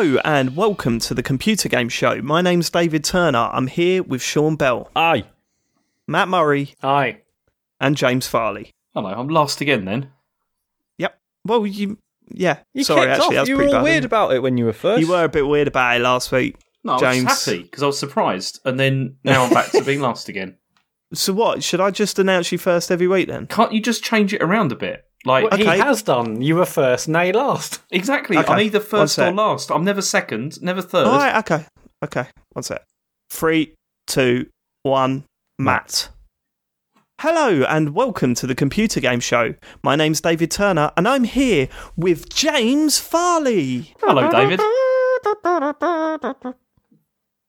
Hello and welcome to the Computer Game Show. My name's David Turner. I'm here with Sean Bell, Aye. Mat Murray, Aye. and James Farley. Hello, I'm last again then. Yep. Well, you, yeah. You Sorry, kicked actually, off. that's You were pretty all bad. weird about it when you were first. You were a bit weird about it last week. No, I James. was happy because I was surprised, and then now I'm back to being last again. So what? Should I just announce you first every week then? Can't you just change it around a bit? Like Well, He has done. You were first, nay last. exactly, Okay, I'm either first or last. I'm never second, never third. All right. Okay. Okay. One sec. Three, two, one. Mat. Hello and welcome to the Computer Game Show. My name's David Turner and I'm here with James Farley, Hello, David.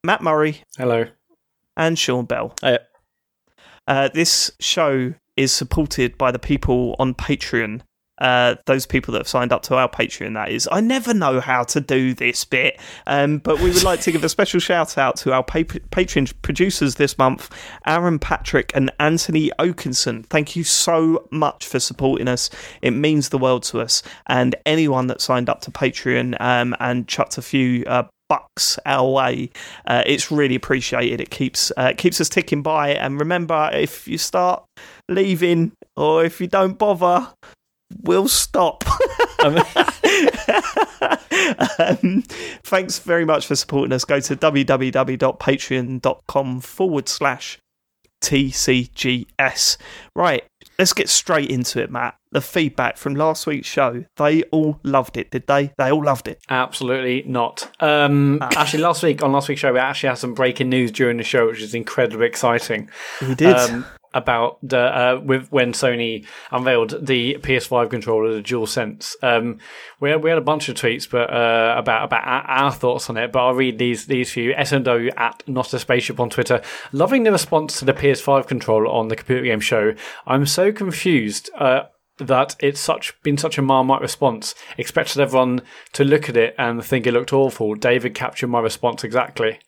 Mat Murray, Hello. and Sean Bell. Hey. Uh, this show is supported by the people on Patreon. Uh, those people that have signed up to our Patreon, that is. I never know how to do this bit, um, but we would like to give a special shout out to our pa- Patreon producers this month Aaron Patrick and Anthony Okinson. Thank you so much for supporting us. It means the world to us. And anyone that signed up to Patreon um, and chucked a few uh, bucks our way. Uh, it's really appreciated. It keeps uh, keeps us ticking by. And remember, if you start leaving or if you don't bother, we'll stop. um, thanks very much for supporting us. Go to www.patreon.com forward slash TCGS. Right, let's get straight into it, Mat. The feedback from last week's show, they all loved it, did they? They all loved it. Absolutely not. Um, actually, last week on last week's show, we actually had some breaking news during the show, which is incredibly exciting. We did. Um, about the uh, with when Sony unveiled the PS5 controller, the DualSense. Um, we had, we had a bunch of tweets, but uh, about about our, thoughts on it. But I'll read these these few. SNO at Not a Spaceship on Twitter, loving the response to the PS5 controller on the computer game show. I'm so confused. Uh, that it's such been such a marmite response. Expected everyone to look at it and think it looked awful. David captured my response exactly.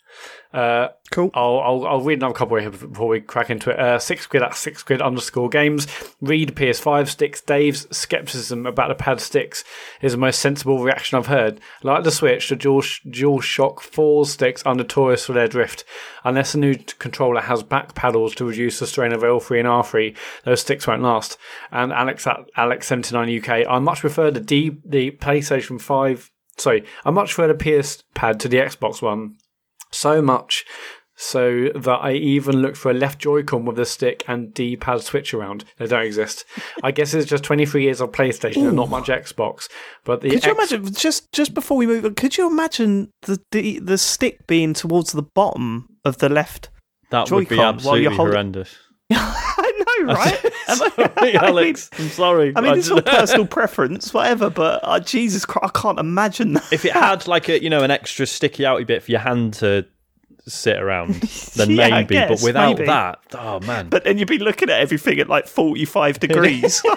Uh, cool. I'll, I'll I'll read another couple here before we crack into it. Uh, six quid at six quid underscore games. Read PS5 sticks. Dave's skepticism about the pad sticks is the most sensible reaction I've heard. Like the Switch, the Dual Dual Shock 4 sticks are notorious for their drift. Unless the new controller has back paddles to reduce the strain of L3 and R3, those sticks won't last. And Alex at Alex seventy nine UK, I much prefer the D the PlayStation 5. Sorry, I much prefer the PS pad to the Xbox One so much so that I even looked for a left Joy-Con with a stick and D-pad switch around. They don't exist. I guess it's just 23 years of PlayStation and not much Xbox. But the Could you X- imagine just just before we move on? Could you imagine the the, the stick being towards the bottom of the left? that would be Joy-Con while you're absolutely holding- horrendous. I know, right? sorry, Alex. I'm sorry. I mean, I it's all personal preference, whatever. But uh, Jesus Christ, I can't imagine that. if it had like a you know an extra sticky outy bit for your hand to sit around, then Yeah, maybe. guess, but without maybe. that, oh man. But then you'd be looking at everything at like forty-five degrees.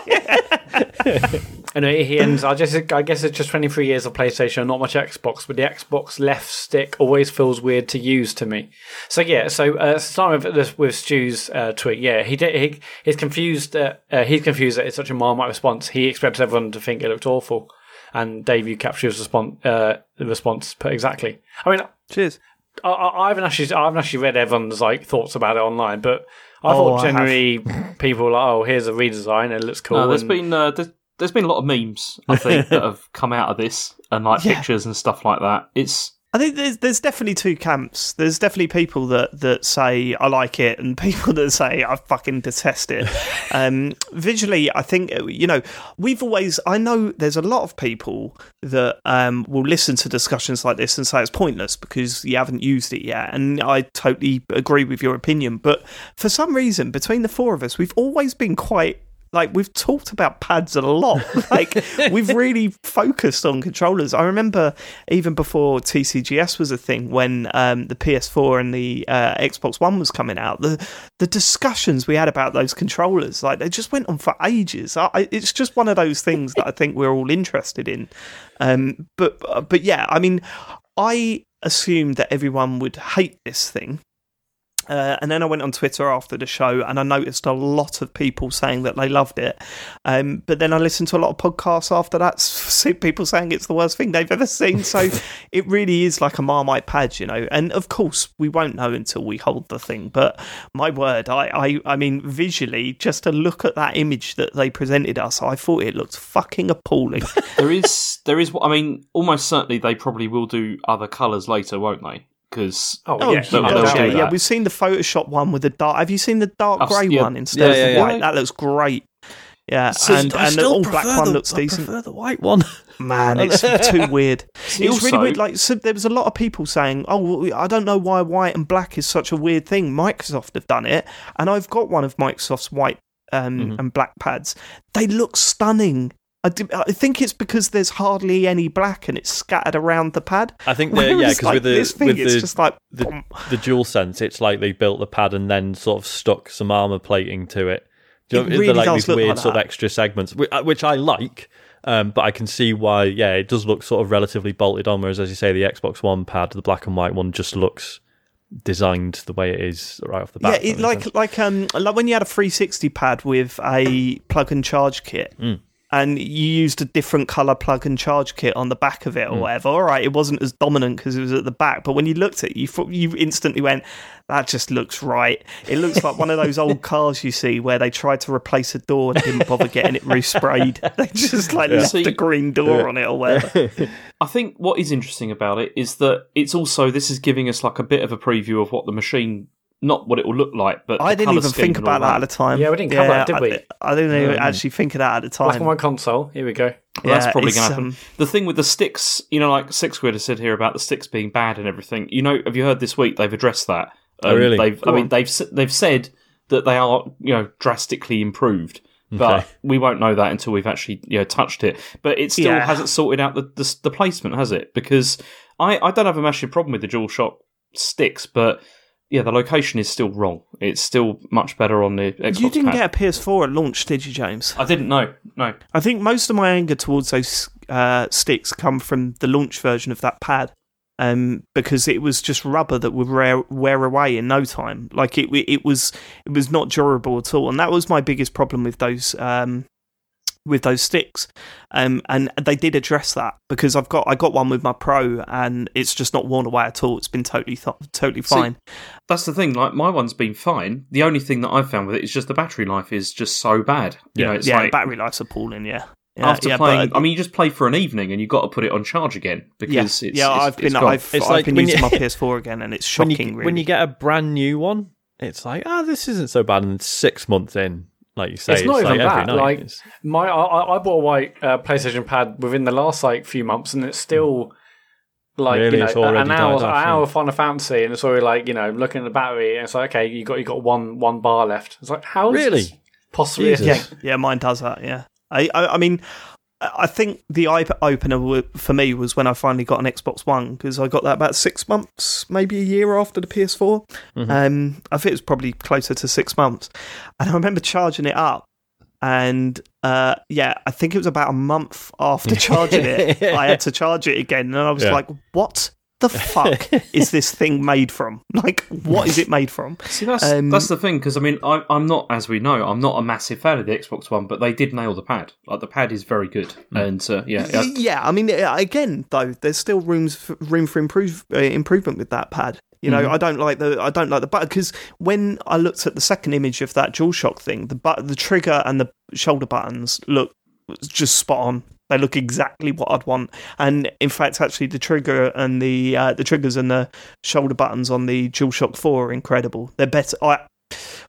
Anyway, he ends. I just, I guess it's just 23 years of PlayStation, not much Xbox. But the Xbox left stick always feels weird to use to me. So yeah, so uh, starting with this, with Stu's uh, tweet, yeah, he did. He, he's confused. Uh, uh, he's confused that it's such a marmite response. He expects everyone to think it looked awful. And Dave, you captured his response. Uh, response put exactly. I mean, Cheers. I, I I haven't actually, I haven't actually read everyone's like thoughts about it online, but I Oh, thought I generally people were like, oh, here's a redesign, it looks cool. No, there's and- been uh, there's, there's been a lot of memes I think that have come out of this and like Yeah. pictures and stuff like that. It's I think there's there's definitely two camps. There's definitely people that, that say I like it, and people that say I fucking detest it. um, visually, I think you know we've always. I know there's a lot of people that um, will listen to discussions like this and say it's pointless because you haven't used it yet, and I totally agree with your opinion. But for some reason, between the four of us, we've always been quite like we've talked about pads a lot. like we've really focused on controllers. I remember even before TCGS was a thing when um, the PS4 and the uh, Xbox One was coming out. The the discussions we had about those controllers, like they just went on for ages. I, I- it's just one of those things that I think we're all interested in. Um, but but yeah, I mean, I assumed that everyone would hate this thing Uh, and then I went on Twitter after the show and I noticed a lot of people saying that they loved it. Um, but then I listened to a lot of podcasts after that, people saying it's the worst thing they've ever seen. So it really is like a Marmite pad, you know. And of course, we won't know until we hold the thing. But my word, I, I, I mean, visually, just to look at that image that they presented us, I thought it looked fucking appalling. There is, there is. I mean, almost certainly they probably will do other colours later, won't they? Because Oh, Oh yeah, yeah, no no doubt. doubt. yeah. We've seen the Photoshop one with the dark. Have you seen the dark grey yeah. one instead Yeah, of the yeah. white? That looks great. Yeah, So and I and the still all black prefer one the- looks I decent. prefer the white one. Man, it's too weird. It's really also- weird. Like, so there was a lot of people saying, "Oh, well, I don't know why white and black is such a weird thing." Microsoft have done it, and I've got one of Microsoft's white um, Mhm. and black pads. They look stunning. I, do- I think it's because there's hardly any black and it's scattered around the pad. I think the, yeah, because like, with the this thing, with it's the, just like the boom. the dual sense, it's like they built the pad and then sort of stuck some armor plating to it. Do you It know, really like these weird like sort of extra segments, uh, which I like. Um, but I can see why, yeah, it does look sort of relatively bolted on. Whereas, as you say, the Xbox One pad, the black and white one, just looks designed the way it is right off the bat. Yeah, it, sense. like like um like when you had a 360 pad with a plug and charge kit. Mm. And you used a different color plug and charge kit on the back of it, or Mm. whatever. All right, it wasn't as dominant because it was at the back, but when you looked at it, you thought, you instantly went, "That just looks right." It looks like one of those old cars you see where they tried to replace a door and didn't bother getting it resprayed. They just like left See- a green door on it or whatever. I think what is interesting about it is that it's also this is giving us like a bit of a preview of what the machine, not what it will look like, but I the didn't even think about all that at the time. Yeah, we didn't cover that, did we? I, didn't even No. actually think of that at the time. Black and white console. Here we go. Well, that's probably going to happen. um, the thing with the sticks, you know, like Six Squid has said here about the sticks being bad and everything. You know, have you heard this week they've addressed that? Um, Oh, really? They've, I mean, on. they've they've said that they are, you know, drastically improved, but Okay. we won't know that until we've actually, you know, touched it. But it still Yeah. hasn't sorted out the, the the placement, has it? Because I I don't have a massive problem with the DualShock sticks, but yeah, the location is still wrong. It's still much better on the Xbox. you didn't pad. get a PS4 at launch, did you, James? I didn't know. No. I think most of my anger towards those uh, sticks come from the launch version of that pad, um, because it was just rubber that would wear, wear away in no time. Like it, it was, it was not durable at all, and that was my biggest problem with those. Um, with those sticks, um, and they did address that because I've got I got one with my Pro and it's just not worn away at all. It's been totally th- totally See, fine. That's the thing. Like my one's been fine. The only thing that I've found with it is just the battery life is just so bad. You Yeah. know, it's yeah, like battery life's appalling. Yeah, yeah after yeah, playing. but- I mean, you just play for an evening and you've got to put it on charge again because yeah, it's yeah. it's- I've it's been gone. I've, It's I've like been using you- my PS4 again, and it's when shocking. you really. when you get a brand new one, it's like, ah, this isn't so bad. And six months in, like you say, It's not like even every that, night. like- It's- My, I- I, I bought a white uh, PlayStation pad within the last like few months, and it's still like Really? you know It's already an hour, died off, an hour yeah. of Final Fantasy, and it's already like you know looking at the battery, and it's like okay, you got you got one one bar left. It's like how is Really? this possibly a Jesus. thing? Yeah, mine does that. Yeah, I, I, I mean, I think the eye opener for me was when I finally got an Xbox One because I got that about six months, maybe a year after the PS4. Mhm. Um, I think it was probably closer to six months, and I remember charging it up. And uh, yeah, I think it was about a month after charging it, I had to charge it again, and I was Yeah. like, "What the fuck is this thing made from? Like, what is it made from?" See, that's Um, that's the thing because I mean, I, I'm not, as we know, I'm not a massive fan of the Xbox One, but they did nail the pad. Like the pad is very good, and uh, yeah, I- yeah, I mean, uh, again, though, there's still rooms for, room for improve uh, improvement with that pad. You know, I don't like the I don't like the button because when I looked at the second image of that DualShock thing, the but the trigger and the shoulder buttons look just spot on. They look exactly what I'd want, and in fact, actually, the trigger and the uh, the triggers and the shoulder buttons on the DualShock Four are incredible. They're better. I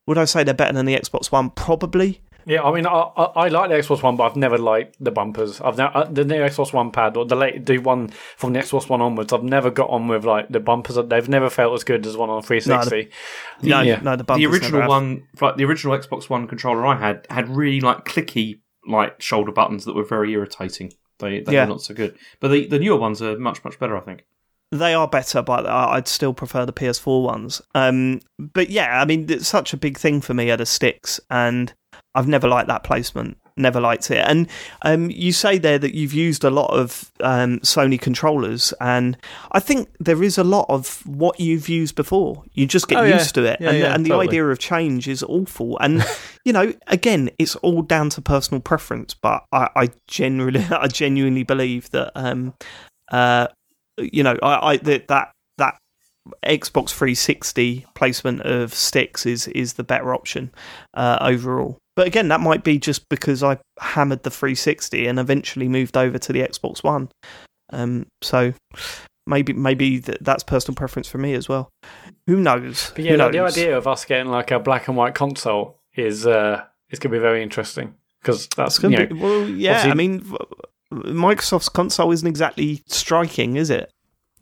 would I say they're better than the Xbox One? Probably. Yeah, I mean, I, I, I like the Xbox One, but I've never liked the bumpers. I've never, uh, the new Xbox One pad or the late the one from the Xbox One onwards. I've never got on with like the bumpers. They've never felt as good as one on 360. No, Yeah. no, the, the bumpers never original have. one, like the original Xbox One controller I had, had really like clicky like shoulder buttons that were very irritating. They they Yeah. were not so good, but the the newer ones are much much better, I think. they are better, but I- I'd still prefer the PS4 ones. Um, but yeah, I mean, it's such a big thing for me are the sticks, and I've never liked that placement. Never liked it. And um, you say there that you've used a lot of um, Sony controllers, and I think there is a lot of what you've used before. You just get Oh, used yeah. to it, Yeah, and, yeah, and the totally. idea of change is awful. And you know, again, it's all down to personal preference. But I, I genuinely, I genuinely believe that, um, uh, you know, I, I that that that Xbox 360 placement of sticks is is the better option uh, overall. But again, that might be just because I hammered the 360 and eventually moved over to the Xbox One. Um, so maybe maybe that's personal preference for me as well. Who knows? But yeah, Who like, the idea of us getting like a black and white console is uh, is going to be very interesting because that's gonna be, know, well, yeah. I mean, Microsoft's console isn't exactly striking, is it?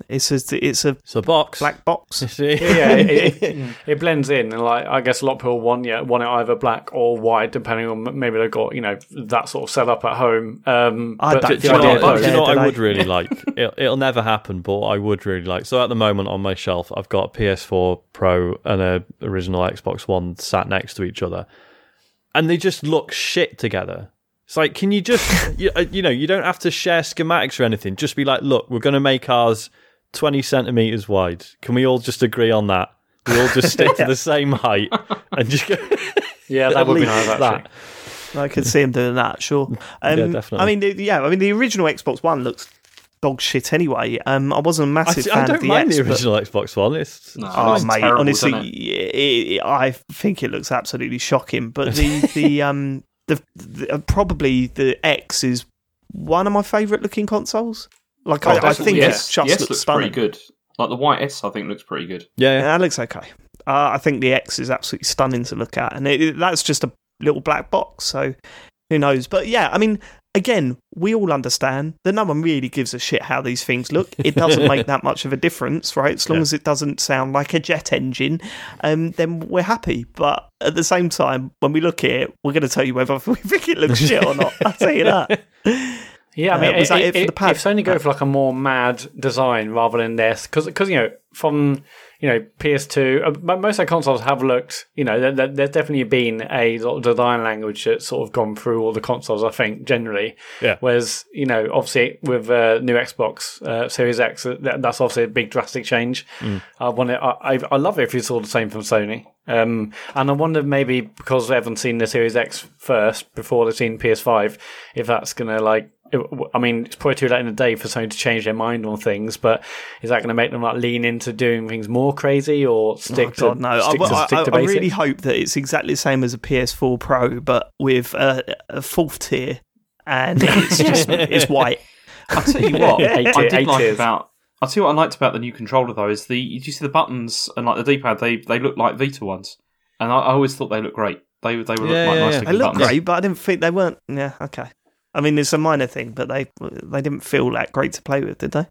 It's a, it's a It's a box. black box. See? yeah, it, it, it blends in, and like I guess a lot of people want yeah want it either black or white, depending on maybe they've got you know that sort of setup at home. Um, I but don't Do you know, what, do you know what I would really like? It'll, it'll never happen, but I would really like. So at the moment on my shelf, I've got a PS4 Pro and a original Xbox One sat next to each other, and they just look shit together. It's like, can you just, you, uh, you know, you don't have to share schematics or anything. Just be like, look, we're going to make ours 20 centimeters wide. Can we all just agree on that? We all just stick to the same height and just go. yeah, that would be nice actually. I Mm. could see him doing that. Sure. Um, Yeah, definitely. I mean, the, yeah. I mean, the original Xbox One looks dog shit anyway. Um, I wasn't a massive I fan don't of the mind X, the but- original Xbox One. It's, No, Oh, it's mate, terrible, honestly, it? it- it- I think it looks absolutely shocking. But the the um the, the uh, probably the X is one of my favourite looking consoles. Like Oh, I, I think yes, it just yes looks looks stunning. pretty good. Like the white S, I think looks pretty good. yeah, Yeah, yeah. that looks okay. Uh, I think the X is absolutely stunning to look at, and it, it- that's just a little black box. So who knows? But yeah, I mean, again, we all understand that no one really gives a shit how these things look. It doesn't make that much of a difference, right? As long Yeah. as it doesn't sound like a jet engine, um, then we're happy. But at the same time, when we look at it, we're going to tell you whether we think it looks shit or not. I'll tell you that. Yeah, I Uh, mean, was that i- it for the pad? if Sony go for like a more mad design rather than this, because because you know from you know PS2, uh, most of the consoles have looked, you know, there, there- there's definitely been a sort of design language that's sort of gone through all the consoles. I think generally, Yeah. Whereas you know, obviously with uh, new Xbox uh, Series X, uh, that, that's obviously a big drastic change. I want it. I, I I love it if it's all the same from Sony. Um, and I wonder maybe because they haven't seen the Series X first before they've seen PS5, if that's gonna like. It- I mean, it's probably too late in the day for Sony to change their mind on things, but is that going to make them like lean into doing things more crazy or stick Oh, God, to no. I, stick to, I- stick to I- I really hope that it's exactly the same as a PS4 Pro, but with a, a fourth tier, and it's just it's white. I'll tell you what, Eight I did eight like tiers. about. I'll tell you what I liked about the new controller though is the. You see the buttons and like the D-pad? They they look like Vita ones, and I, I always thought they looked great. They they were Yeah, like yeah, nice yeah. looking They look buttons. great, but I didn't think they weren't. Yeah, okay. I mean, it's a minor thing, but they they didn't feel that great to play with, did they?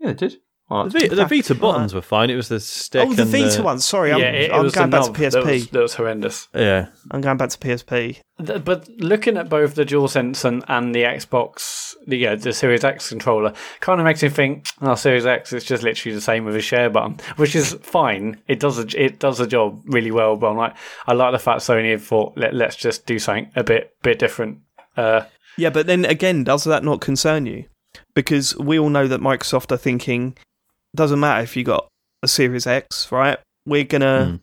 Yeah, they did. Well, The, Vita, the Vita Right. buttons were fine. It was the stick. oh, the and Vita one. Sorry, I'm, yeah, it, it I'm going the back to PSP. That was, that was horrendous. Yeah, I'm going back to PSP. Th- But looking at both the DualSense and, and the Xbox, the yeah, the Series X controller, kind of makes me think, oh, Series X is just literally the same with a share button, which is fine. It does a, it does the job really well. But I'm like, I like the fact Sony thought, Let, let's just do something a bit bit different. Uh, Yeah, but then again, does that not concern you? Because we all know that Microsoft are thinking, doesn't matter if you got a Series X, right? We're gonna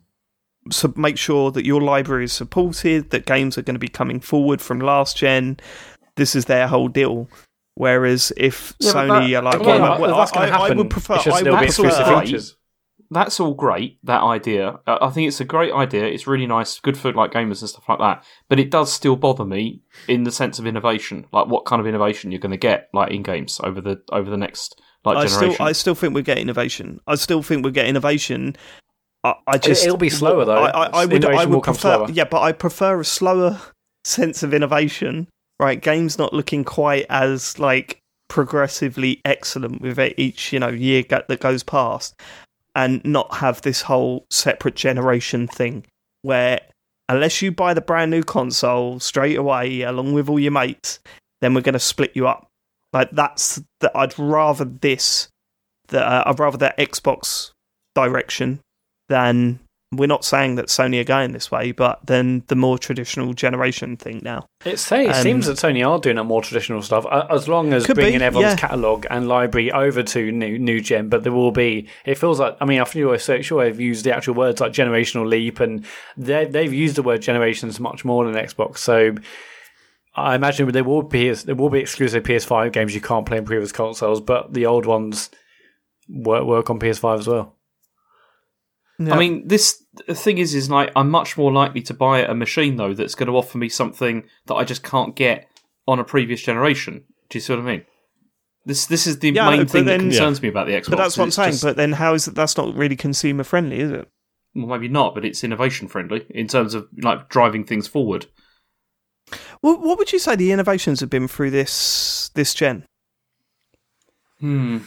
hmm. sub- make sure that your library is supported, that games are going to be coming forward from last gen. This is their whole deal. Whereas if Yeah, Sony that- are like, again, well, well, that's I, going I- I would prefer, It's just I there'll would be that's prefer, exclusive great. features. That's all great. That idea, uh, I think it's a great idea. It's really nice, good for like gamers and stuff like that. But it does still bother me in the sense of innovation, like what kind of innovation you're going to get, like in games over the over the next like I generation. still, I still think we get innovation. I still think we get innovation. I, I just it'll be slower, though. I, I, I would, I Innovation will would come prefer, slower. yeah, but I prefer a slower sense of innovation. Right, games not looking quite as like progressively excellent with each you know year that goes past, and not have this whole separate generation thing where unless you buy the brand new console straight away along with all your mates, then we're going to split you up. Like that's that. I'd rather this. That uh, I'd rather that Xbox direction than we're not saying that Sony are going this way, but then the more traditional generation thing now. It, say, it Um, seems that Sony are doing a more traditional stuff, uh, as long as Could be, bringing everyone's yeah. catalog and library over to new new gen. But there will be. It feels like. I mean, I feel so sure I've used the actual words like generational leap, and they they've used the word generations much more than Xbox. So. I imagine there will be there will be exclusive PS5 games you can't play in previous consoles, but the old ones work work on PS5 as well. Yeah. I mean, this the thing is, is like I'm much more likely to buy a machine though that's going to offer me something that I just can't get on a previous generation. Do you see what I mean? This this is the Yeah, main thing that then- concerns me about the Xbox. but that's what I'm saying. just- But then how is it? That's not really consumer friendly, is it? well, maybe not, but it's innovation friendly in terms of like driving things forward. Well, what would you say the innovations have been through this this gen? Hmm.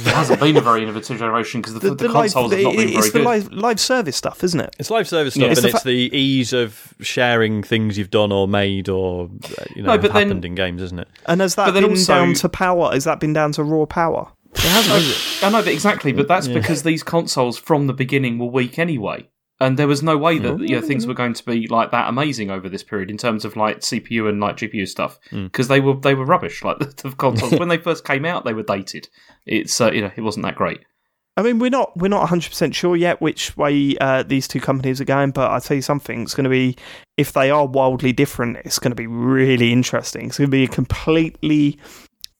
It hasn't been a very innovative generation because the, the, consoles live, have not been it's very the live live service stuff, isn't it? It's live service Yeah. stuff, It's and the it's fa- the ease of sharing things you've done or made or uh, you know No, but then- happened in games, isn't it? And has that been also- down to power? Has that been down to raw power? It hasn't, is it? I know, but exactly. But that's because these consoles from the beginning were weak anyway, and there was no way that you know, things were going to be like that amazing over this period in terms of like CPU and like GPU stuff because they were they were rubbish. Like the, the consoles when they first came out, they were dated. It's uh, you know it wasn't that great. I mean, we're not we're not 100 percent sure yet which way uh, these two companies are going, but I tell you something, it's going to be if they are wildly different, it's going to be really interesting. It's going to be a completely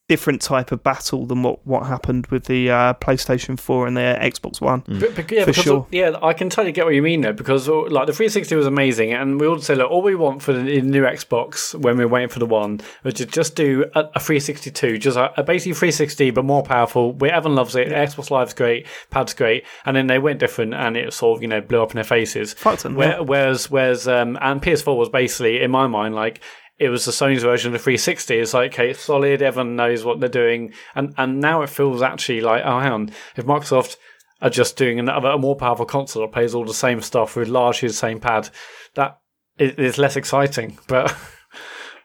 different type of battle than what, what happened with the uh, PlayStation 4 and the Xbox One. But, but, yeah, For because, sure. Yeah, I can totally get what you mean though, because like the 360 was amazing, and we all say, look, all we want for the new Xbox when we're waiting for the one was to just do a, a 362, just a, a basically 360 but more powerful. Where everyone loves it. Xbox Live's great, Pad's great, and then they went different, and it sort of you know blew up in their faces. Fucked them, Where, yeah. Whereas, whereas, um, and PS4 was basically in my mind like. It was the Sony's version of the 360. It's like, okay, it's solid. Everyone knows what they're doing, and and now it feels actually like, oh, hang on, if Microsoft are just doing another a more powerful console that plays all the same stuff with largely the same pad, that is, is less exciting. But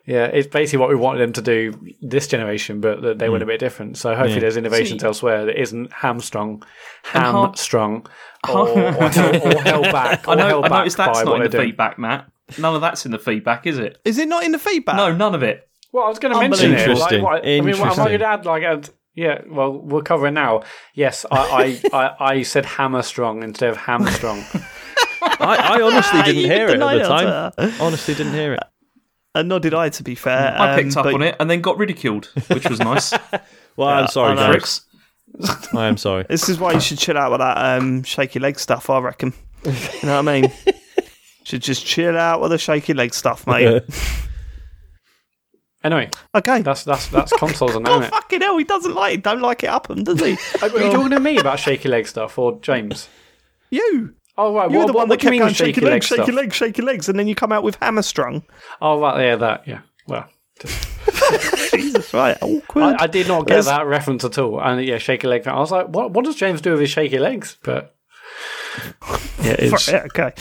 yeah, it's basically what we wanted them to do this generation, but that they went a hmm. bit different. So hopefully, Yeah. there's innovations See- elsewhere that isn't hamstrung, hamstrung, or, or, held, or held back. Or I know. held I back noticed that's by not in the doing. feedback, Mat. None of that's in the feedback, is it? Is it not in the feedback? No, none of it. Well, I was going to mention it. Like, Interesting. what, I mean, what, am I Interesting. going to add? Like, add, yeah. Well, we'll cover it now. Yes, I, I, I, I said hammer strong instead of hamstrung. I, I honestly didn't You hear it at denied the it, time. uh, Honestly, didn't hear it. And nor did I, to be fair. I Um, picked up but- on it and then got ridiculed, which was nice. Well, I'm sorry, I know. Gareth. Pricks. I am sorry. This is why you should chill out with that um, shaky leg stuff, I reckon. You know what I mean? Should just chill out with the shaky leg stuff, mate. anyway, Okay. that's that's that's consoles and that, Oh, it? fucking hell, he doesn't like it. Don't like it up him, does he? Are you talking to me about shaky leg stuff or James? you. Oh right, you're what, the one that do you kept mean going shaky shaky legs, leg shaky stuff? legs, shaky legs, and then you come out with hammerstrung. Oh right, yeah, that, yeah. Well, Jesus, right. Awkward. I, I did not get There's- that reference at all. And yeah, shaky leg. I was like, what? What does James do with his shaky legs? But yeah, it's, Yeah, okay.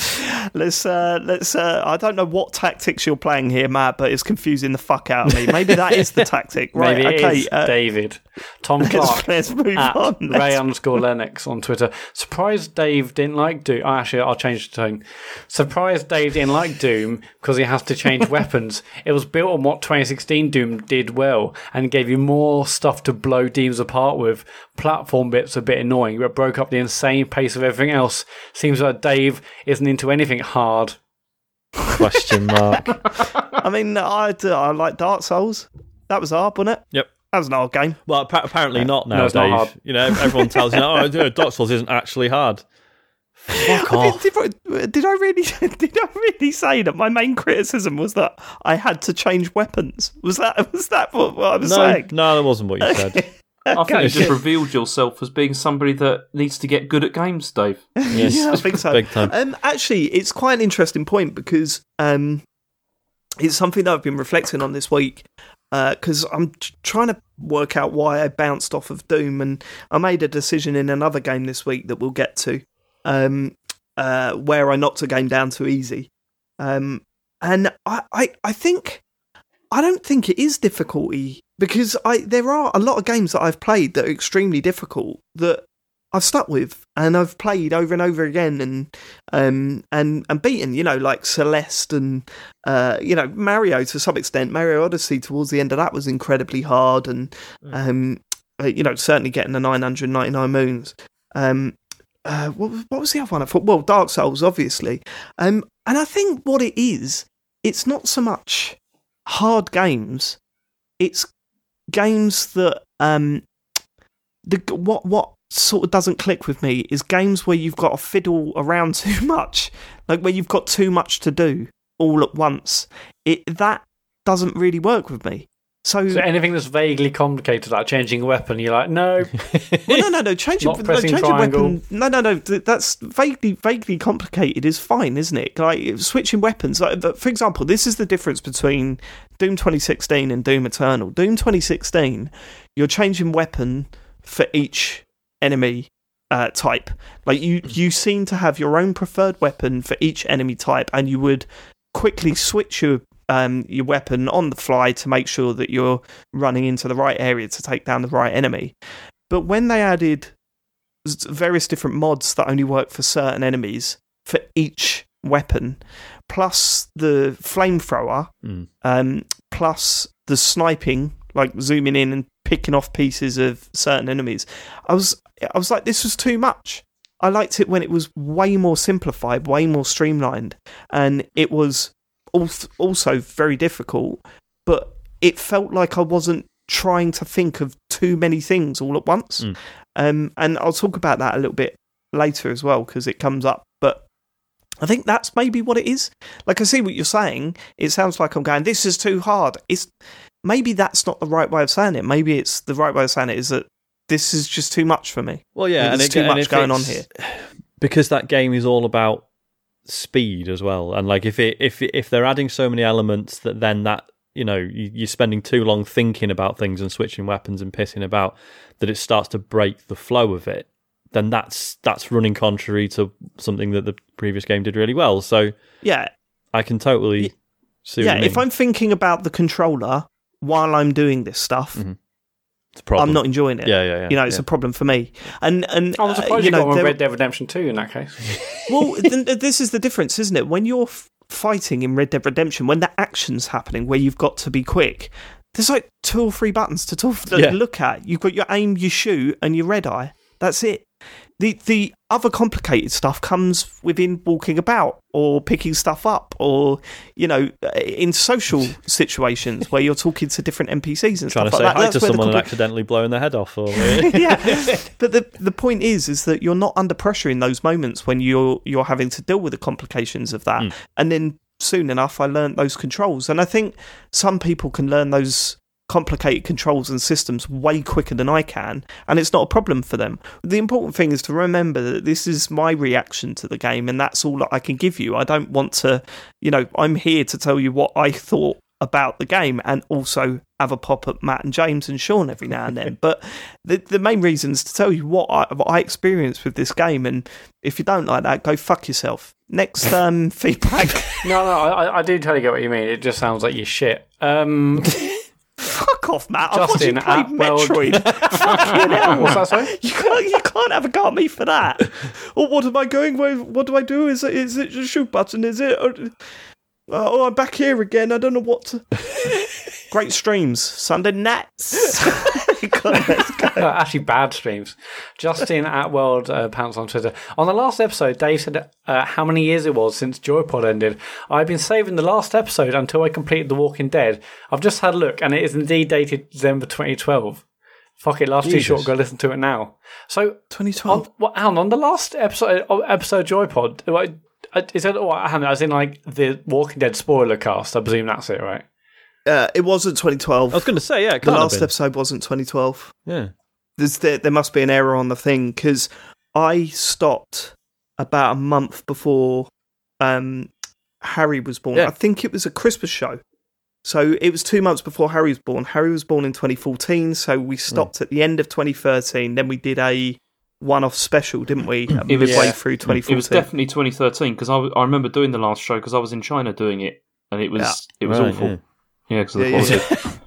Let's uh let's uh I don't know what tactics you're playing here, Mat, but it's confusing the fuck out of me. Maybe that is the tactic. Right, maybe it okay. is uh, David Tom let's, Clark. let's move at on. Ray Let's- underscore Lennox on Twitter. Surprised Dave didn't like Doom. Oh, actually, I'll change the tone. Surprised Dave didn't like Doom because he has to change weapons. It was built on what 2016 Doom did well and gave you more stuff to blow teams apart with. Platform bits a bit annoying, but broke up the insane pace of everything else. Seems like Dave isn't into anything hard. Question mark. I mean, I I like Dark Souls. That was hard, wasn't it? Yep. That was an hard game. Well, appa- apparently not now, No, it's not hard. You know, everyone tells you, oh, yeah, Dark Souls isn't actually hard. Fuck off. did, I- did I really did I really say that my main criticism was that I had to change weapons? Was that was that what, what I was No, saying? no, that wasn't what you said. I think you Okay. just revealed yourself as being somebody that needs to get good at games, Dave. Yes, Yeah, I think so. big time. Um, actually, it's quite an interesting point because um, it's something that I've been reflecting on this week. Because I'm t- trying to work out why I bounced off of Doom, and I made a decision in another game this week that we'll get to, um, uh, where I knocked a game down to easy. Um, and I, I, I think I don't think it is difficulty because I there are a lot of games that I've played that are extremely difficult that I've stuck with and I've played over and over again and um and and beaten you know like Celeste and uh you know Mario to some extent. Mario Odyssey towards the end of that was incredibly hard and um uh, you know certainly getting the 999 moons. Um uh, what, what was the other one I thought well Dark Souls obviously. Um and I think what it is it's not so much hard games it's games that um the what what sort of doesn't click with me is games where you've got to fiddle around too much, like where you've got too much to do all at once. It that doesn't really work with me. So, So anything that's vaguely complicated, like changing a weapon, you're like, no, well, no, no, no. Changing, Not no, pressing changing weapon. No, no, no. That's vaguely, vaguely complicated. Is fine, isn't it? Like switching weapons. Like, for example, this is the difference between Doom 2016 and Doom Eternal. Doom 2016, you're changing weapon for each enemy uh, type. Like you, you seem to have your own preferred weapon for each enemy type, and you would quickly switch your um, your weapon on the fly to make sure that you're running into the right area to take down the right enemy. But when they added various different mods that only work for certain enemies for each weapon, plus the flamethrower, Mm. um, plus the sniping, like zooming in and picking off pieces of certain enemies, I was I was like, this was too much. I liked it when it was way more simplified, way more streamlined, and it was also very difficult. But it felt like I wasn't trying to think of too many things all at once. Mm. Um, and I'll talk about that a little bit later as well because it comes up. But I think that's maybe what it is. Like I see what you're saying. It sounds like I'm going, this is too hard. It's maybe that's not the right way of saying it. Maybe it's the right way of saying it is that this is just too much for me. Well, yeah, There's and too much going on here. because that game is all about speed as well. And like if it if if they're adding so many elements that then that you know you, you're spending too long thinking about things and switching weapons and pissing about that it starts to break the flow of it. Then that's that's running contrary to something that the previous game did really well. So Yeah, I can totally what yeah. If. I'm thinking about the controller while I'm doing this stuff, Mhm. It's a problem. I'm not enjoying it. Yeah, yeah, yeah. You know, it's yeah. a problem for me. And and I'm uh, surprised you you got know, one there- Red Dead Redemption 2 in that case. well, then, this is the difference, isn't it? When you're f- fighting in Red Dead Redemption, when the action's happening, where you've got to be quick, there's like two or three buttons to, talk, to Yeah. look at. You've got your aim, your shoot, and your red eye. That's it. The the other complicated stuff comes within walking about or picking stuff up or you know in social situations where you're talking to different NPCs and trying stuff to say like that. hi That's to someone and accidentally blowing their head off. Or yeah, but the the point is, is that you're not under pressure in those moments when you're you're having to deal with the complications of that. Mm. And then soon enough, I learned those controls, and I think some people can learn those complicated controls and systems way quicker than I can, and it's not a problem for them. The important thing is to remember that this is my reaction to the game, and that's all that I can give you. I don't want to, you know, I'm here to tell you what I thought about the game and also have a pop at Mat and James and Sean every now and then. but the the main reason is to tell you what I, what I experienced with this game, and if you don't like that, go fuck yourself. Next um, feedback. no, no, I, I do totally get what you mean. It just sounds like you're shit. Um, Fuck off, Mat. I thought you Justin played Atwell- Metroid. Fucking hell. what's that, sorry? You can't, you can't have a go at me for that. Or what am I going with? What do I do? Is it, is it a shoot button? Is it? Or, uh, oh, I'm back here again. I don't know what to. Great streams. Sunday nights. Let's go. Actually, bad streams. Justin at World uh, Pounce on Twitter. On the last episode, Dave said uh, how many years it was since Joypod ended. I've been saving the last episode until I completed The Walking Dead. I've just had a look, and it is indeed dated December 2012. Fuck it, life's too short. Go listen to it now. So, 2012. what, Alan, on the last episode, episode Joypod, like, uh, is it what, Hannah, as in like the Walking Dead spoiler cast? I presume that's it, right? Uh, it wasn't 2012. I was going to say, yeah, the last episode wasn't 2012. Yeah. There's there, there must be an error on the thing because I stopped about a month before um, Harry was born. Yeah. I think it was a Christmas show. So it was two months before Harry was born. Harry was born in 2014, so we stopped at the end of 2013. Then we did a one-off special, didn't we? It was- Yeah. through 2014. It was definitely 2013 because I, w- I remember doing the last show because I was in China doing it and it was Yeah. it was Right, awful. Yeah. Yeah, because of the Yeah,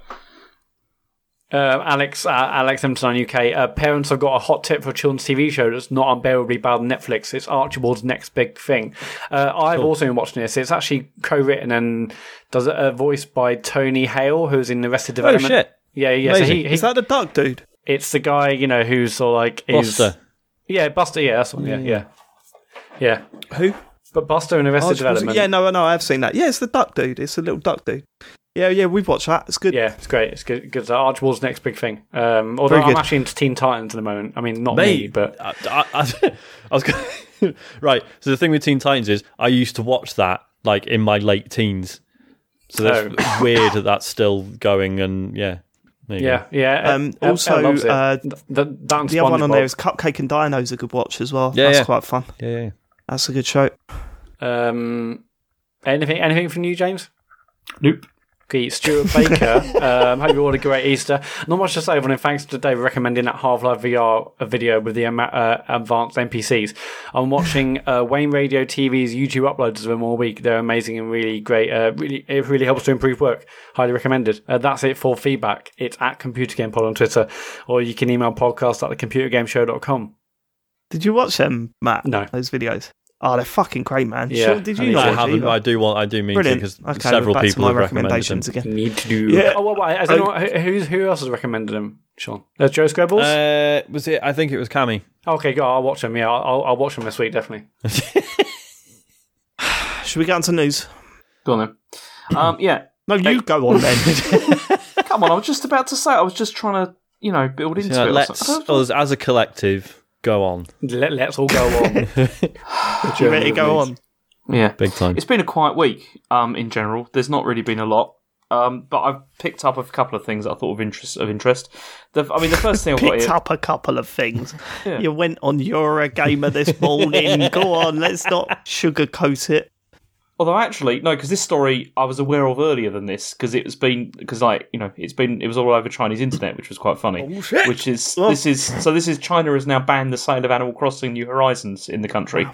yeah. Uh, Alex, uh, Alex M9 UK. Uh, parents have got a hot tip for a children's TV show that's not unbearably bad on Netflix. It's Archibald's next big thing. Uh, I've also been watching this. It's actually co-written and does a uh, voiced by Tony Hale, who's in Arrested Development. Oh Development. shit! Yeah, yeah. So he, he, Is that the duck dude? it's the guy you know who's sort of like is Buster. yeah Buster. Yeah, that's one. Yeah, yeah, yeah. Who? But Buster in Arrested Development. Yeah, no, no, I have seen that. Yeah, it's the duck dude. It's a little duck dude. Yeah, yeah, we've watched that. It's good. Yeah, it's great. It's good. Good. So Archibald's next big thing. Um, although Very I'm good. actually into Teen Titans at the moment. I mean, not Mate, me, but I, I, I, I was going right. So the thing with Teen Titans is, I used to watch that like in my late teens. So that's Oh. weird that that's still going. And yeah, there you yeah, go. yeah. Um, Elle- also, Elle uh, Th- th- The other one on there is Cupcake and Dino's a good watch as well. Yeah, That's yeah. quite fun. yeah, yeah. That's a good show. Um, anything, anything from you, James? Nope. Stuart Baker. um, hope you all had a great Easter. Not much to say, but thanks to Dave recommending that Half Life VR video with the uh, advanced NPCs. I'm watching uh, Wayne Radio TV's YouTube uploads of them all week. They're amazing and really great. Uh, really, it really helps to improve work. Highly recommended. Uh, that's it for feedback. It's at Computer Game Pod on Twitter, or you can email podcast at thecomputergameshow.com. Did you watch them, Mat? No. Those videos. Oh, they're fucking great, man. Yeah, Sure, did I you need not. I haven't, either? but I do want. I do mean to Brilliant. because Okay, several we're to people my have recommended them. recommendations again. Need to do. Yeah. Oh, well, well, has anyone, who, who's, who else has recommended them, Sean? There's Joe Scrabbles? Uh, was it? I think it was Cammy. okay, go. I'll watch them. Yeah, I'll, I'll watch them this week, definitely. Should we get on to news? Go on then. Um, yeah. No, you go on then. Come on. I was just about to say. I was just trying to, you know, build into Yeah, it. let's something. I don't- us as a collective go on Let, let's all go on. you ready to go on? Yeah. big time. It's been a quiet week. Um, in general, there's not really been a lot. Um, but I've picked up a couple of things that I thought of interest. Of interest. The, I mean, the first thing I've got Picked here. up a couple of things. Yeah. You went on Eurogamer this morning. go on, let's not sugarcoat it. Although actually, no, because this story I was aware of earlier than this because it was been because like you know it's been it was all over Chinese internet, which was quite funny. Which is this is so this is China has now banned the sale of Animal Crossing New Horizons in the country,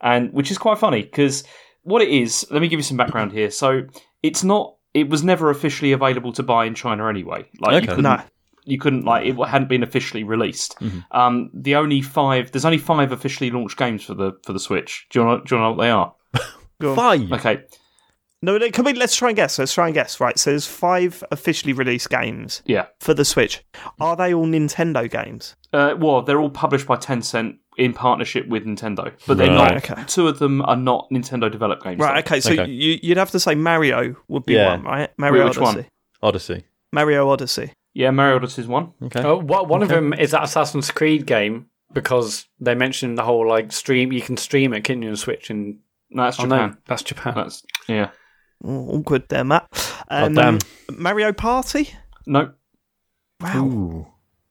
and which is quite funny because what it is. Let me give you some background here. So it's not. It was never officially available to buy in China anyway. Like you couldn't. No. You couldn't like it hadn't been officially released. Um, the only five there's only five officially launched games for the for the Switch. Do you want do you know what they are? Five. Okay, No, no, can we, let's try and guess. Let's try and guess. Right, so there's five officially released games yeah. for the Switch. Are they all Nintendo games? Uh, well, they're all published by Tencent in partnership with Nintendo, but they're Right. not. Okay. Two of them are not Nintendo developed games. Right, though. okay, so Okay. You, you'd have to say Mario would be Yeah. one, right? Mario which Odyssey. one? Odyssey. Mario Odyssey. Yeah, Mario Odyssey is one. Okay. oh, what, one of them is that Assassin's Creed game because they mentioned the whole like stream. You can stream it, can you, on Switch? And No, that's oh, no, Japan. that's Japan. That's yeah. Oh, all there, Mat. Um, damn. Mario Party? No, Wow. Ooh.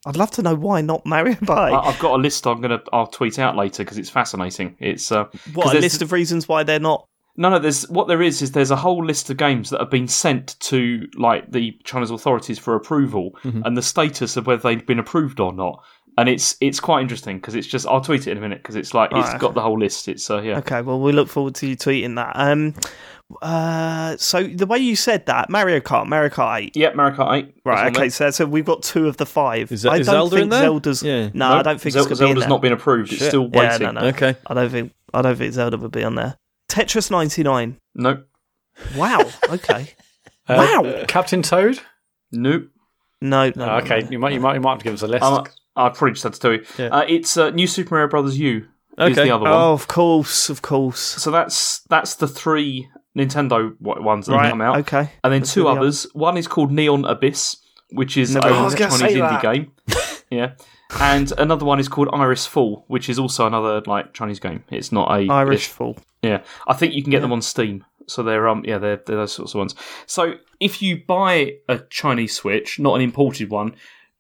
I'd love to know why not Mario Party. I, I've got a list. I'm gonna. I'll tweet out later because it's fascinating. It's uh, 'cause what, a list of reasons why they're not. No, no. There's what there is is there's a whole list of games that have been sent to like the China's authorities for approval, Mm-hmm. and the status of whether they've been approved or not. And it's it's quite interesting because it's just I'll tweet it in a minute because it's like it's Right. got the whole list. It's uh, yeah. Okay, well, we look forward to you tweeting that. Um, uh, so the way you said that, Mario Kart, Mario Kart 8. Yep, Mario Kart 8. Right, is on okay, so, so we've got two of the five. Is that- I is don't Zelda think in there? Zelda's. Yeah. No, Nope, I don't think Zel- it's going be in Zelda's there. not been approved. It's Shit. still Yeah, waiting. no, no. Okay. I don't think I don't think Zelda would be on there. Tetris 99. Nope. Wow. Okay. Uh, Wow. Captain Toad. Nope. No. no, Oh, no, okay, no. you might you might you might have to give us a list. I'm, I probably just had to tell you. Yeah. Uh, it's uh, New Super Mario Brothers U. Is the other one. Oh, of course, of course. So that's that's the three Nintendo ones that have Right. come out, Okay. and then Let's two do the others. One is called Neon Abyss, which is Never a heard of it. I was gonna Chinese indie that. game. yeah, and another one is called Iris Fall, which is also another like Chinese game. It's not a Irish it's- Fool. Yeah, I think you can get them on Steam. So they're um yeah they're, they're those sorts of ones. So if you buy a Chinese Switch, not an imported one,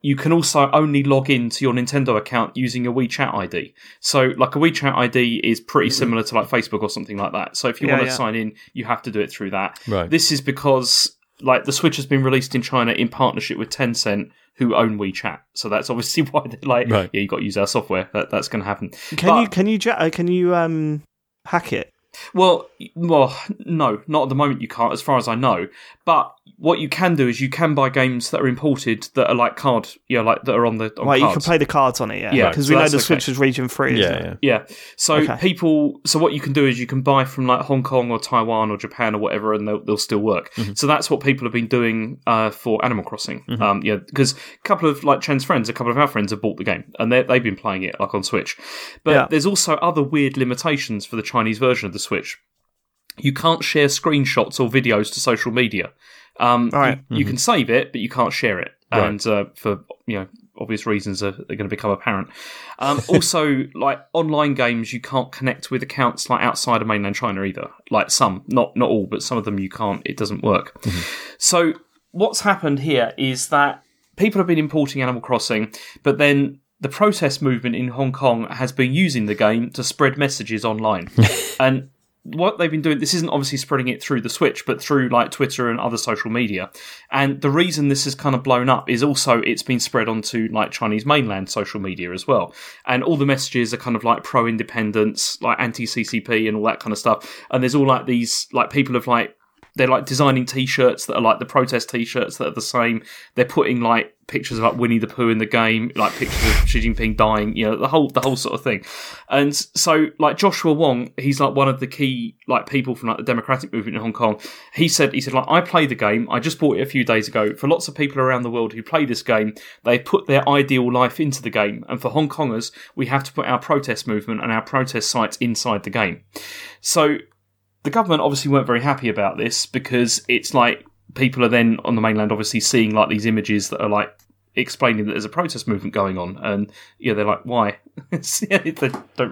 you can also only log in to your Nintendo account using a WeChat ID. So like a WeChat ID is pretty similar to like Facebook or something like that. So if you Yeah, want to yeah. sign in, you have to do it through that. Right. This is because like the Switch has been released in China in partnership with Tencent. Who own WeChat? So that's obviously why they're like, Right. yeah, you got to use our software. That that's going to happen. Can But- you can you uh, can you um hack it? Well, well, no, not at the moment. You can't, as far as I know. But what you can do is you can buy games that are imported that are like card, yeah, like that are on the on Right, you can play the cards on it, yeah. Yeah, because so we know that's the okay. Switch is region free. Yeah, yeah. Yeah. So Okay. people, so what you can do is you can buy from like Hong Kong or Taiwan or Japan or whatever, and they'll, they'll still work. So that's what people have been doing uh, for Animal Crossing. Um, yeah, because a couple of like Chen's friends, a couple of our friends have bought the game and they they've been playing it like on Switch. But Yeah. there's also other weird limitations for the Chinese version of the Switch. You can't share screenshots or videos to social media. Um, Right. you, you can save it, but you can't share it, and uh, for you know obvious reasons are, are going to become apparent. Um, also, like online games, you can't connect with accounts like outside of mainland China either. Like some, not not all, but some of them you can't. It doesn't work. So what's happened here is that people have been importing Animal Crossing, but then the protest movement in Hong Kong has been using the game to spread messages online. and what they've been doing, this isn't obviously spreading it through the Switch, but through like Twitter and other social media. And the reason this has kind of blown up is also it's been spread onto like Chinese mainland social media as well. And all the messages are kind of like pro independence, like anti CCP and all that kind of stuff. And there's all like these, like people have like, they're like designing t-shirts that are like the protest t-shirts that are the same. They're putting like pictures of like Winnie the Pooh in the game, like pictures of Xi Jinping dying, you know, the whole the whole sort of thing. And so like Joshua Wong, he's like one of the key like people from like the democratic movement in Hong Kong. He said he said like I play the game. I just bought it a few days ago. For lots of people around the world who play this game, they put their ideal life into the game. And for Hong Kongers, we have to put our protest movement and our protest sites inside the game. So the government obviously weren't very happy about this because it's like people are then on the mainland obviously seeing like these images that are like explaining that there's a protest movement going on and yeah they're like why? They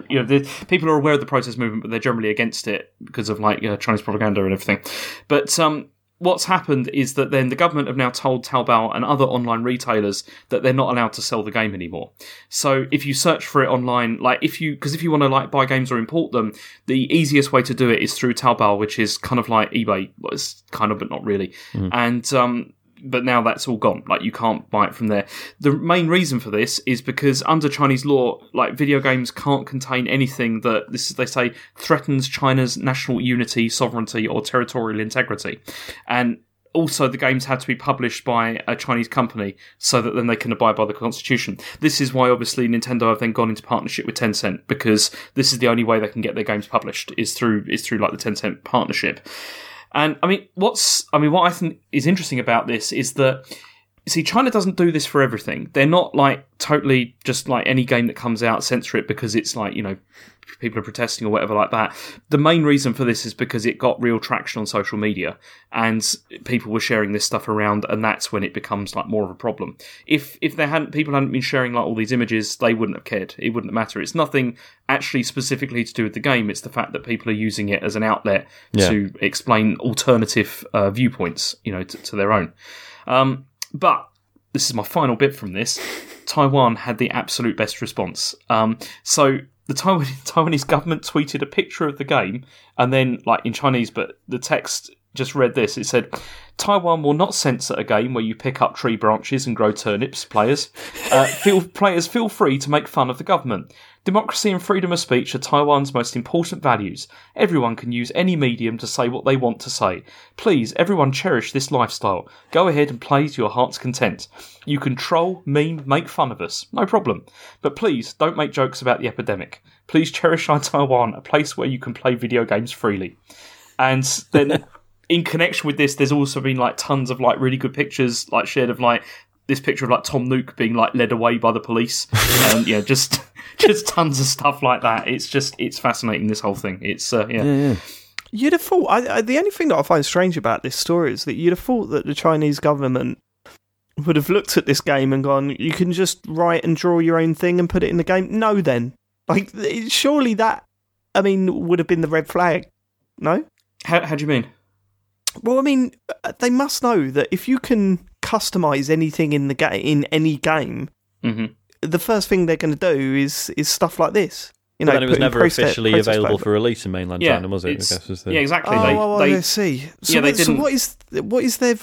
you know people are aware of the protest movement but they're generally against it because of like uh, Chinese propaganda and everything. But um what's happened is that then the government have now told Taobao and other online retailers that they're not allowed to sell the game anymore. So if you search for it online, like if you, because if you want to like buy games or import them, the easiest way to do it is through Taobao, which is kind of like eBay. Well, it's kind of, but not really. And, um, but now that's all gone. Like you can't buy it from there. The main reason for this is because under Chinese law, like video games can't contain anything that this is they say threatens China's national unity, sovereignty, or territorial integrity, and also the games had to be published by a Chinese company so that then they can abide by the constitution. This is why obviously Nintendo have then gone into partnership with Tencent because this is the only way they can get their games published is through is through like the Tencent partnership. And I mean, what's I mean, what I think is interesting about this is that see, China doesn't do this for everything. They're not like totally just like any game that comes out censor it because it's like you know people are protesting or whatever like that. The main reason for this is because it got real traction on social media and people were sharing this stuff around, and that's when it becomes like more of a problem. If if there hadn't people hadn't been sharing like all these images, they wouldn't have cared. It wouldn't matter. It's nothing actually specifically to do with the game. It's the fact that people are using it as an outlet Yeah. to explain alternative uh, viewpoints, you know, to, to their own. Um, but this is my final bit from this. Taiwan had the absolute best response. Um, so the Taiwan, Taiwanese government tweeted a picture of the game, and then, like in Chinese, but the text just read this. It said, "Taiwan will not censor a game where you pick up tree branches and grow turnips. Players, uh, feel players feel free to make fun of the government." Democracy and freedom of speech are Taiwan's most important values. Everyone can use any medium to say what they want to say. Please, everyone cherish this lifestyle. Go ahead and play to your heart's content. You can troll, meme, make fun of us. No problem. But please, don't make jokes about the epidemic. Please cherish our Taiwan, a place where you can play video games freely. And then, in connection with this, there's also been like tons of like really good pictures, like shared of like this picture of like Tom Nook being like led away by the police. um, yeah, just just tons of stuff like that. It's just it's fascinating. This whole thing. It's uh, yeah. You'd have thought. I, I, the only thing that I find strange about this story is that you'd have thought that the Chinese government would have looked at this game and gone, "You can just write and draw your own thing and put it in the game." No, then, like, surely that, I mean, would have been the red flag. No. How, how do you mean? Well, I mean, uh, they must know that if you can customize anything in the game in any game, hmm the first thing they're going to do is is stuff like this. You know, But then it was never protest- officially protest available flag- for release in mainland Yeah, China, was it? I guess was the... Yeah, exactly. Oh, they, oh, oh, they I see. So, Yeah, they so didn't- what is what is their?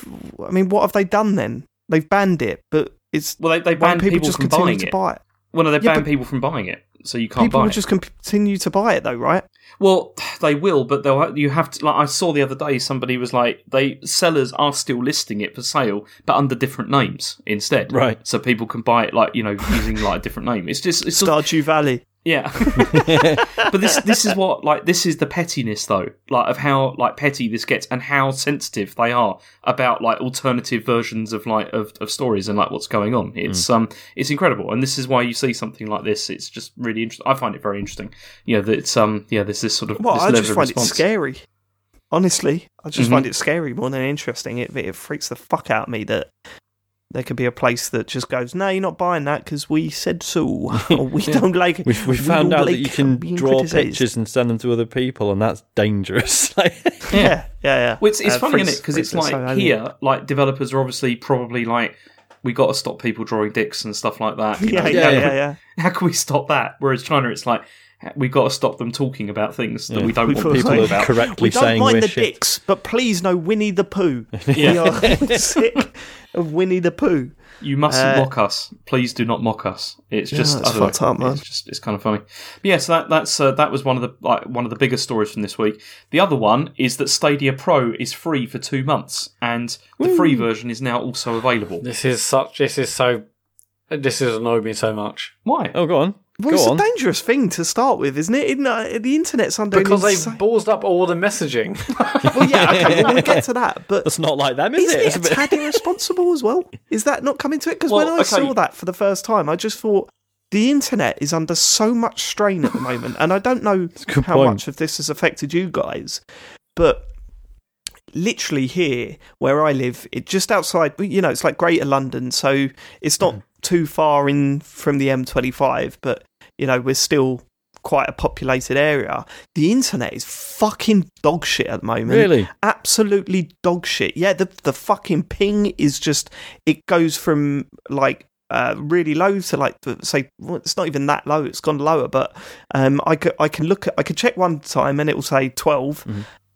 I mean, what have they done then? They've banned it, but it's well they, they banned people, people, just from continue buying to it. buy it. Well, no, they Yeah, banned but- people from buying it. So you can't People buy will it. just continue to buy it though, right? Well, they will, but they'll you have to. Like I saw the other day, somebody was like, they sellers are still listing it for sale, but under different names instead. Right. So people can buy it like you know using like a different name. It's just it's Stardew Valley. Yeah. but this this is what like this is the pettiness though, like of how like petty this gets and how sensitive they are about like alternative versions of like of, of stories and like what's going on. It's um it's incredible, and this is why you see something like this. It's just really interesting. I find it very interesting. You know that it's um yeah there's this sort of Well, this I level just find response. it scary. Honestly, I just Mhm. find it scary more than interesting. It, it freaks the fuck out of me that there could be a place that just goes, "No, you're not buying that because we said so." or we don't like. We, we found don't out that you can draw criticised." pictures and send them to other people, and that's dangerous. Like, Yeah, yeah, yeah. Well, it's, it's Uh, funny, freaks- isn't it? Because it's like so here, like developers are obviously probably like, we got to stop people drawing dicks and stuff like that. you Yeah, know? yeah, Yeah, yeah, yeah. How can we stop that? Whereas China, it's like we've got to stop them talking about things that Yeah. we don't We want feel people like- about. correctly We don't saying mind we're the shit. dicks, but please no Winnie the Pooh. We are sick of Winnie the Pooh. You mustn't Uh, mock us. Please do not mock us. It's just that's I don't fucked know. up, man. It's just it's kind of funny. But yeah, so that that's uh, that was one of the like one of the biggest stories from this week. The other one is that Stadia Pro is free for two months, and the free version is now also available. This is such. This is so. This has annoyed me so much Why? Oh, go on. Well, go it's on. a dangerous thing to start with, isn't it? In, uh, the internet's under because they've insane- ballsed up all the messaging. Well, yeah, okay, well, we'll get to that. But That's not like them, is isn't it? it It's a a bit- tad irresponsible as well? Is that not coming to it? Because when I okay. saw that for the first time, I just thought the internet is under so much strain at the moment, and I don't know how point. much of this has affected you guys, but literally here where I live, it just outside, you know, it's like Greater London, so it's not Mm. Too far in from the M25, but you know, we're still quite a populated area. The internet is fucking dog shit at the moment Really? absolutely dog shit. Yeah, the the fucking ping is just it goes from like uh, really low to like say well, it's not even that low. It's gone lower, but um, I could I can look at I could check one time and it will say 12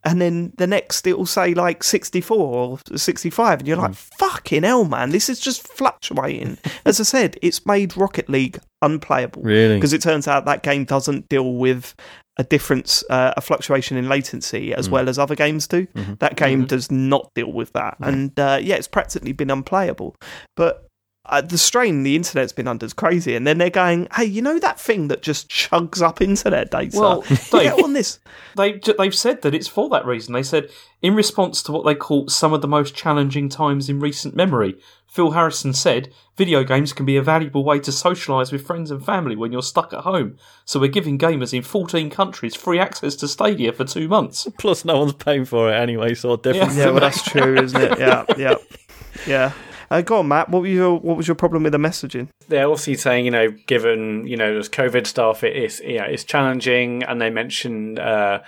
And then the next, it will say like 64 or 65. And you're like, mm. fucking hell, man, this is just fluctuating. As I said, it's made Rocket League unplayable Really? because it turns out that game doesn't deal with a difference, uh, a fluctuation in latency as mm. well as other games do. Mm-hmm. That game mm-hmm. does not deal with that, mm-hmm. and uh, yeah, it's practically been unplayable. But uh, the strain the internet's been under is crazy, and then they're going, "Hey, you know that thing that just chugs up internet data? Well, get on this." They they've said that it's for that reason. They said in response to what they call some of the most challenging times in recent memory. Phil Harrison said, "Video games can be a valuable way to socialise with friends and family when you're stuck at home. So we're giving gamers in 14 countries free access to Stadia for two months." Plus, no one's paying for it anyway, so what difference? Yeah. Yeah, well, that's true, isn't it? Yeah, yeah, yeah. Uh, go on, Mat. What was your what was your problem with the messaging? They're obviously saying, you know, given you know there's COVID stuff, it is yeah, it's challenging, and they mentioned uh,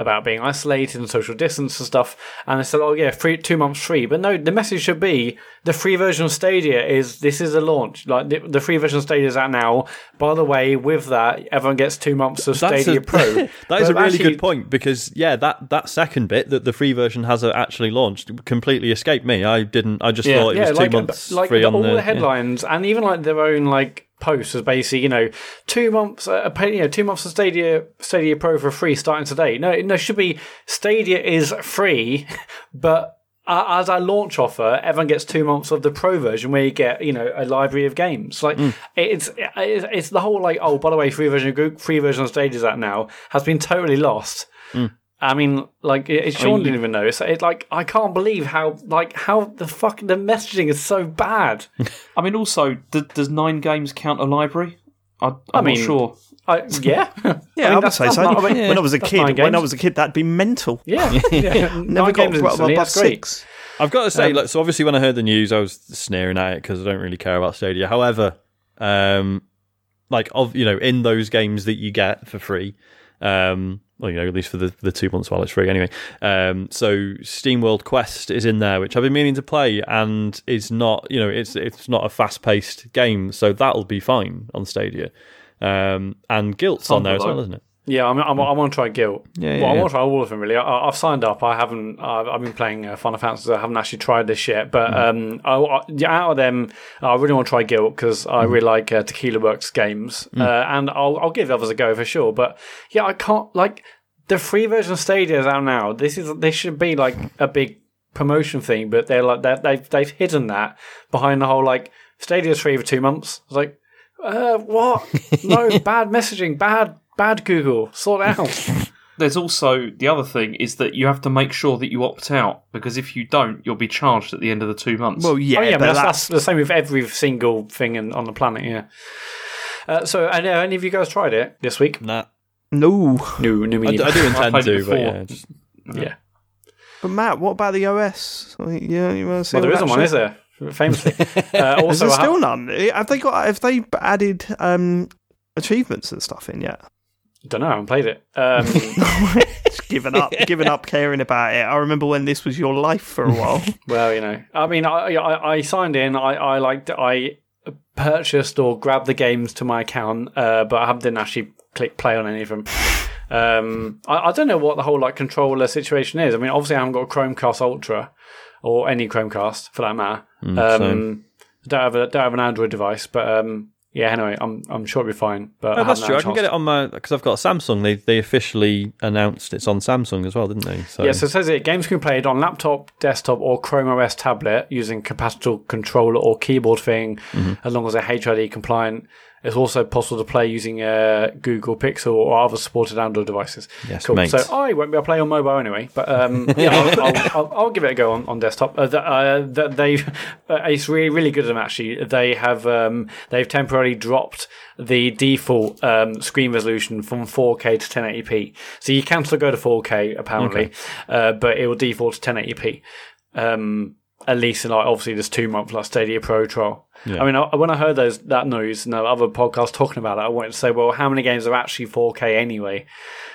about being isolated and social distance and stuff, and they said, oh yeah, free two months free, but no, the message should be the free version of Stadia is this is a launch, like the, the free version of Stadia is out now. By the way, with that, everyone gets two months of That's Stadia a, Pro. that is a really actually- good point because yeah, that that second bit that the free version has actually launched completely escaped me. I didn't. I just Yeah. thought it was two like, months like free the, on all the, the, yeah. headlines and even like their own like posts was basically you know two months uh, you know two months of Stadia Stadia Pro for free starting today. No, no, it should be Stadia is free, but. Uh, as a launch offer, everyone gets two months of the pro version, where you get you know a library of games. Like Mm. it's, it's it's the whole like oh by the way free version of Google, free version of Stadia is out now has been totally lost. Mm. I mean, like it, it- Sean didn't even know. It's it, like I can't believe how like how the fuck the messaging is so bad. I mean, also, d- does nine games count a library? I, I'm I mean, not sure. I, yeah, Yeah, I, mean, would say so. not- I mean, when I was a that's kid, nine when I was a kid, that'd be mental. yeah, yeah. Never Nine got games above above six. I've got to say, Um, look, so obviously when I heard the news, I was sneering at it because I don't really care about Stadia. However, um, like of you know, in those games that you get for free, um, well, you know, at least for the, the two months while it's free, anyway. Um, so SteamWorld Quest is in there, which I've been meaning to play, and is not, you know, it's it's not a fast paced game, so that'll be fine on Stadia. Um, and Gylt's on there as well, isn't it? Yeah, I'm, I'm, I want to try Gylt. Yeah, well, yeah, I want to try all of them really. I, I've signed up. I haven't. I've, I've been playing uh, Final Fantasy. I haven't actually tried this yet. But um, I, I, yeah, out of them, I really want to try Gylt because I really like uh, Tequila Works games, uh, and I'll I'll give others a go for sure. But yeah, I can't like the free version of Stadia is out now. This is this should be like a big promotion thing, but they're like that they've they've hidden that behind the whole like Stadia's free for two months. It's like, uh, what? no, bad messaging, bad bad Google, sort out. There's also the other thing is that you have to make sure that you opt out because if you don't, you'll be charged at the end of the two months. Well, yeah, oh yeah, but but that's, that's, that's the same with every single thing in, on the planet. Yeah. Uh, so, and, uh, any of you guys tried it this week? Nah. no. No, no, me I, d- neither. I do intend played to, but yeah. Just, yeah. But Mat, what about the OS? Like, yeah, you want to see Well, there all isn't one, is there? Famously. Uh, Is there still ha- none? Have they got? Have they added um, achievements and stuff in yet? Don't know. I haven't played it. Um, Just given up, given up caring about it. I remember when this was your life for a while. well, you know, I mean, I, I, I signed in. I, I liked. I purchased or grabbed the games to my account, uh, but I didn't actually click play on any of them. Um, I, I don't know what the whole like controller situation is. I mean, obviously, I haven't got a Chromecast Ultra or any Chromecast for that matter. um. I don't have a don't have an Android device, but um, yeah. Anyway, I'm I'm sure it'll be fine. But Oh, that's true. I can get it on my because I've got a Samsung. They they officially announced it's on Samsung as well, didn't they? So Yeah, so it says it games can be played on laptop, desktop, or Chrome OS tablet using compatible controller or keyboard thing, Mm-hmm. as long as they're HID compliant. It's also possible to play using uh, Google Pixel or other supported Android devices. Yes, cool. mate. So I won't be able to play on mobile anyway, but um, yeah, I'll, I'll, I'll, I'll give it a go on, on desktop. Uh, th- uh, th- they've uh, it's really really good of them actually. They have um, they've temporarily dropped the default um, screen resolution from 4K to 1080p. So you can still go to 4K apparently, uh, but it will default to 1080p. Um, at least like obviously there's two months like Stadia Pro trial. I mean, I, when I heard those that news and the other podcasts talking about it, I wanted to say, well, how many games are actually 4K anyway?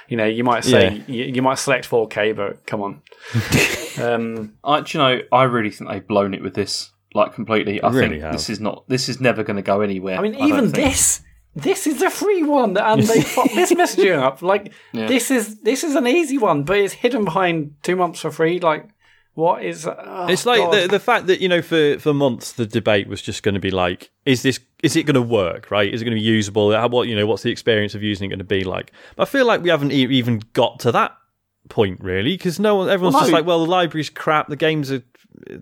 You know, you might say you, you might select 4K, but come on. um, I, you know, I really think they've blown it with this, like completely. I Really think have. this is not, this is never going to go anywhere. I mean, don't even this. This is a free one, and they fucked this messaging up. Like this is this is an easy one, but it's hidden behind two months for free. Like, what is? oh, It's like the the fact that you know for for months the debate was just going to be like, is this is it going to work? Right? Is it going to be usable? How, what you know? What's the experience of using it going to be like? But I feel like we haven't e- even got to that point really because no one everyone's Well, just no. like, well, the library's crap. The games are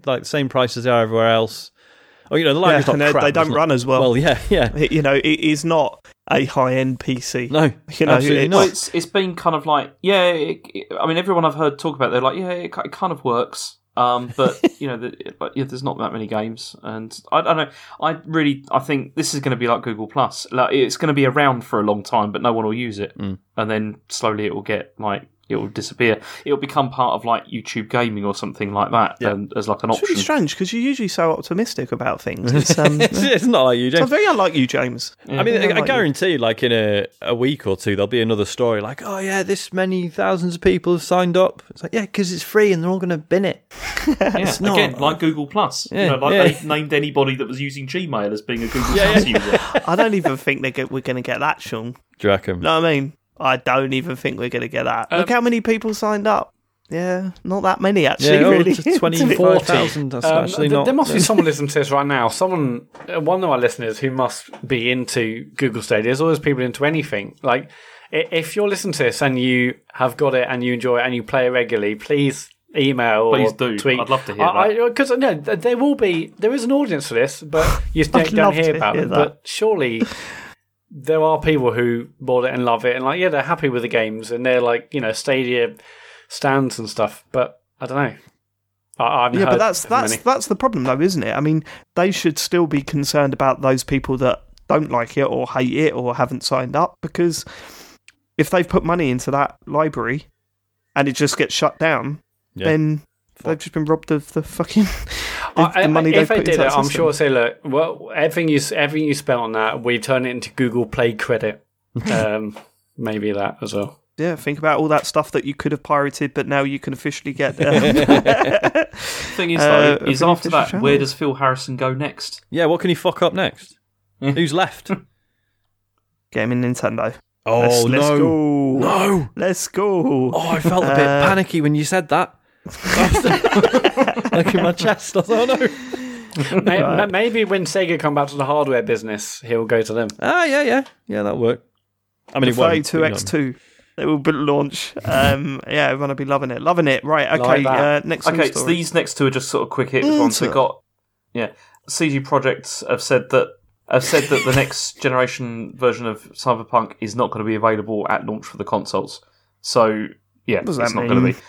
like the same price as they are everywhere else. Oh, you know, the library's and not crap. they don't run as well. Well, yeah, yeah. you know, it is not a high-end PC. No, You know, absolutely it's- not. Well, it's it's been kind of like yeah. It, it- I mean, everyone I've heard talk about, it, they're like, yeah, it, it kind of works. Um, but you know, the, but yeah, there's not that many games, and I, I don't know. I really, I think this is going to be like Google Plus. Like, it's going to be around for a long time, but no one will use it, Mm. and then slowly it will get like it will disappear. It'll become part of like YouTube gaming or something like that, and as like an It's option. really strange because you're usually so optimistic about things. It's, um, it's, it's not like you, James. sounds very unlike you, James. I mean, Yeah, I, I like you. guarantee, like in a, a week or two, there'll be another story like, oh yeah, this many thousands of people have signed up. It's like, yeah, because it's free and they're all going to bin it. Yeah, not- again, like Google Plus. Yeah, you know, like yeah. they named anybody that was using Gmail as being a Google Yeah, Plus user. I don't even think they get, we're going to get that, Sean. Do you reckon? know what I mean? I don't even think we're going to get that. Look how many people signed up. Yeah, not that many actually. yeah, oh, really, to 25,000. That's Um, actually th- not. There must be someone listening to this right now. Someone, uh, one of our listeners who must be into Google Stadia. There's always people into anything. Like, if you're listening to this and you have got it and you enjoy it and you play it regularly, please email Please or do. tweet. I'd love to hear it. Because no, th- there will be there is an audience for this, but you just don't, don't hear about hear it. that. But surely. There are people who bought it and love it, and like, yeah, they're happy with the games, and they're like, you know, Stadia stands and stuff. But I don't know. I, I yeah, but that's that's many. that's the problem, though, isn't it? I mean, they should still be concerned about those people that don't like it or hate it or haven't signed up because if they've put money into that library and it just gets shut down, Yeah. then they've just been robbed of the fucking the, I- the money I- if they've I put did into it, that I'm system. sure say, look, well, everything you everything you spent on that, we turn it into Google Play credit. um, maybe that as well. Yeah, think about all that stuff that you could have pirated, but now you can officially get. Um, thing is, Uh, is after that, channel. where does Phil Harrison go next? yeah, what can he fuck up next? Who's left? Gaming Nintendo. Oh let's, let's no, go. no! Let's go. Oh, I felt a bit Uh, panicky when you said that. Like in my chest. I thought, oh no. May- ma- Maybe when Sega come back to the hardware business, he'll go to them. Ah, yeah, yeah, yeah. That worked. I mean, it won't. Thirty-two X two. It will launch. Um, yeah, everyone will be loving it. Loving it. Right. Okay. Like uh, next. Okay, news so these next two are just sort of quick hits. ones. We got yeah, CD Projekt have said that have said that the next generation version of Cyberpunk is not going to be available at launch for the consoles. So yeah, does it's that not going to be.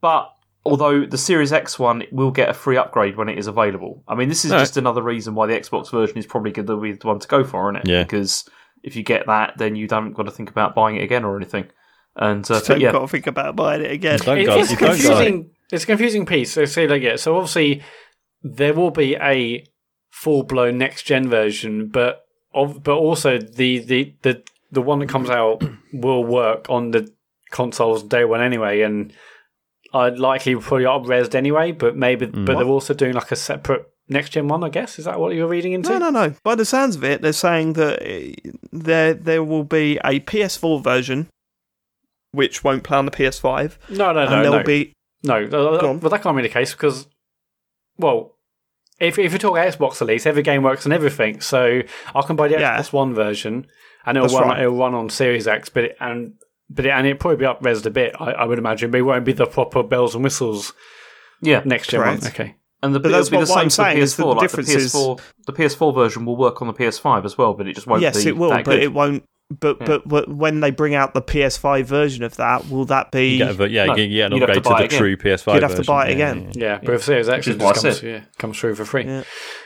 But although the Series X one will get a free upgrade when it is available. I mean, this is Alright. just another reason why the Xbox version is probably going to be the one to go for, isn't it? Yeah. Because if you get that, then you don't got to think about buying it again or anything. And uh, Just but don't yeah, got to think about buying it again. Don't go- it's you don't go. confusing. It's a confusing piece. So say like yeah. So obviously there will be a full blown next gen version, but of but also the the the the one that comes out will work on the consoles day one anyway, and I'd likely probably up resed anyway. But maybe but they're also doing like a separate next gen one. I guess is that what you're reading into? No, no, no. By the sounds of it, they're saying that uh, there there will be a PS4 version, which won't play on the PS5, no, no, and no. there no. be No, Go uh, that can't be the case because, well, if if you talk Xbox at least, every game works on everything. So I can buy the Yeah. Xbox One version, and it'll That's run right. it'll run on Series X, but it, and but it, and it'll probably be up res a bit. I, I would imagine, but it won't be the proper bells and whistles yeah. next gen one. Okay, And the, But it'll that's be what- the what same I'm for saying PS4. is the like the difference is- PS4, the PS4 version will work on the PS5 as well, but it just won't yes, be. it will, that but good. it won't. But, Yeah. but but when they bring out the PS5 version of that, will that be? You get a, yeah, No, you get an you'd to upgrade to, the again. true PS5. You'd have to buy it Yeah, again. yeah, yeah, but if Series X it why I just comes, said. yeah, comes through for free. Yeah.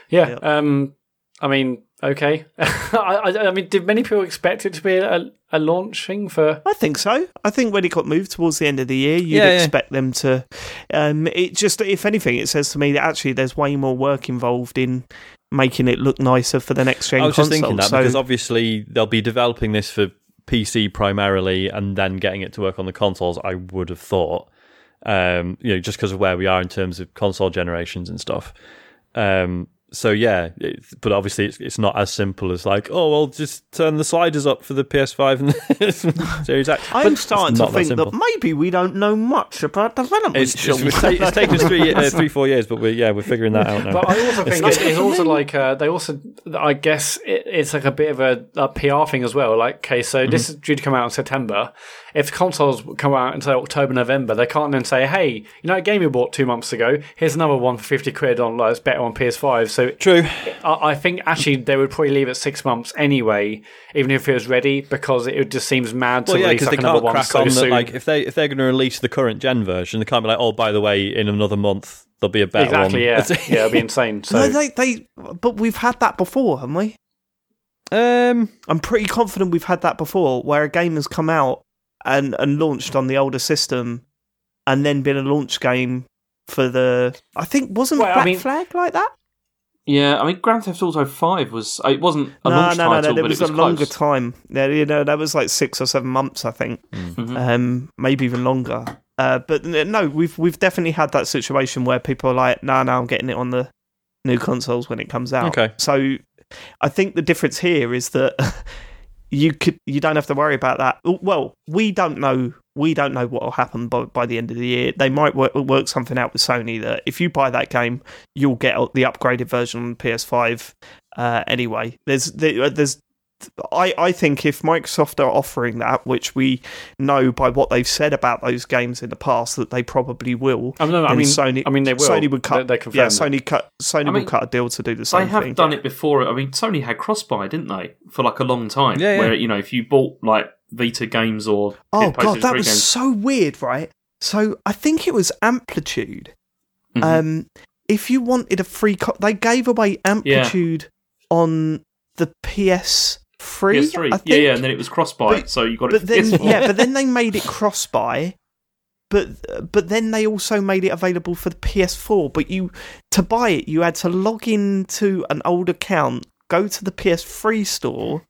Yeah, Yeah. um, I mean, okay. I, I, I mean, did many people expect it to be a, a launching for? I think so. I think when it got moved towards the end of the year, you'd Yeah, yeah. expect them to. Um, it just, if anything, it says to me that actually there's way more work involved in making it look nicer for the next gen I was console. just thinking that so, because obviously they'll be developing this for PC primarily and then getting it to work on the consoles. I would have thought, um, you know, just because of where we are in terms of console generations and stuff. Um, so yeah, it, but obviously it's it's not as simple as like, oh well, just turn the sliders up for the PS5 and Series X. I'm But starting to not that think that, maybe we don't know much about development. It's, it's, Sean. it's, it's taken us three, uh, three, four years, but we're yeah, we're figuring that out now. But I also think it, it's also like uh, they also, I guess it, it's like a bit of a, a PR thing as well. Like, okay, so this is due to come out in September. If consoles come out in October, November, they can't then say, "Hey, you know, a game you bought two months ago. Here's another one for fifty quid on like, it's better on PS5." So True. I, I think actually they would probably leave it six months anyway, even if it was ready, because it just seems mad to Well, yeah, release because like they another can't one crack so on that. soon. Like, if they if they're going to release the current gen version, they can't be like, oh, by the way, in another month there'll be a better exactly, one. Exactly. Yeah, yeah, it'd be insane. So no, they, they, but we've had that before, haven't we? um, I'm pretty confident we've had that before, where a game has come out and and launched on the older system, and then been a launch game for the. I think wasn't Well, I Black mean- Flag like that? Yeah, I mean, Grand Theft Auto Five was it wasn't a no, launch no, no, title, no. There but was, it was a longer time. Yeah, you know, that was like six or seven months, I think. Mhm. Um, maybe even longer. Uh, but no, we've we've definitely had that situation where people are like, "No, no, I'm getting it on the new consoles when it comes out." Okay. So, I think the difference here is that you could you don't have to worry about that. Well, we don't know. We don't know what will happen by, by the end of the year. They might work, work something out with Sony that if you buy that game, you'll get the upgraded version on PS5 uh, anyway. There's there's I, I think if Microsoft are offering that, which we know by what they've said about those games in the past that they probably will, I, I mean, Sony, I mean, they will. Sony would cut. They, they yeah. Sony cut. Sony I mean, will cut a deal to do the same thing. They have thing. done it before. I mean, Sony had cross-buy, didn't they, for like a long time? Yeah, yeah. Where you know, if you bought like Vita games or Oh god, that was games, so weird, right? So I think it was Amplitude. Mhm. Um, if you wanted a free, co- they gave away Amplitude on the PS3. PS3, I yeah, think. yeah, and then it was cross-buy, so you got it but for then PS4. yeah, but then they made it cross buy. But but then they also made it available for the PS4. But you to buy it, you had to log into an old account, go to the PS3 store,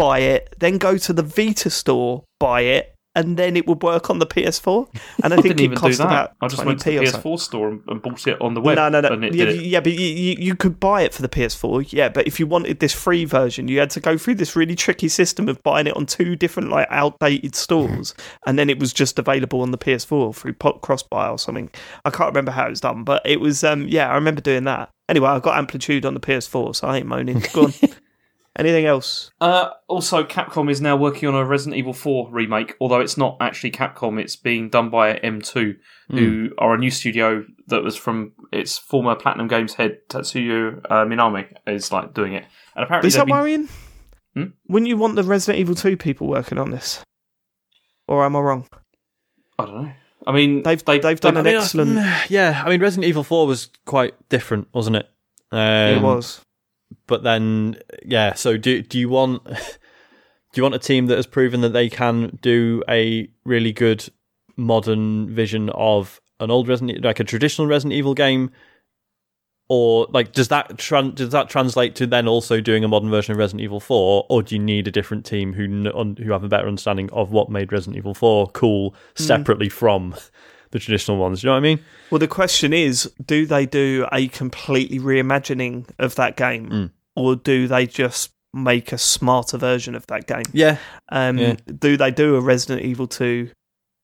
buy it, then go to the Vita store, buy it, and then it would work on the PS4. And I I think it cost that. about I just 20p went to the. PS4 store and, and bought it on the web. No, no, no. And it Yeah, yeah, but you, you, you could buy it for the PS4. Yeah, but if you wanted this free version, you had to go through this really tricky system of buying it on two different, like, outdated stores, and then it was just available on the PS4 through cross buy or something. I can't remember how it was done, but it was. Um, yeah, I remember doing that. Anyway, I got Amplitude on the PS4, so I ain't moaning. Go on. Anything else? Uh, also, Capcom is now working on a Resident Evil 4 remake, although it's not actually Capcom. It's being done by M2, who are a new studio that was from its former Platinum Games head Tatsuya uh, Minami is like doing it. And apparently, Is they've that been- worrying? Hmm? Wouldn't you want the Resident Evil 2 people working on this? Or am I wrong? I don't know. I mean, They've they, they've done they- an I mean, excellent. Yeah, I mean, Resident Evil 4 was quite different, wasn't it? Um, it was. But then, yeah. So, do do you want do you want a team that has proven that they can do a really good modern vision of an old Resident, like a traditional Resident Evil game, or like does that tran- does that translate to then also doing a modern version of Resident Evil 4, or do you need a different team who kn- who have a better understanding of what made Resident Evil 4 cool hmm. separately from the traditional ones? You know what I mean? Well, the question is do they do a completely reimagining of that game, Mm. or do they just make a smarter version of that game? Yeah, Um, Yeah. Do they do a Resident Evil 2,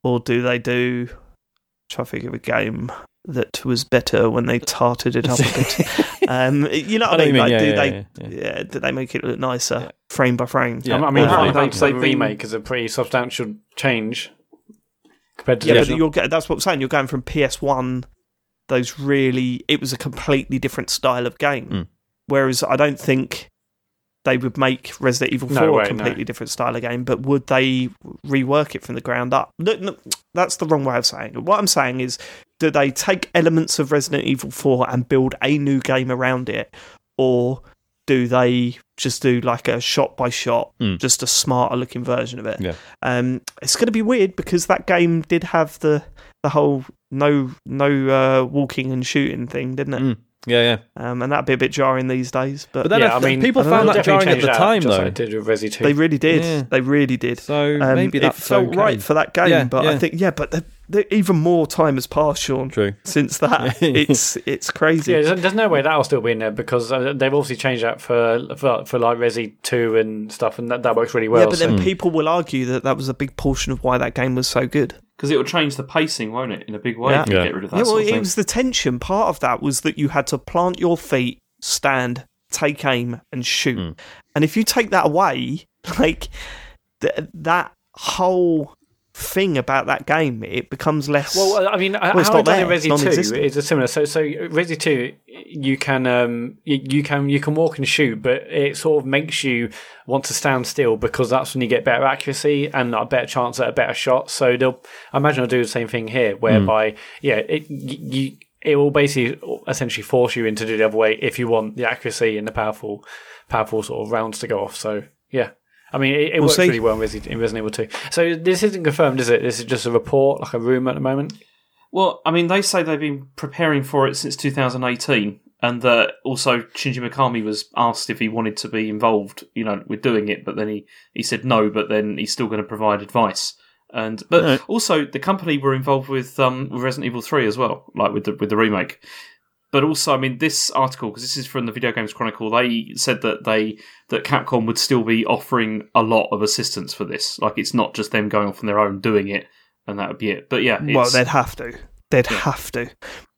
or do they do. Try to think of a game that was better when they tarted it up a bit. um, you know I what know I mean? mean, Like, yeah, do yeah, they, yeah, yeah. yeah, do they make it look nicer Yeah. frame by frame? Yeah. I mean, Yeah. apparently They've- the remake is a pretty substantial change compared to Yeah, the but you're that's what I'm saying. You're going from PS1, those really, it was a completely different style of game. Mm. Whereas I don't think they would make Resident Evil 4 No way, a completely no. different style of game, but would they rework it from the ground up? No, no, that's the wrong way of saying it. What I'm saying is, do they take elements of Resident Evil 4 and build a new game around it? Or do they just do like a shot by shot, Mm. just a smarter looking version of it? Yeah. Um, it's going to be weird because that game did have the the whole no no uh, walking and shooting thing, didn't it? Mm. yeah, yeah. Um, and that'd be a bit jarring these days. But, But then yeah, I, I mean, people I found know, that jarring at the that, time, though. like did with Resi 2. they really did. Yeah. They really did. So Um, maybe that felt okay. right for that game, Yeah, but yeah. I think yeah, but the, the, even more time has passed, Sean, True. since that. It's it's crazy. Yeah, there's, there's no way that'll still be in there because uh, they've obviously changed that for for, for like Resi 2 and stuff, and that, that works really well. yeah, but so- then people will argue that that was a big portion of why that game was so good. because it will change the pacing, won't it, in a big way Yeah. if you Yeah. get rid of that yeah, well, sort of it was the tension. Part of that was that you had to plant your feet, stand, take aim, and shoot. Mm. And if you take that away, like th- that whole thing about that game, it becomes less. Well, I mean, Well, it's how not done in. It's Resi Two is a similar. So, so Resi Two, you can um, you, you can you can walk and shoot, but it sort of makes you want to stand still because that's when you get better accuracy and a better chance at a better shot. So they'll, I imagine, they'll do the same thing here, whereby yeah, it you. It will basically essentially force you into do the other way if you want the accuracy and the powerful, powerful sort of rounds to go off. So yeah, I mean it, it We'll works see. really well in Resident, in Resident Evil Two. So this isn't confirmed, is it? This is just a report, like a rumor at the moment. Well, I mean, they say they've been preparing for it since 2018, and that also Shinji Mikami was asked if he wanted to be involved, you know, with doing it, but then he, he said no, but then he's still going to provide advice. And but Right. also the company were involved with um with Resident Evil 3 as well, like with the with the remake. But also, I mean, this article because this is from the Video Games Chronicle. They said that they that Capcom would still be offering a lot of assistance for this. Like, it's not just them going off on their own doing it, and that would be it. But yeah, well, they'd have to. They'd have to,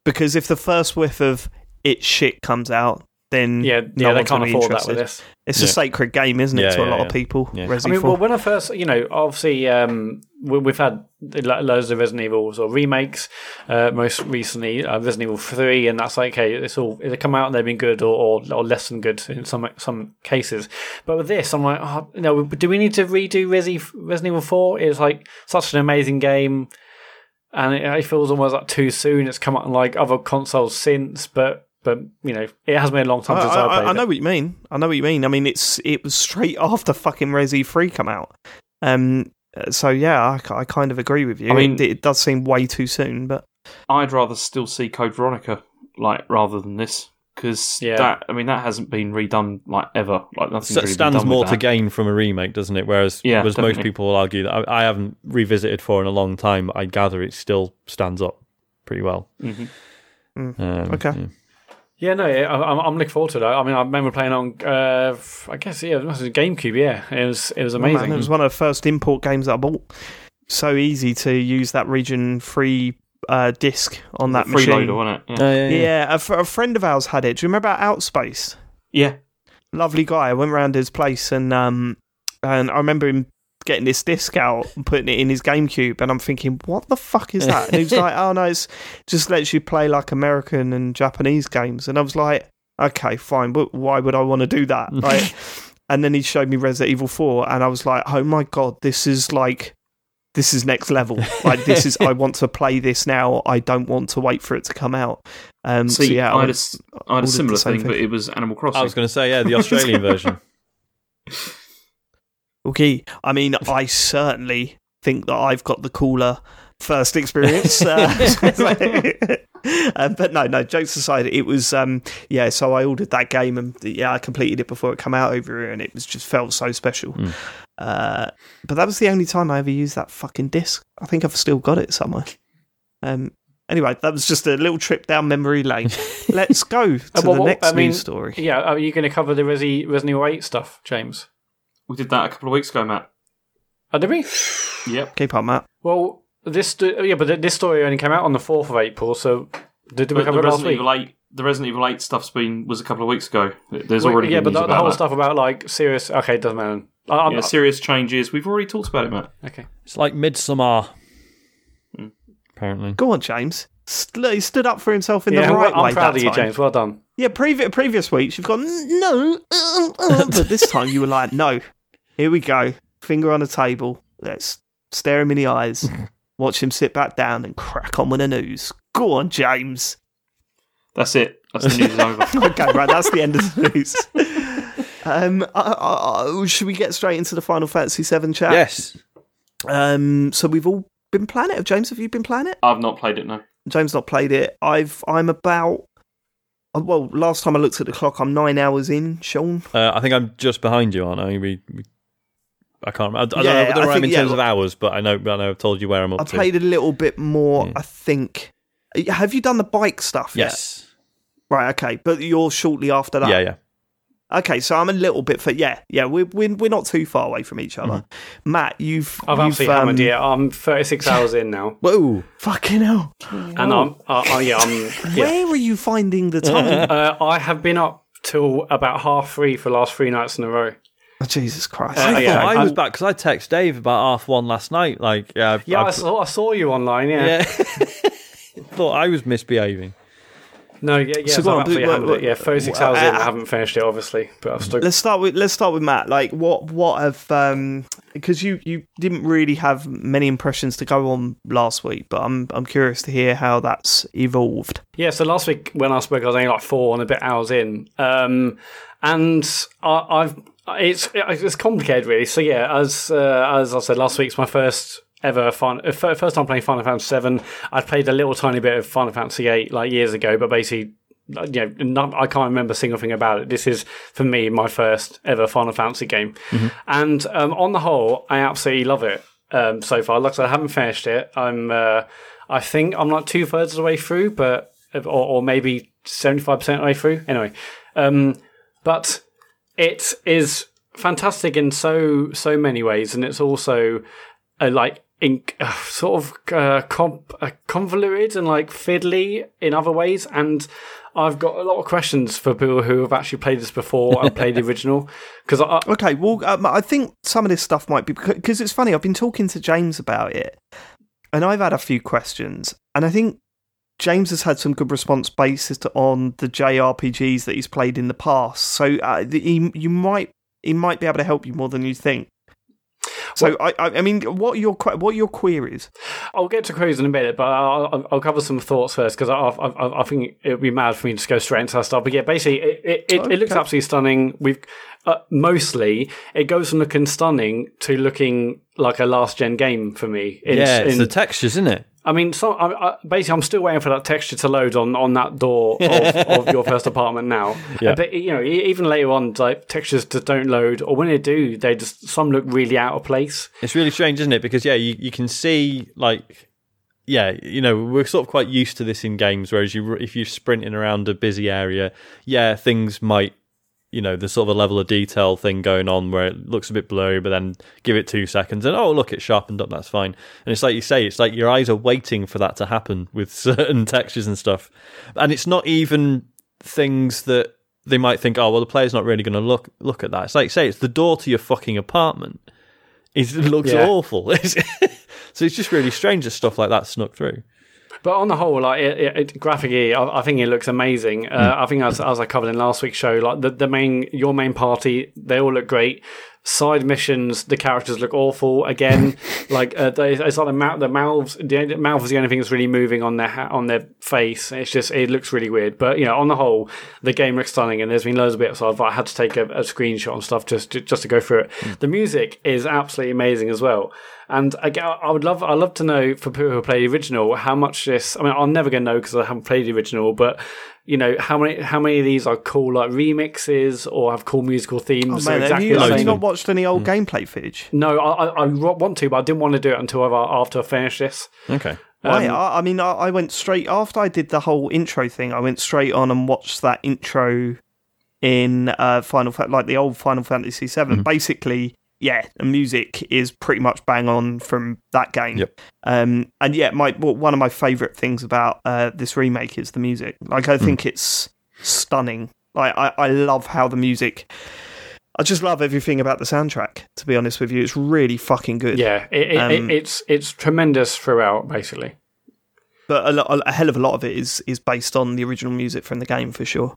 because if the first whiff of it shit comes out, then Yeah, no yeah, they can't gonna be afford that with this. It's Yeah. a sacred game, isn't it, Yeah, to a lot yeah. of people? Yeah. Resi I mean, 4. well, when I first, you know, obviously, um, we, we've had lo- loads of Resident Evil or remakes. Uh, most recently, uh, Resident Evil Three, and that's like, okay, it's all they come out and they've been good or, or, or less than good in some some cases. But with this, I'm like, oh, you know, do we need to redo Resi, Resident Evil Four? It's like such an amazing game, and it, it feels almost like too soon. It's come out on like other consoles since, but. But you know, it has been a long time I, since I, I, played I it. know what you mean. I know what you mean. I mean, it's it was straight after fucking Resi Three come out. Um. uh, So yeah, I, I kind of agree with you. I mean- it, it does seem way too soon, but I'd rather still see Code Veronica, like rather than this, because Yeah. that I mean that hasn't been redone like ever. Like nothing So really stands been done more with to gain from a remake, doesn't it? Whereas, Yeah, whereas most people will argue that I, I haven't revisited for in a long time. I gather it still stands up pretty well. Mhm. Um, Okay. yeah. Yeah, no, I- I'm, I'm looking forward to that. I mean, I remember playing on, uh, I guess, yeah, it was GameCube. Yeah, it was, it was Oh, man, amazing. it was one of the first import games that I bought. So easy to use that region free uh, disc on that machine. freeloader, wasn't it? Yeah. Oh, yeah, yeah. Yeah, a, f- a friend of ours had it. Do you remember Outspace? yeah. Lovely guy. I went round his place and um, and I remember him getting this disc out and putting it in his GameCube, and I'm thinking, what the fuck is that? And he was like, oh no, it's just lets you play like American and Japanese games, and I was like, okay, fine, but why would I want to do that? Like, and then he showed me Resident Evil Four, and I was like, oh my god, this is like. This is next level. Like this is. I want to play this now. I don't want to wait for it to come out. Um, so yeah, I, had a, went- s- I had a similar thing, thing. but it was Animal Crossing. I was going to say, yeah, the Australian version. Okay, I mean, I certainly think that I've got the cooler first experience. Uh, uh, but no, no. Jokes aside, it was um, yeah. So I ordered that game, and yeah, I completed it before it came out over here, and it was just felt so special. Mm. Uh, but that was the only time I ever used that fucking disc. I think I've still got it somewhere. Um. Anyway, that was just a little trip down memory lane. Let's go to Uh, well, the next I mean, news story. Yeah, are you going to cover the Resi, Resident Evil 8 stuff, James? We did that a couple of weeks ago, Mat. Oh, did we? Yep. Keep up, Mat. Well, this, yeah, but this story only came out on the 4th of April, so did, did we But cover the it last Resident week? Evil Eight, the Resident Evil Eight stuff's been was a couple of weeks ago. There's Wait, already yeah, been but news the, the whole that. stuff about like serious. Okay, it doesn't matter. I- I'm, Yeah, serious changes. We've already talked about it, Mat. okay. It's like Midsummer. Hmm. Apparently. Go on, James. St- he stood up for himself in Yeah, the right I'm way. proud that of you, time. James. Well done. Yeah, previous previous weeks you've gone "Mm, no, uh, uh," but this time you were like, no. Here we go. Finger on the table. Let's stare him in the eyes. Watch him sit back down and crack on with the news. Go on, James. That's it. That's the news over. Okay, right. That's the end of the news. Um, uh, uh, uh, should we get straight into the Final Fantasy VII chat? Yes. Um, so we've all been playing it. James, have you been playing it? I've not played it. No. James not played it. I've I'm about well, last time I looked at the clock, I'm nine hours in. Sean, Uh, I think I'm just behind you, aren't I? We, we I can't remember. I, I Yeah, don't know, I don't know where I'm think- in yeah, terms of hours, but I know, I know I've told you where I'm up I to. played a little bit more. Yeah. I think. Have you done the bike stuff? yet? Yes. Right. Okay. But you're shortly after that. Yeah, yeah. Okay. So I'm a little bit for yeah, yeah. We're we're, we're not too far away from each other. Mm-hmm. Mat, you've I've you've, absolutely um, hammered it. I'm 36 hours in now, Whoa. Fucking hell. and I'm uh, uh, yeah, I'm yeah. Where are you finding the time? Uh, I have been up till about half three for the last three nights in a row. Oh, Jesus Christ. Uh, I yeah, thought I I- was back because I texted Dave about half one last night. Like, yeah, I've- Yeah, I I've- saw, I saw you online. Yeah. yeah. thought I was misbehaving. No, yeah, yeah. So So go on, I've absolutely what- hammered what- it. Yeah, 36 what- hours in. uh, I haven't finished it, obviously, but I've still. let's start with let's start with Mat. Like, what what have um because you you didn't really have many impressions to go on last week, but I'm I'm curious to hear how that's evolved. Yeah, so last week when I spoke, I was only like four and a bit hours in, um, and I, I've it's it's complicated really. So yeah, as uh, as I said, last week's my first ever fun, uh, first time playing Final Fantasy Seven. I'd played a little tiny bit of Final Fantasy Eight like years ago, but basically. You know, not, I can't remember a single thing about it. This is for me my first ever Final Fantasy game, and um, on the whole, I absolutely love it um, so far. Like I said, I haven't finished it. I'm, uh, I think I'm like two thirds of the way through, but or, or maybe seventy five percent of the way through. Anyway, um, but it is fantastic in so so many ways, and it's also uh, like in, uh, sort of uh, com- uh, convoluted and like fiddly in other ways. And I've got a lot of questions for people who have actually played this before and played the original because I, Okay, well, um, I think some of this stuff might be because it's funny. I've been talking to James about it, and I've had a few questions, and I think James has had some good response based on the JRPGs that he's played in the past. So uh, the, he, you might he might be able to help you more than you think. So I, I, I mean, what are your what are your queries? I'll get to queries in a minute, but I'll, I'll, I'll cover some thoughts first because I, I, I, I think it would be mad for me to just go straight into that stuff. But yeah, basically, it, it, it, it looks absolutely stunning. We've uh, mostly it goes from looking stunning to looking like a last gen game for me. In, yeah, it's in- the textures, isn't it? I mean, so, I, I, basically, I'm still waiting for that texture to load on, on that door of, of your first apartment now. Yeah. But you know, even later on, like textures just don't load, or when they do, they just some look really out of place. It's really strange, isn't it? Because yeah, you, you can see like yeah, you know, we're sort of quite used to this in games. Whereas you, if you're sprinting around a busy area, yeah, things might, you know, the sort of a level of detail thing going on where it looks a bit blurry, but then give it two seconds and oh, look, it's sharpened up. That's fine. And it's like you say, it's like your eyes are waiting for that to happen with certain textures and stuff, and it's not even things that they might think, oh, well, the player's not really going to look look at that. It's like say, it's the door to your fucking apartment. It looks Yeah. awful. so it's just really strange that stuff like that snuck through. But on the whole, like it, it, graphically, I, I think it looks amazing. Uh, I think as, as I covered in last week's show, like the, the main your main party, they all look great. Side missions, the characters look awful again. like uh, they, it's like the mouth, the mouths, the mouth is the only thing that's really moving on their ha- on their face. It's just it looks really weird. But you know, on the whole, the game looks stunning, and there's been loads of bits. So I've I had to take a, a screenshot and stuff just to, just to go through it. The music is absolutely amazing as well. And i would love, I love to know for people who play the original how much this. I mean, I'm never going to know because I haven't played the original, but you know how many how many of these are cool like remixes or have cool musical themes. Oh, themes. man, or have you, have you not watched any old gameplay footage? No, I, I, I want to, but I didn't want to do it until I've, after I finished this. Okay. Why? I, I mean, I, I went straight after I did the whole intro thing. I went straight on and watched that intro in uh, Final, Fa- like the old Final Fantasy VII. Mm-hmm. Basically, yeah, the music is pretty much bang on from that game. Yep. Um, and yeah, my well, one of my favourite things about uh, this remake is the music. Like, Hmm. I think it's stunning. Like, I, I love how the music. I just love everything about the soundtrack. To be honest with you, it's really fucking good. Yeah, it, it, Um, it, it's it's tremendous throughout, basically. but a, lo- a hell of a lot of it is is based on the original music from the game for sure.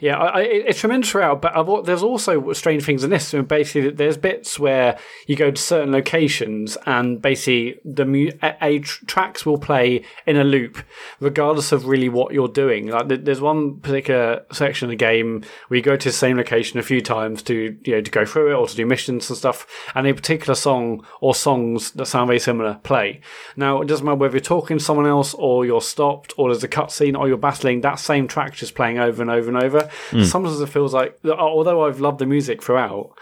Yeah, I, I, it's tremendous throughout, but I've, there's also strange things in this. So basically, there's bits where you go to certain locations, and basically the mu- a, a tr- tracks will play in a loop, regardless of really what you're doing. Like th- there's one particular section of the game where you go to the same location a few times to you know to go through it or to do missions and stuff, and a particular song or songs that sound very similar play. Now it doesn't matter whether you're talking to someone else or you're stopped or there's a cutscene or you're battling. That same track just playing over and over and over. Sometimes it feels like, although I've loved the music throughout,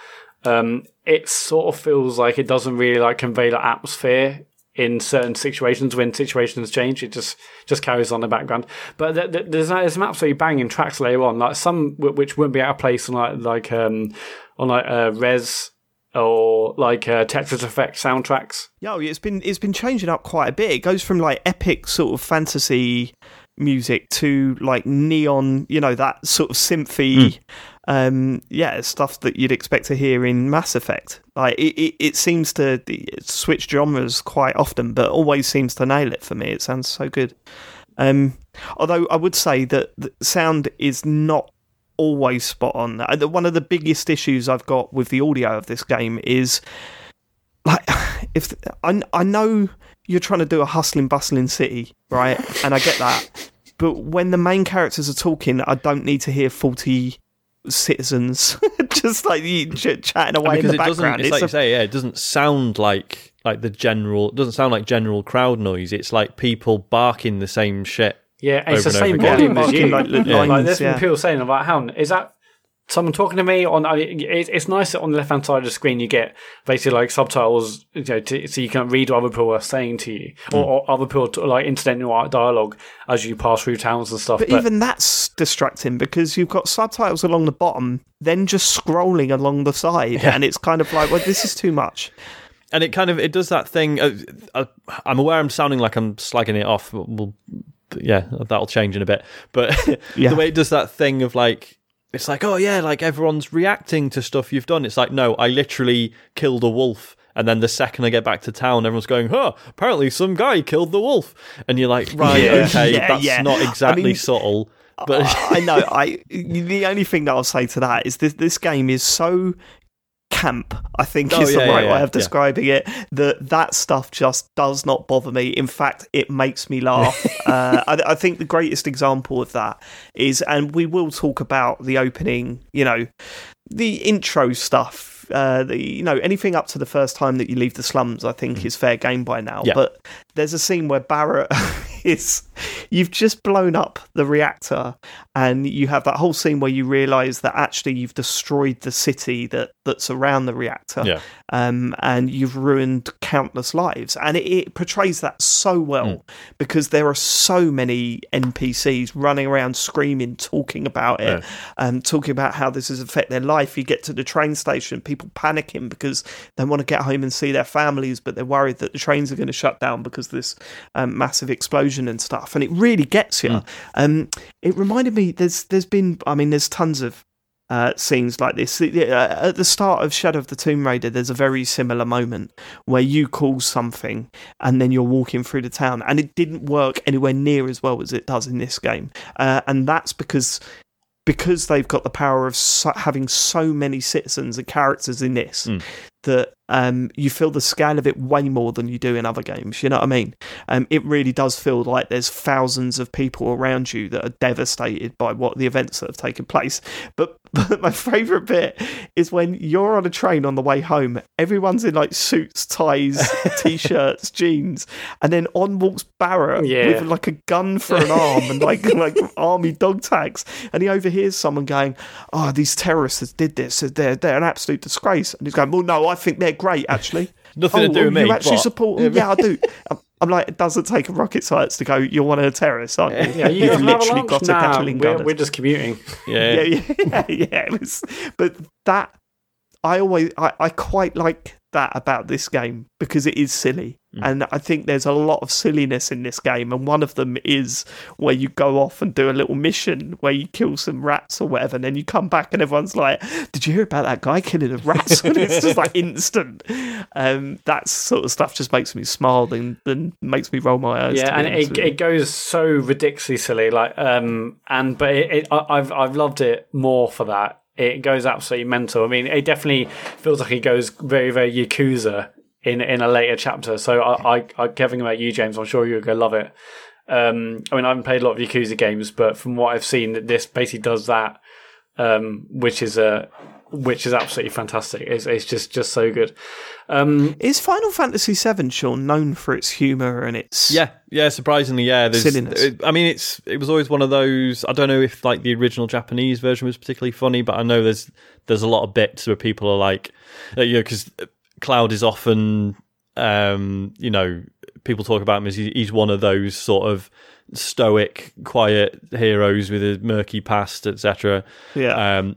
um, it sort of feels like it doesn't really like convey the atmosphere in certain situations when situations change. It just just carries on in the background. But th- th- there's there's some absolutely banging tracks later on, like some w- which wouldn't be out of place on like like um on like uh, Rez or like uh, Tetris Effect soundtracks. Yeah, it's been it's been changing up quite a bit. It goes from like epic sort of fantasy music to like neon, you know, that sort of synthy, um, yeah, stuff that you'd expect to hear in Mass Effect. Like it, it, it seems to switch genres quite often, but always seems to nail it for me. It sounds so good. Um, although I would say that the sound is not always spot on. Uh, One of the biggest issues I've got with the audio of this game is like if I I know you're trying to do a hustling bustling city, right? And I get that. But when the main characters are talking, I don't need to hear 40 citizens just like you ch- chatting away in because the it doesn't. background. It's, like a- you say, yeah, it doesn't sound like like the general. It doesn't sound like general crowd noise. It's like people barking the same shit. Yeah, it's Over the same over again. volume as Barking you. like Like, li- lines, there's been yeah. people saying about how is that someone talking to me on? It's, it's nice that on the left hand side of the screen you get basically like subtitles, you know, to, so you can read what other people are saying to you, Hmm. or, or other people to, like incidental dialogue as you pass through towns and stuff. But, But, even that's distracting because you've got subtitles along the bottom, then just scrolling along the side, and it's kind of like, well, this is too much. and it kind of it does that thing. Uh, uh, I'm aware I'm sounding like I'm slagging it off. but We'll, yeah, that'll change in a bit. But Yeah. the way it does that thing of like, it's like, oh yeah, like everyone's reacting to stuff you've done. It's like, no, I literally killed a wolf. And then the second I get back to town, everyone's going, huh, apparently some guy killed the wolf. And you're like, right, Yeah. okay, Yeah, that's yeah. not I exactly mean- subtle. But I know. I the only thing that I'll say to that is this this game is so camp. I think Oh, is the right yeah, way yeah, of describing it. That that stuff just does not bother me. In fact, it makes me laugh. uh, I, I think the greatest example of that is, and we will talk about the opening. You know, the intro stuff. Uh, the you know anything up to the first time that you leave the slums, I think is fair game by now. Mm. Yeah. But there's a scene where Barrett is you've just blown up the reactor and you have that whole scene where you realize that actually you've destroyed the city that that's around the reactor Yeah. um, and you've ruined countless lives and it, it portrays that so well Mm. because there are so many npcs running around screaming talking about it Yeah. um, talking about how this has affected their life you get to the train station people panicking because they want to get home and see their families but they're worried that the trains are going to shut down because of this um, massive explosion and stuff and it really gets you um, it reminded me there's there's been i mean there's tons of uh, scenes like this. Uh, At the start of Shadow of the Tomb Raider, there's a very similar moment where you call something and then you're walking through the town, and it didn't work anywhere near as well as it does in this game. Uh, and that's because because they've got the power of so, having so many citizens and characters in this Mm. that um, you feel the scale of it way more than you do in other games. You know what I mean? Um, it really does feel like there's thousands of people around you that are devastated by what the events that have taken place. But, but my favourite bit is when you're on a train on the way home. Everyone's in like suits, ties, t-shirts, jeans, and then on walks Barrett Yeah. with like a gun for an arm and like like army dog tags, and he overhears someone going, "Oh, these terrorists did this. They're they're an absolute disgrace." And he's going, "Well, no, I think they're great actually." Nothing oh, to do with me. You actually what? support them? Yeah, I do. I'm- I'm like, it doesn't take a rocket science to go. You're one of the terrorists, aren't you? Yeah, you You've guys literally lunch? got a Nah, Gatling we're, gun. we're just commuting. Yeah. yeah, yeah, yeah. It was, but that I always I, I quite like that about this game because it is silly. And I think there's a lot of silliness in this game, and one of them is where you go off and do a little mission where you kill some rats or whatever, and then you come back and everyone's like, "Did you hear about that guy killing the rats?" and it's just like instant. Um, that sort of stuff just makes me smile and, and makes me roll my eyes. yeah, and it, it goes so ridiculously silly. Like, um, and but it, it, I- I've I've loved it more for that. It goes absolutely mental. I mean, it definitely feels like it goes very very yakuza in in a later chapter. So I I, I Kevin about you, James. I'm sure you're gonna love it. Um, I mean, I haven't played a lot of Yakuza games, but from what I've seen, this basically does that, um, which is a which is absolutely fantastic. It's, it's just just so good. Um, Is Final Fantasy VII, Sean, known for its humour and its Yeah, yeah. Surprisingly, yeah. There's, Silliness. it- I mean, it's it was always one of those. I don't know if like the original Japanese version was particularly funny, but I know there's there's a lot of bits where people are like, uh, you know, because Cloud is often, um, you know, people talk about him as he's one of those sort of stoic, quiet heroes with a murky past, etc. Yeah. Um,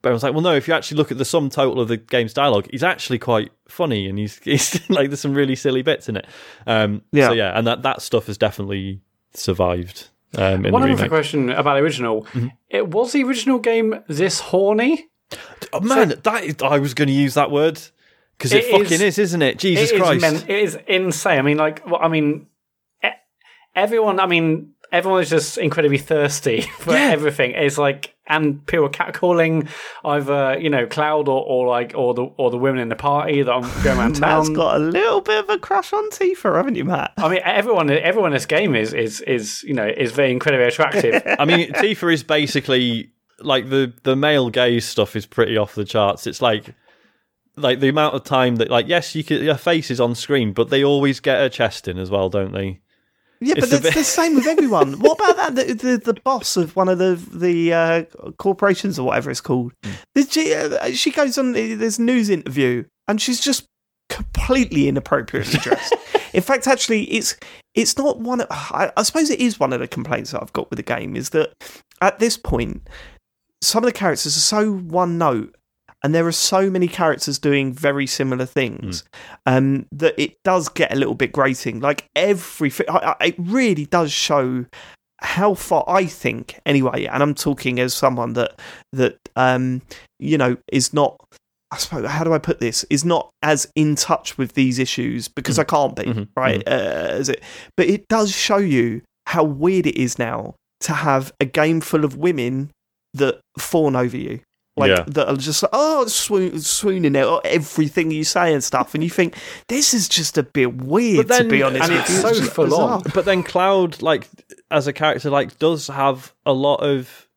but I was like, well, no. If you actually look at the sum total of the game's dialogue, he's actually quite funny, and he's, he's like there's some really silly bits in it. Um, Yeah. So yeah, and that that stuff has definitely survived. Um, one the other question about the original: Mm-hmm. it was the original game this horny? Oh, man, that is, I was going to use that word because it, It fucking is- is, isn't it? Jesus It is Christ! men- it is insane. I mean, like, well, I mean, everyone. I mean, everyone is just incredibly thirsty for Yeah. everything. It's like, and people are catcalling either you know Cloud or, or like or the or the women in the party that I'm going around Mat's town. got a little bit of a crush on Tifa, haven't you, Mat? I mean, everyone, everyone in this game is is is you know is very incredibly attractive. I mean, Tifa is basically like the the male gaze stuff is pretty off the charts. It's like like the amount of time that like yes, you can, your face is on screen, but they always get her chest in as well, don't they? Yeah, but It's a it's bit- the same with everyone. what about that? The, the, the boss of one of the the uh, corporations or whatever it's called. Did She, uh, she goes on this news interview and she's just completely inappropriately dressed. In fact, actually, it's it's not one. Of, I, I suppose it is one of the complaints that I've got with the game is that at this point, some of the characters are so one note. And there are so many characters doing very similar things um, that it does get a little bit grating. Like everything, I, I, it really does show how far I think, anyway. And I'm talking as someone that that um, you know is not. I suppose how do I put this? Is not as in touch with these issues because I can't be Mhm, right. Uh, as it, but it does show you how weird it is now to have a game full of women that fawn over you. Like Yeah. that are just like, oh swoon, swooning at everything you say and stuff, and you think this is just a bit weird But to be honest. and with it's so just full on. But then Cloud, like as a character, like does have a lot of,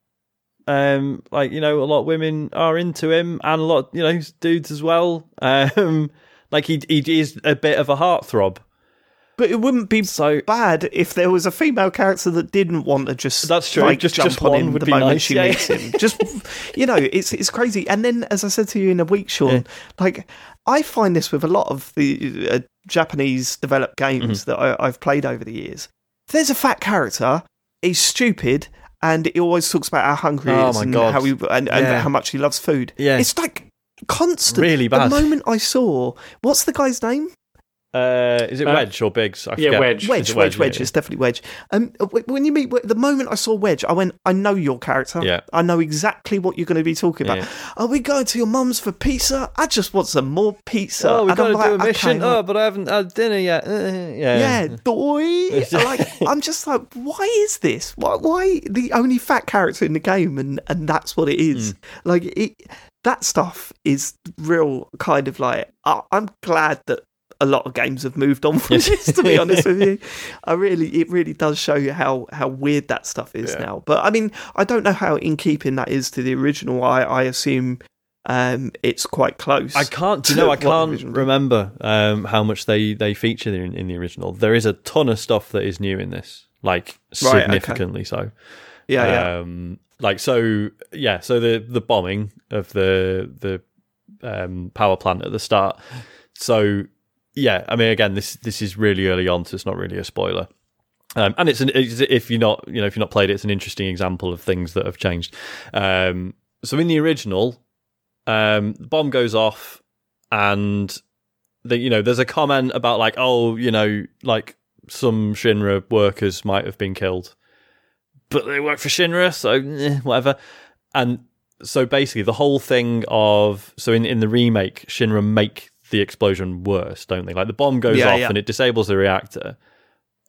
um, like you know, a lot of women are into him, and a lot, you know, dudes as well. Um, like he he is a bit of a heartthrob. But it wouldn't be So bad if there was a female character that didn't want to just That's true. like, Just- jump just on one him would the be moment nice, she yeah. meets him. Just you know, it's it's crazy. And then, as I said to you in a week, Sean, Yeah. like I find this with a lot of the uh, Japanese developed games Mm-hmm. that I, I've played over the years. There's a fat character, he's stupid. And he always talks about how hungry he Oh is my and God. how he and, and Yeah. how much he loves food. Yeah. it's like constant. Really bad. The moment I saw, what's the guy's name? Uh, is it Uh, Wedge or Biggs? I yeah, forget. Wedge. Wedge, Is it Wedge, Wedge. yeah. It's definitely Wedge. Um, when you meet the moment I saw Wedge, I went, I know your character. Yeah. I know exactly what you're going to be talking about. Yeah. Are we going to your mum's for pizza? I just want some more pizza. Oh, we've And got I'm to like, do a mission. okay, oh, but I haven't had dinner yet. Uh, yeah, yeah, boy. like, I'm just like, why is this? Why, why the only fat character in the game, and and that's what it is. Hmm. Like it, that stuff is real. Kind of like, I I'm glad that a lot of games have moved on from this. To be honest with you, I really, it really does show you how how weird that stuff is Yeah. now. But I mean, I don't know how in keeping that is to the original. I I assume. Um, it's quite close. I can't. You know? I can't remember um, how much they they feature in, in the original. There is a ton of stuff that is new in this, like Right, okay. significantly so. Yeah, yeah. Um, like so, yeah. So the the bombing of the the um, power plant at the start. So yeah, I mean, again, this this is really early on, so it's not really a spoiler. Um, and it's, an, it's if you're not you know if you're not played it, it's an interesting example of things that have changed. Um, so in the original, um, the bomb goes off, and the you know there's a comment about like oh you know like some Shinra workers might have been killed, but they work for Shinra, so eh, whatever. And so basically, the whole thing of so in in the remake, Shinra make the explosion worse, don't they? Like the bomb goes Yeah, off yeah. and it disables the reactor,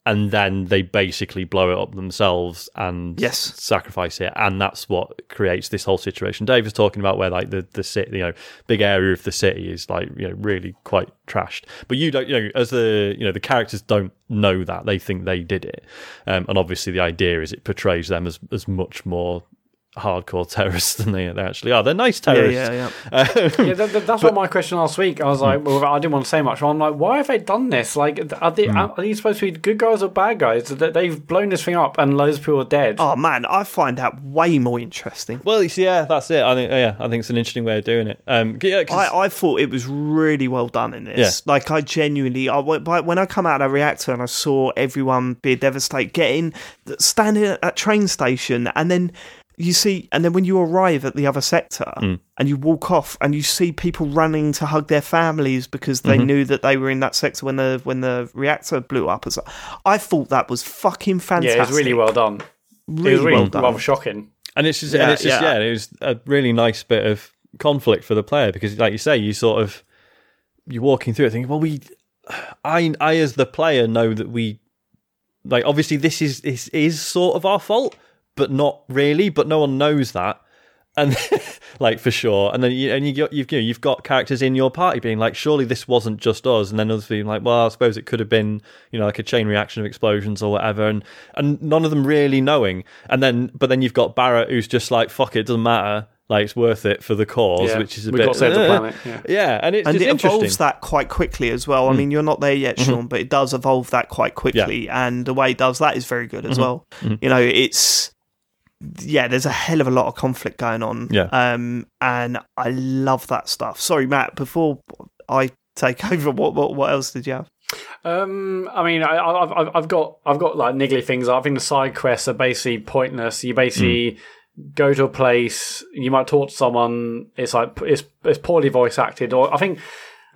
and then they basically blow it up themselves and Yes. sacrifice it, and that's what creates this whole situation. Dave was talking about where like the the city, you know, big area of the city is like you know really quite trashed, but you don't, you know, as the you know the characters don't know that they think they did it, um, and obviously the idea is it portrays them as as much more hardcore terrorists than they, they actually are. They're nice terrorists. yeah, yeah. Um, yeah, that, that- that's what my question last week. I was like, hmm. well, I didn't want to say much. I'm like, why have they done this? Like, are they, hmm. are these supposed to be good guys or bad guys? That they've blown this thing up and loads of people are dead. Oh man, I find that way more interesting. Well, you see, yeah, that's it. I think, yeah, I think it's an interesting way of doing it. Um, yeah, 'cause- I, I thought it was really well done in this. Yeah. Like I genuinely, I by when I come out of the reactor and I saw everyone be devastated, getting standing at train station, and then you see, and then when you arrive at the other sector Mm. and you walk off and you see people running to hug their families because they Mm-hmm. knew that they were in that sector when the when the reactor blew up. so- I thought that was fucking fantastic. yeah, it was really well done. really, it was really well done. rather shocking. and it's just, Yeah, and it's just, yeah. yeah. it was a really nice bit of conflict for the player because, like you say, you sort of you're walking through it thinking, well, we, I, I as the player know that we, like, obviously this is this is sort of our fault, but not really. But no one knows that. And like for sure, and then you and you got you've you know, you've got characters in your party being like, surely this wasn't just us, and then others being like, well, I suppose it could have been you know like a chain reaction of explosions or whatever, and and none of them really knowing, and then but then you've got Barrett who's just like, fuck it, doesn't matter, like it's worth it for the cause, Yeah, which is a we've bit got to save the planet. Yeah. yeah, and it's and just it interesting. Mm. evolves that quite quickly as well. I mean, you're not there yet, Mm-hmm. Sean, but it does evolve that quite quickly, and the way it does that is very good Mm-hmm. as well. You know, it's yeah, there's a hell of a lot of conflict going on, Yeah. um, and I love that stuff. Sorry, Mat, before I take over, what what, what else did you have? Um, I mean, I, I've, I've- I've got, I've got like niggly things. I think the side quests are basically pointless. You basically go to a place, you might talk to someone. It's like it's it's poorly voice acted, or I think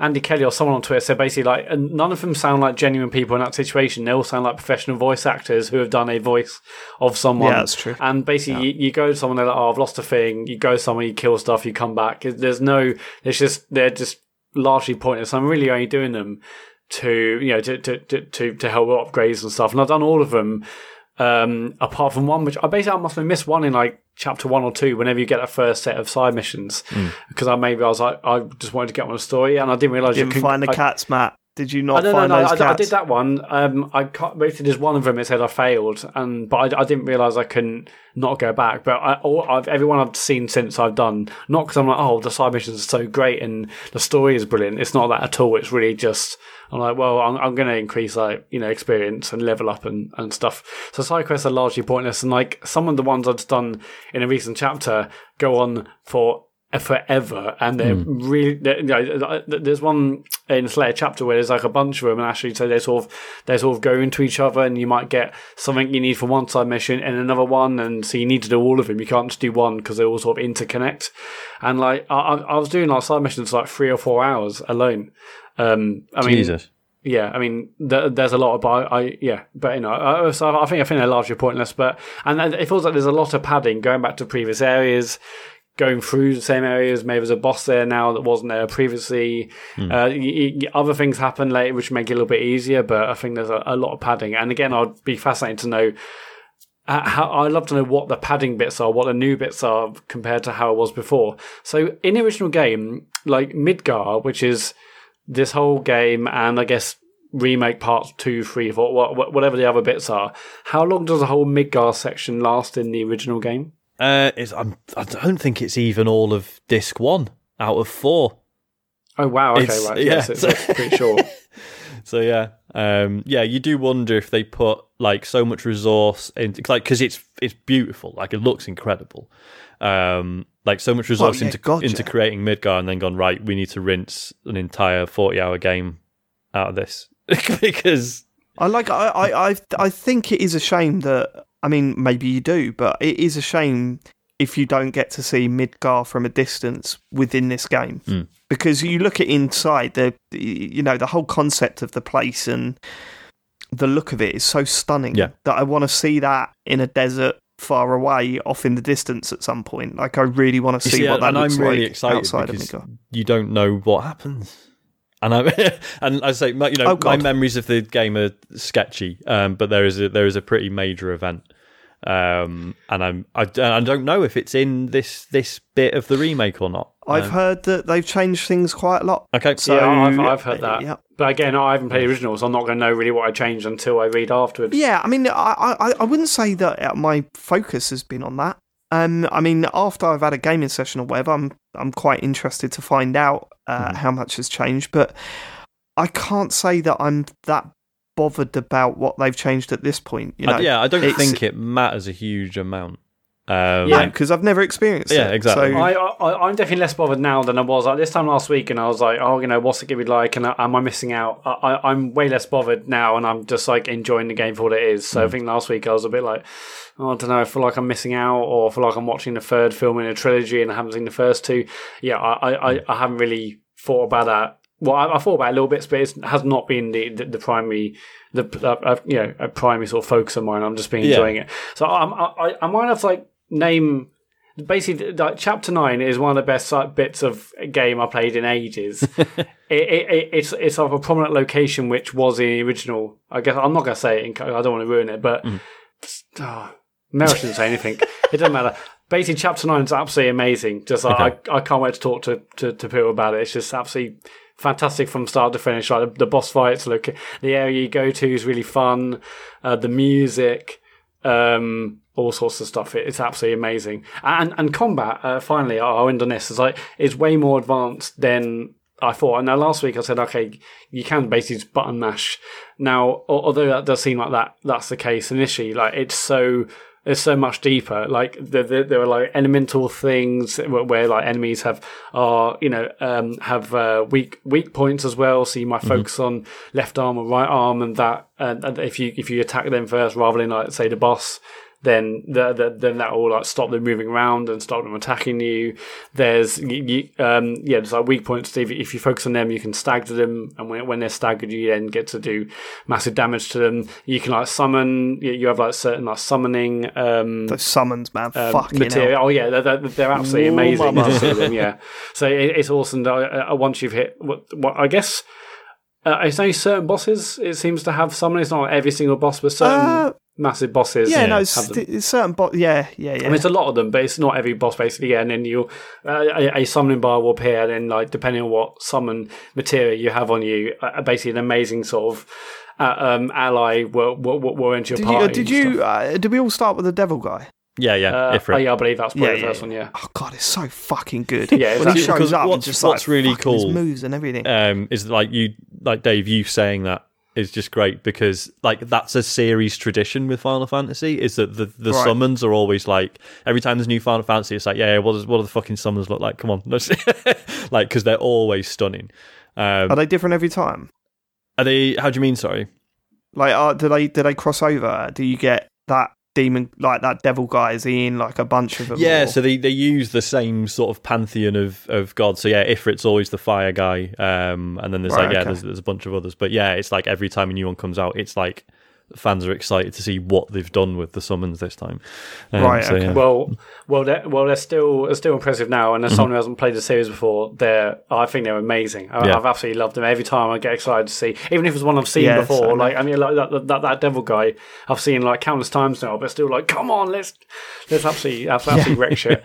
Andy Kelly or someone on Twitter said basically like, and none of them sound like genuine people in that situation. They all sound like professional voice actors who have done a voice of someone. Yeah, that's true. And basically, you, you go to someone, they're like, "Oh, I've lost a thing." You go somewhere, you kill stuff, you come back. There's no, it's just they're just largely pointless. I'm really only doing them to you know to to to to, to help with upgrades and stuff. And I've done all of them, um, apart from one, which I basically I must have missed one in like chapter one or two whenever you get that first set of side missions because I maybe I was like I just wanted to get on a story and I didn't realize you Didn't couldn't find the I- cats, Mat. Did you not know. No, those I? I did that one. Um, I can't, basically there's one of them. It said I failed, and but I, I didn't realize I couldn't not go back. But I, all, I've, everyone I've seen since I've done, not because I'm like, oh, the side missions are so great and the story is brilliant. It's not that at all. It's really just I'm like, well, I'm, I'm going to increase like you know experience and level up and, and stuff. So side quests are largely pointless, and like some of the ones I've done in a recent chapter go on for forever, and they're really. They're, you know, there's one in Slayer chapter where there's like a bunch of them, and actually, so they sort of they sort of go into each other, and you might get something you need for one side mission and another one, and so you need to do all of them. You can't just do one because they all sort of interconnect. And like I, I I was doing like side missions like three or four hours alone. Um, I mean, Jesus. yeah, I mean, th- there's a lot of, I, I yeah, but you know, I, so I think I think they're largely pointless. But and it feels like there's a lot of padding going back to previous areas, going through the same areas. Maybe there's a boss there now that wasn't there previously. Uh, y- y- other things happen later which make it a little bit easier, but I think there's a, a lot of padding. And again, I'd be fascinated to know. uh, How, I'd love to know what the padding bits are, what the new bits are compared to how it was before. So in the original game, like Midgar, which is this whole game and I guess remake parts two, three, four, wha- wha- whatever the other bits are. How long does the whole Midgar section last in the original game? Uh, it's, I'm, I don't think it's even all of disc one out of four. Oh wow! Okay, It's- right. yeah. Yes, it's, it's pretty short. So yeah, um, yeah, you do wonder if they put like so much resource into like because it's it's beautiful, like it looks incredible, um, like so much resource yeah, into God, into creating Midgar, and then gone right. We need to rinse an entire forty hour game out of this because I like. I, I, I, I think it is a shame that. I mean, maybe you do, but it is a shame if you don't get to see Midgar from a distance within this game, Hmm. because you look at inside the, you know, the whole concept of the place and the look of it is so stunning Yeah. that I want to see that in a desert far away, off in the distance at some point. Like I really want to see, see, what that and looks I'm really like excited outside of Midgar. you don't know what happens. And I and I say, my- you know, Oh, my memories of the game are sketchy, um, but there is a there is a pretty major event, um, and I'm I, I don't know if it's in this this bit of the remake or not. I've Um, heard that they've changed things quite a lot. okay, So yeah, I've, I've heard that. Yeah. But again, I haven't played the original, so I'm not going to know really what I changed until I read afterwards. Yeah, I mean, I, I, I wouldn't say that uh, my focus has been on that. Um, I mean, after I've had a gaming session or whatever, I'm I'm quite interested to find out uh, how much has changed. But I can't say that I'm that bothered about what they've changed at this point. You know, I, yeah, I don't think it matters a huge amount. Um, yeah, because I've never experienced Yeah, it. exactly. So, I, I, I'm definitely less bothered now than I was like this time last week, and I was like, oh, you know, what's it going to be like, and uh, am I missing out? I, I, I'm way less bothered now, and I'm just like enjoying the game for what it is. So I think last week I was a bit like, oh, I don't know, I feel like I'm missing out, or I feel like I'm watching the third film in a trilogy and I haven't seen the first two. Yeah, I, I, I, I haven't really thought about that. Well, I, I thought about it a little bit, but it has not been the, the, the primary, the uh, uh, you know, a primary sort of focus of mine. I'm just been Yeah. enjoying it. So I'm, I, I, I might have like name basically like chapter nine is one of the best like, bits of game I played in ages. it, it, it, it's it's of a prominent location which was in the original. I guess I'm not gonna say it. In, I don't want to ruin it, but oh, maybe I shouldn't say anything. it doesn't matter. Basically, chapter nine is absolutely amazing. Just like, I I can't wait to talk to, to to people about it. It's just absolutely. Fantastic from start to finish. Like the, the boss fights, look, the area you go to is really fun. Uh, the music, um, all sorts of stuff. It, it's absolutely amazing. And and combat, uh, finally, I'll end on this. Is like is way more advanced than I thought. And now last week I said, okay, you can basically just button mash. Now, although that does seem like that, that's the case initially. Like it's so. It's so much deeper. Like there, there, there are like elemental things where, where like enemies have are you know um, have uh, weak weak points as well. So you might focus on left arm or right arm, and that and, and if you if you attack them first rather than like say the boss, then the, the, then that will like stop them moving around and stop them attacking you. There's you, um, yeah, there's like weak points. If, if you focus on them, you can stagger them, and when, when they're staggered, you then get to do massive damage to them. You can like summon. You, you have like certain like summoning um, those summons, man, um, fucking materia. hell. Oh yeah, they're, they're, they're absolutely Ooh, amazing. mama. to see them, yeah, so it, it's awesome. That, uh, once you've hit what, what I guess. Uh, it's only certain bosses. It seems to have summon. It's not every single boss, but certain Uh, massive bosses. Yeah, no, it's, it's certain. Bo- yeah, yeah, yeah. I mean, it's a lot of them, but it's not every boss basically. Yeah, and then you uh, a, a summoning bar will appear, and then like depending on what summon materia you have on you, uh, basically an amazing sort of uh, um, ally will, will will will enter your did you, party. did you uh, did we all start with the devil guy? Yeah, yeah. Uh, Ifrit. oh yeah, I believe that's probably Yeah, the yeah, first yeah. one. Yeah. Oh god, it's so fucking good. Yeah, when he shows Because up, and what's- just what's like really fucking his cool- moves and everything. um, is like you, like Dave, you saying that is just great because like that's a series tradition with Final Fantasy. Is that the the Right. summons are always like every time there's new Final Fantasy, it's like yeah, what does what do the fucking summons look like? Come on, let's like because they're always stunning. Um, Are they different every time? are they? How do you mean? Sorry. Like, uh, do they do they cross over? Do you get that demon like that devil guy? Is in like a bunch of them? Yeah, or- so they, they use the same sort of pantheon of, of gods. So yeah, Ifrit's always the fire guy, um, and then there's Right, like yeah, okay. there's, there's a bunch of others. But yeah, it's like every time a new one comes out, it's like fans are excited to see what they've done with the summons this time. Um, Right, so, okay. yeah. Well, well, they're, well, they're still they're still impressive now. And as Mm-hmm. someone who hasn't played the series before, they're I think they're amazing. I, Yeah. I've absolutely loved them. Every time I get excited to see, even if it's one I've seen Yes, before. know. Like I mean, like that, that that devil guy, I've seen like countless times now, but still like, come on, let's let's absolutely absolutely wreck shit.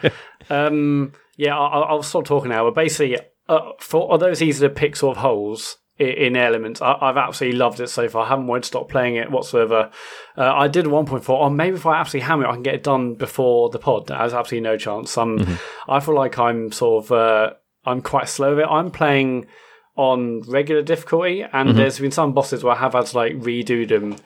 Um, yeah, I, I'll, I'll stop talking now. But basically, uh, for although it's easy to pick sort of holes i- in elements, I, I've absolutely loved it so far. I haven't wanted to stop playing it whatsoever. Uh, I did 1.4, or maybe if I absolutely hammer it, I can get it done before the pod. There's absolutely no chance. Um, I feel like I'm sort of uh, I'm quite slow with it. I'm playing on regular difficulty, and there's been some bosses where I have had to like redo them.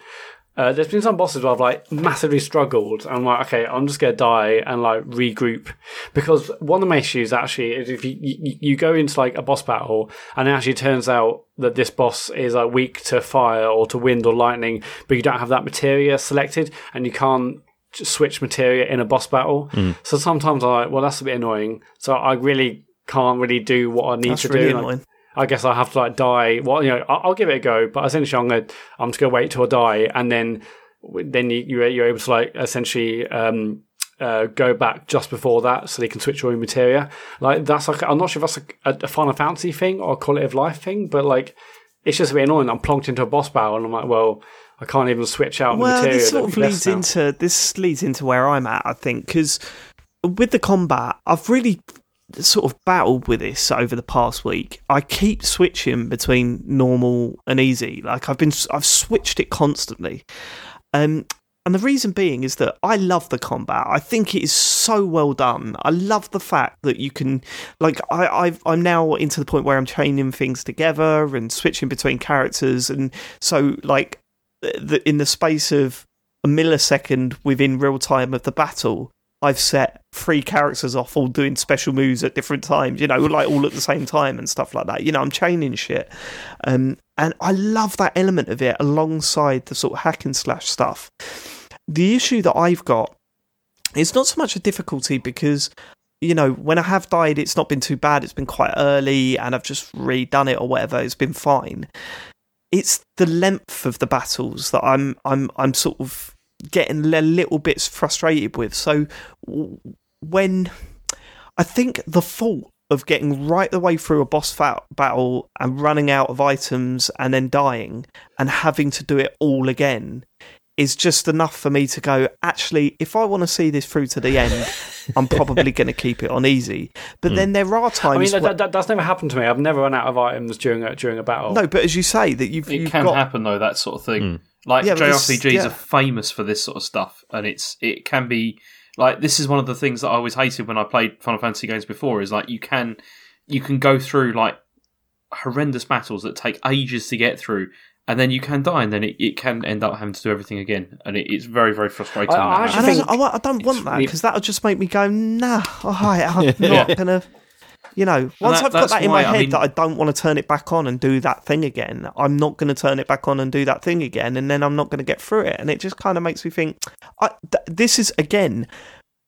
Uh, there's been some bosses where I've like massively struggled. And I'm like, okay, I'm just gonna die and like regroup because one of my issues actually is if you, you you go into like a boss battle and it actually turns out that this boss is like weak to fire or to wind or lightning, but you don't have that materia selected and you can't switch materia in a boss battle. So sometimes I'm like, well, that's a bit annoying. So I really can't really do what I need That's to really do. Like, annoying. I guess I have to like die. Well, you know, I'll, I'll give it a go, but essentially, I'm gonna, I'm just gonna wait till I die, and then, then you, you're, able to like essentially um, uh, go back just before that, so they can switch all your materia. Like that's like, I'm not sure if that's a, a Final Fantasy thing or a quality of life thing, but like, it's just a bit annoying. I'm plonked into a boss battle, and I'm like, well, I can't even switch out Well, materia. this sort of leads now. into this leads into where I'm at. I think because with the combat, I've really sort of battled with this over the past week. I keep switching between normal and easy. Like I've been, I've switched it constantly. Um, and the reason being is that I love the combat. I think it is so well done. I love the fact that you can, like, I, I've, I'm now into the point where I'm chaining things together and switching between characters, and so like, the, in the space of a millisecond within real time of the battle, I've set three characters off all doing special moves at different times, you know, like all at the same time and stuff like that. You know, I'm chaining shit. Um, and I love that element of it alongside the sort of hack and slash stuff. The issue that I've got is not so much a difficulty because, you know, when I have died, it's not been too bad. It's been quite early and I've just redone it or whatever. It's been fine. It's the length of the battles that I'm I'm I'm sort of getting a little bit frustrated with. So when I think the fault of getting right the way through a boss battle and running out of items and then dying and having to do it all again is just enough for me to go actually if i want to see this through to the end i'm probably going to keep it on easy but then hmm. there are times I mean, that, where- that, that, that's never happened to me. I've never run out of items during a, during a battle. no but as you say that you've, It you've can got happen though, that sort of thing. Hmm. Like Yeah, but this- JRPGs yeah. are famous for this sort of stuff, and it's it can be like this is one of the things that I always hated when I played Final Fantasy games before. Is like you can you can go through like horrendous battles that take ages to get through, and then you can die, and then it, it can end up having to do everything again, and it, it's very very frustrating. I- I that actually I don't, I, I don't want that because that'll just make me go, nah, all right, I'm not gonna. You know, once that- I've got that in why, my I head mean- that I don't want to turn it back on and do that thing again, I'm not going to turn it back on and do that thing again, and then I'm not going to get through it, and it just kind of makes me think, I, th- this is again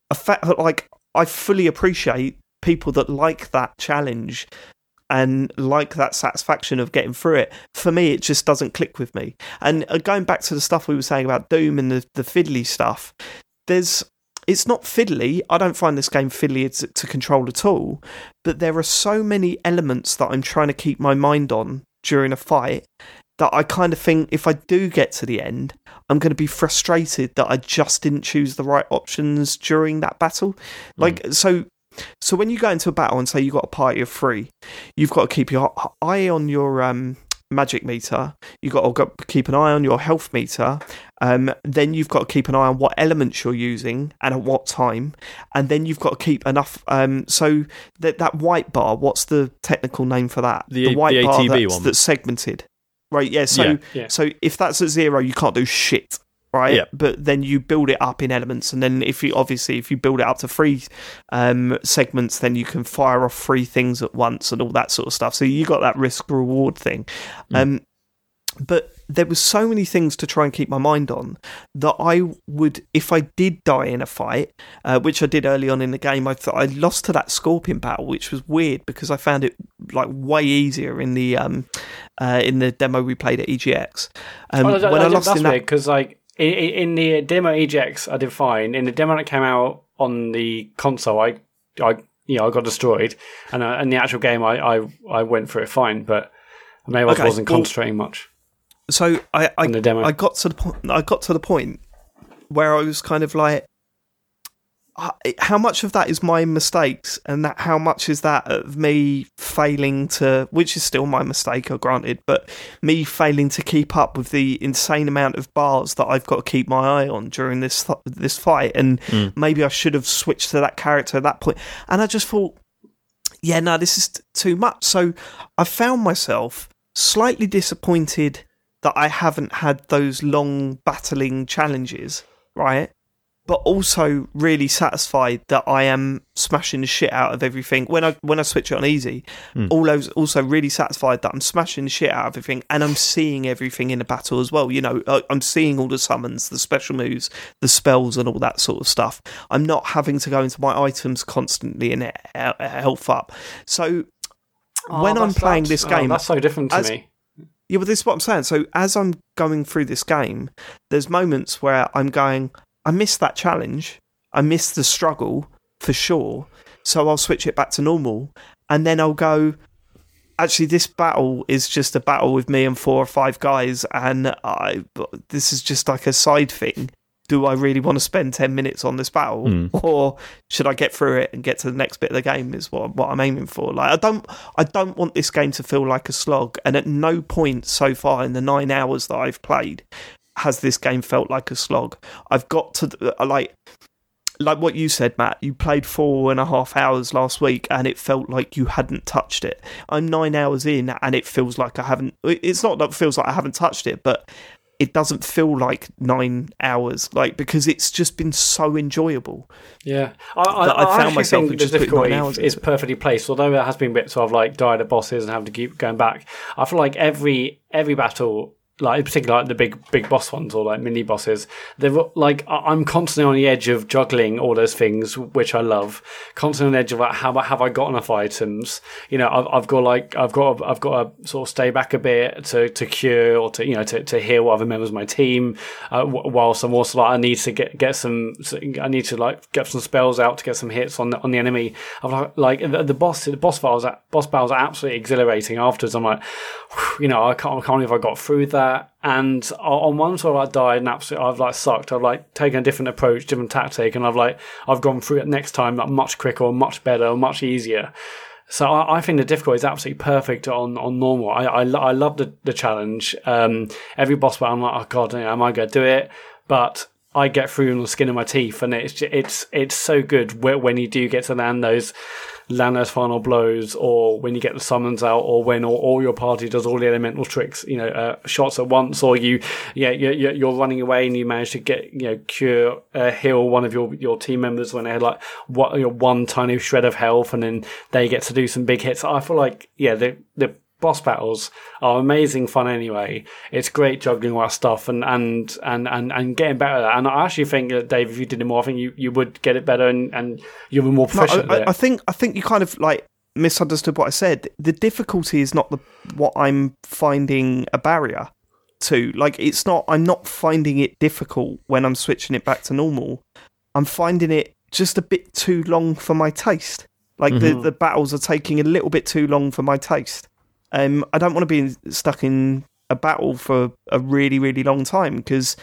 a fact that like I fully appreciate people that like that challenge and like that satisfaction of getting through it. For me, it just doesn't click with me. And uh, going back to the stuff we were saying about Doom and the, the fiddly stuff, there's it's not fiddly. I don't find this game fiddly to, to control at all. But there are so many elements that I'm trying to keep my mind on during a fight that I kind of think if I do get to the end, I'm going to be frustrated that I just didn't choose the right options during that battle. Like, mm. so. So when you go into a battle and say you've got a party of three, you've got to keep your eye on your um, magic meter. You've got to keep an eye on your health meter. Um, then you've got to keep an eye on what elements you're using and at what time. And then you've got to keep enough. Um, so that that white bar, what's the technical name for that? The, the white the bar that's, that's, segmented. Right. Yeah. So yeah, yeah. so if that's at zero, you can't do shit right? But then you build it up in elements, and then if you obviously if you build it up to three um, segments, then you can fire off three things at once and all that sort of stuff. So you got that risk reward thing. Mm. Um, but there was so many things to try and keep my mind on that I would, if I did die in a fight, uh, which I did early on in the game, I thought I lost to that scorpion battle, which was weird because I found it like way easier in the um, uh, in the demo we played at EGX. Um, oh, when I, I lost in that because like in, in the demo EGX, I did fine. In the demo that came out on the console, I, I, you know, I got destroyed, and uh, in the actual game, I, I, I went through it fine, but maybe I wasn't concentrating well, much. So I, I, I got to the point. I got to the point where I was kind of like, how much of that is my mistakes and that how much is that of me failing to which is still my mistake I granted but me failing to keep up with the insane amount of bars that I've got to keep my eye on during this th- this fight. And mm. maybe I should have switched to that character at that point. And I just thought yeah no this is t- too much. So I found myself slightly disappointed that I haven't had those long battling challenges right but also really satisfied that I am smashing the shit out of everything. When I when I switch it on easy, mm. all those also really satisfied that I'm smashing the shit out of everything, and I'm seeing everything in the battle as well. You know, I'm seeing all the summons, the special moves, the spells, and all that sort of stuff. I'm not having to go into my items constantly and health up. So oh, when I'm playing this oh, game, oh, that's so different to as, me. Yeah, but this is what I'm saying. So as I'm going through this game, there's moments where I'm going, I missed that challenge. I missed the struggle for sure. So I'll switch it back to normal, and then I'll go. Actually, this battle is just a battle with me and four or five guys, and I. This is just like a side thing. Do I really want to spend ten minutes on this battle, mm. or should I get through it and get to the next bit of the game? Is what what I'm aiming for. Like I don't I don't want this game to feel like a slog, and at no point so far in the nine hours that I've played has this game felt like a slog. I've got to uh, like like what you said, Mat. You played four and a half hours last week, and it felt like you hadn't touched it. I'm nine hours in, and it feels like I haven't. It's not that it feels like I haven't touched it, but it doesn't feel like nine hours, like because it's just been so enjoyable. Yeah, I, I, I, found myself think the difficulty is perfectly placed. Although there has been bits of like died at bosses and having to keep going back, I feel like every every battle like particularly like the big big boss ones or like mini bosses they're like i'm constantly on the edge of juggling all those things which i love. Constantly on the edge of like how have i got enough items? You know i've, I've got like i've got i've got to sort of stay back a bit to, to cure or to you know to, to heal other members of my team uh, whilst i'm also like i need to get get some i need to like get some spells out to get some hits on the on the enemy. I've like, the, the boss the boss battles boss battles are absolutely exhilarating afterwards. I'm like you know i can't, I can't believe i got through that that. And on one side, I died and absolutely, I've like sucked. I've like taken a different approach, different tactic, and I've like, I've gone through it next time like much quicker, much better, much easier. So I, I, think the difficulty is absolutely perfect on, on normal. I, I, I love the, the challenge. Um, every boss battle, I'm like, oh god, am I going to do it? But I get through on the skin of my teeth, and it's it's it's so good when you do get to land those those final blows, or when you get the summons out, or when all, all your party does all the elemental tricks, you know, uh, shots at once, or you, yeah, you're, you're running away and you manage to get, you know, cure, uh, heal one of your, your team members when they had like what, you know, one tiny shred of health, and then they get to do some big hits. I feel like, yeah, the, the, boss battles are amazing fun anyway. It's great juggling all that stuff and and and and, and getting better at that. And I actually think that Dave, if you did it more, I think you, you would get it better and, and you'll be more proficient. No, I, I, think I think you kind of like misunderstood what I said. The difficulty is not the what I'm finding a barrier to. Like it's not I'm not finding it difficult when I'm switching it back to normal. I'm finding it just a bit too long for my taste. Like mm-hmm. the, the battles are taking a little bit too long for my taste. Um, I don't want to be stuck in a battle for a really really long time because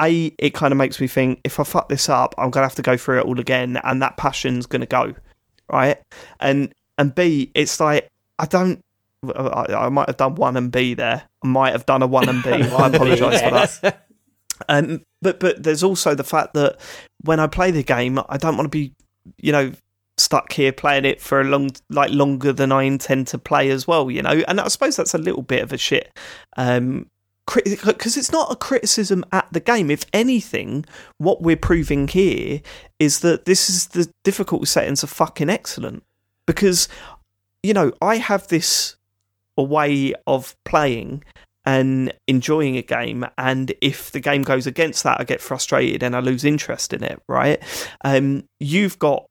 a it kind of makes me think if I fuck this up, I'm gonna have to go through it all again, and that passion's gonna go, right? And and b it's like I don't. I, I might have done one and B there. I might have done a one and B. I apologise for that. Um, but but there's also the fact that when I play the game, I don't want to be, you know, stuck here playing it for a long like longer than I intend to play as well. You know, and I suppose that's a little bit of a shit. Um, because it's not a criticism at the game. If anything, what we're proving here is that this is the difficulty settings are fucking excellent. Because, you know, I have this way of playing and enjoying a game and if the game goes against that i get frustrated and i lose interest in it right um, you've got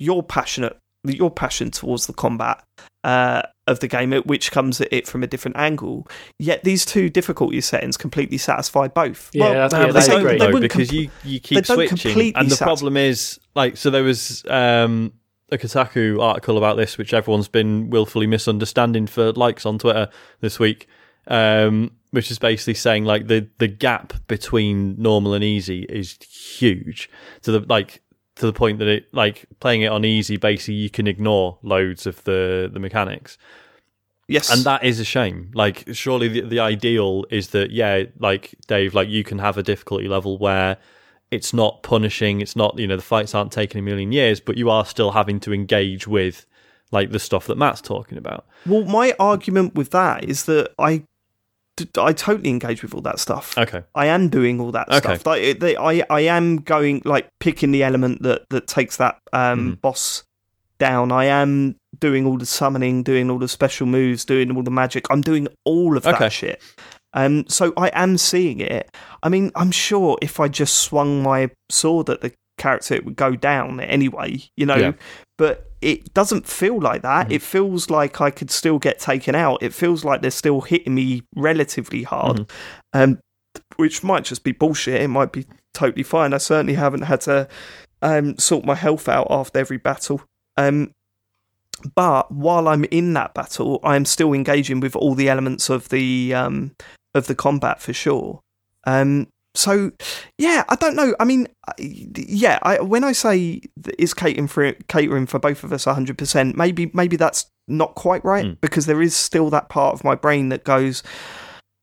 your passionate your passion towards the combat uh, of the game which comes at it from a different angle yet these two difficulty settings completely satisfy both. Yeah, well, that's, yeah, that's great. though, because com- you, you keep switching. and the problem is like so there was um, a Kotaku article about this, which everyone's been willfully misunderstanding for likes on Twitter this week, um, which is basically saying like the the gap between normal and easy is huge. So the like to the point that it like playing it on easy basically you can ignore loads of the the mechanics. Yes. And that is a shame. Like surely the, the ideal is that yeah, like Dave, like you can have a difficulty level where it's not punishing, it's not, you know, the fights aren't taking a million years, but you are still having to engage with like the stuff that Mat's talking about. Well, my argument with that is that I I totally engage with all that stuff. Okay. I am doing all that okay. stuff. Like, I, I am going like picking the element that that takes that um, mm. boss down. I am doing all the summoning, doing all the special moves, doing all the magic. I'm doing all of that shit. Um, so I am seeing it. I mean, I'm sure if I just swung my sword at the character, it would go down anyway, you know. Yeah. But it doesn't feel like that. Mm-hmm. It feels like I could still get taken out. It feels like they're still hitting me relatively hard, mm-hmm. um, which might just be bullshit. It might be totally fine. I certainly haven't had to um, sort my health out after every battle. Um, but while I'm in that battle, I am still engaging with all the elements of the um, of the combat for sure. Um, so yeah, I don't know. I mean, yeah, I, when I say is catering for catering for both of us hundred percent, maybe maybe that's not quite right mm. because there is still that part of my brain that goes,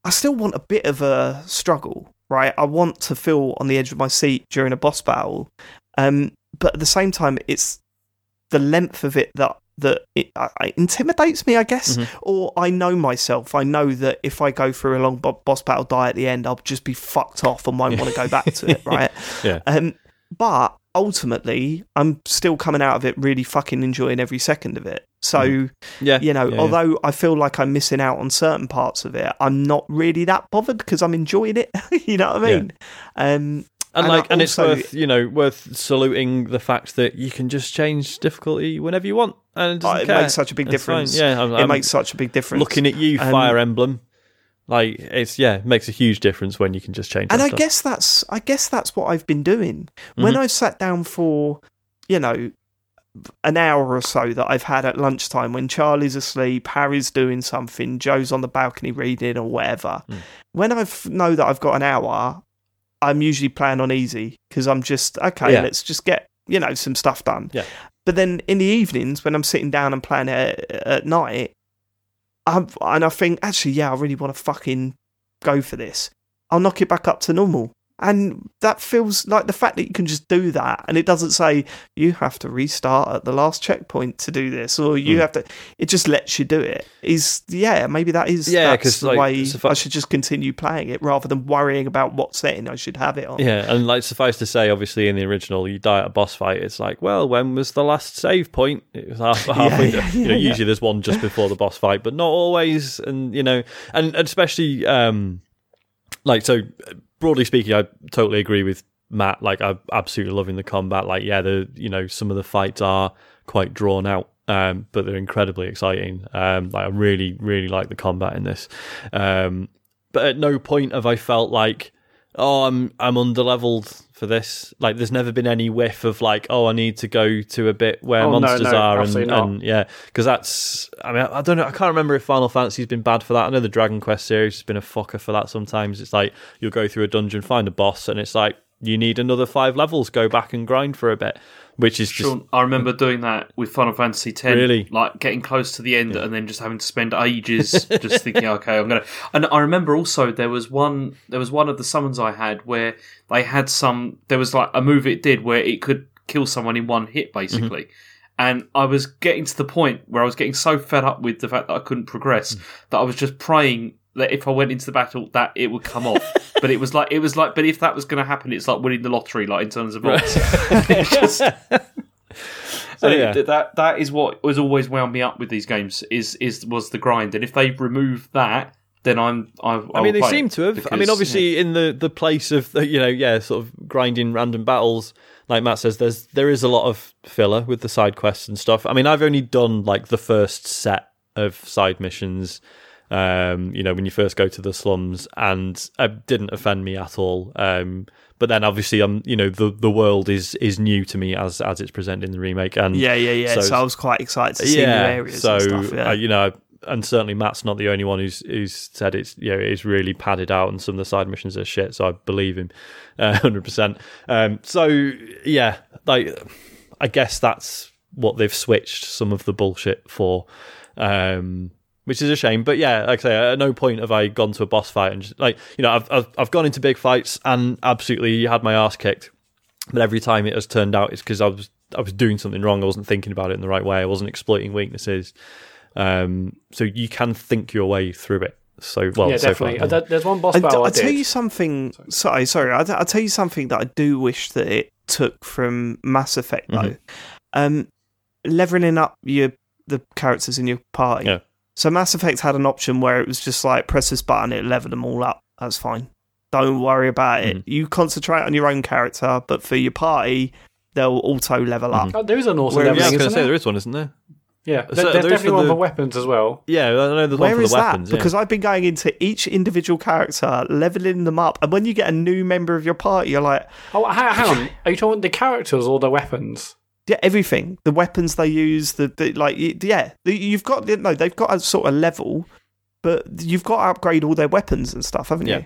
I still want a bit of a struggle, right? I want to feel on the edge of my seat during a boss battle, um, but at the same time, it's the length of it that that it, uh, intimidates me, I guess, mm-hmm. or I know myself. I know that if I go through a long boss battle, die at the end, I'll just be fucked off and won't want to go back to it, right? yeah. Um, but ultimately, I'm still coming out of it really fucking enjoying every second of it. So, mm. yeah, you know, yeah, although yeah. I feel like I'm missing out on certain parts of it, I'm not really that bothered because I'm enjoying it. you know what I mean? Yeah. Um, and, and like, and it's worth you know worth saluting the fact that you can just change difficulty whenever you want, and it, oh, it makes such a big it's difference. Fine. Yeah, I'm, it I'm makes such a big difference. Looking at you, um, Fire Emblem, like it's yeah, it makes a huge difference when you can just change. And I stuff. guess that's I guess that's what I've been doing mm-hmm. when I've sat down for you know an hour or so that I've had at lunchtime when Charlie's asleep, Harry's doing something, Joe's on the balcony reading or whatever. Mm. When I know that I've got an hour, I'm usually playing on easy because I'm just okay. Yeah. Let's just get you know some stuff done. Yeah. But then in the evenings when I'm sitting down and playing it at night, I'm, and I think actually yeah I really want to fucking go for this. I'll knock it back up to normal. And that feels like the fact that you can just do that and it doesn't say you have to restart at the last checkpoint to do this or you mm. have to, it just lets you do it. Is, yeah, maybe that is yeah, that's the like, way I should just continue playing it rather than worrying about what setting I should have it on. Yeah, and like suffice to say, obviously in the original, you die at a boss fight, it's like, well, when was the last save point? It was half, halfway, yeah, yeah, you know, usually there's one just before the boss fight, but not always. And, you know, and, and especially, um, like, so broadly speaking, I totally agree with Mat. Like, I'm absolutely loving the combat. Like, yeah, the you know some of the fights are quite drawn out, um, but they're incredibly exciting. Um, like, I really, really like the combat in this. Um, but at no point have I felt like oh, I'm I'm underleveled for this. Like, there's never been any whiff of like, oh, I need to go to a bit where Oh, monsters no, are, and, and yeah, because that's. I mean, I don't know. I can't remember if Final Fantasy's been bad for that. I know the Dragon Quest series has been a fucker for that. Sometimes it's like you'll go through a dungeon, find a boss, and it's like you need another five levels. Go back and grind for a bit, which is just... I remember doing that with Final Fantasy X. Really? Like getting close to the end and then just having to spend ages just thinking, okay, I'm gonna. And I remember also there was one there was one of the summons I had where they had some. There was like a move it did where it could kill someone in one hit, mm-hmm. basically. And I was getting to the point where I was getting so fed up with the fact that I couldn't progress mm. that I was just praying that if I went into the battle that it would come off. but it was like it was like but if that was going to happen, it's like winning the lottery, like in terms of odds. It's just- So, so yeah. th- that that is what was always wound me up with these games is is was the grind, and if they remove that, then I'm I. I mean, they seem to have. I mean, because, obviously, in the the place of the, you know, yeah, sort of grinding random battles, like Mat says, there's there is a lot of filler with the side quests and stuff. I mean, I've only done like the first set of side missions. Um, you know, when you first go to the slums, and it didn't offend me at all. Um, but then obviously, um, you know, the the world is is new to me as as it's presented in the remake, and Yeah, yeah, yeah. So, So- I was quite excited to see new areas so and stuff. Yeah. uh, you know, and certainly Mat's not the only one who's who's said it's you know it's really padded out and some of the side missions are shit. So I believe him, hundred percent. Um, so yeah, like I guess that's what they've switched some of the bullshit for. Um, which is a shame, but yeah, like I say, at no point have I gone to a boss fight and just, like you know I've, I've I've gone into big fights and absolutely had my ass kicked, but every time it has turned out it's because I was I was doing something wrong. I wasn't thinking about it in the right way. I wasn't exploiting weaknesses. Um, so you can think your way through it. So well, yeah, so definitely. far, Uh, there- There's one boss And battle I I'll tell did. you something. Sorry, sorry. I'll, I'll tell you something that I do wish that it took from Mass Effect though. Mhm. Um, leveling up your the characters in your party. Yeah. So Mass Effect had an option where it was just like press this button, it leveled them all up. That's fine. Don't worry about it. Mhm. You concentrate on your own character, but for your party, they'll auto level up. Oh, there is an auto Where- yeah, I was leveling, going to isn't say there? there is one, isn't there? Yeah, So there's there is definitely for one the- for weapons as well. Yeah, I know there's one for is the that? weapons. yeah. Because I've been going into each individual character, leveling them up, and when you get a new member of your party, you're like, Oh, hang, hang on. Are you talking the characters or the weapons? Yeah, everything. The weapons they use, the, the like, yeah, you've got no, they've got a sort of level, but you've got to upgrade all their weapons and stuff, haven't Yeah. you?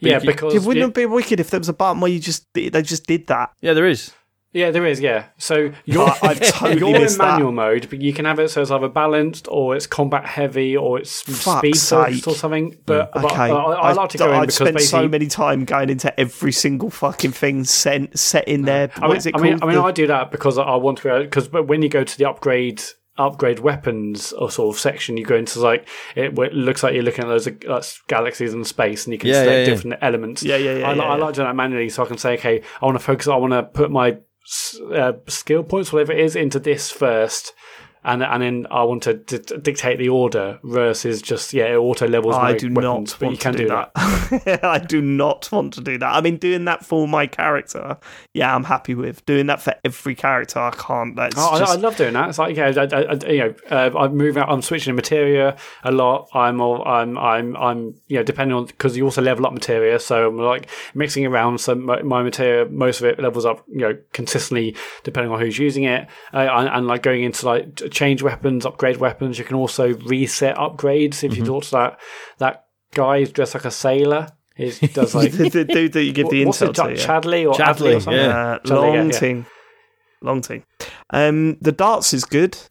Yeah, you- because It wouldn't it be wicked if there was a button where you just they just did that. yeah, there is. Yeah, there is. Yeah, so you're I- I've totally you're in missed that. manual mode, but you can have it so it's either balanced or it's combat heavy or it's Fuck's speed sake. first or something. But, but Okay, I, I like to go in I've because spent basically. so many time going into every single fucking thing set set in there. I What mean, is it I mean, called? I mean, The- I do that because I want to. be Because when you go to the upgrade upgrade weapons or sort of section, you go into like it, where it looks like you're looking at those uh, galaxies in space, and you can Yeah, select yeah, yeah. different elements. Yeah, yeah, yeah, I, li- yeah, I yeah. like doing that manually, so I can say, okay, I want to focus. I want to put my s- uh, skill points, whatever it is, into this first. And, and then I want to d- dictate the order versus just yeah it auto levels. I do weapons, not but want you can to do that. I do not want to do that. I mean, doing that for my character, yeah, I'm happy with. Doing that for every character, I can't. That's Oh, I, just, I love doing that. It's like yeah, I, I, I- you know, uh, I'm moving out. I'm switching materia a lot. I'm all, I'm I'm I'm you know depending on because you also level up materia, so I'm like mixing around. So my, my materia, most of it levels up, you know, consistently depending on who's using it, uh, and, and like going into like change weapons, upgrade weapons. You can also reset upgrades if you talk to that that guy who's dressed like a sailor. He does like the, the dude that you give the what's intel it, to. Ch- yeah. Chadley or Chadley, Adley or something. yeah. Uh, Chadley, long yeah. thing. Long thing. Um, the darts is good.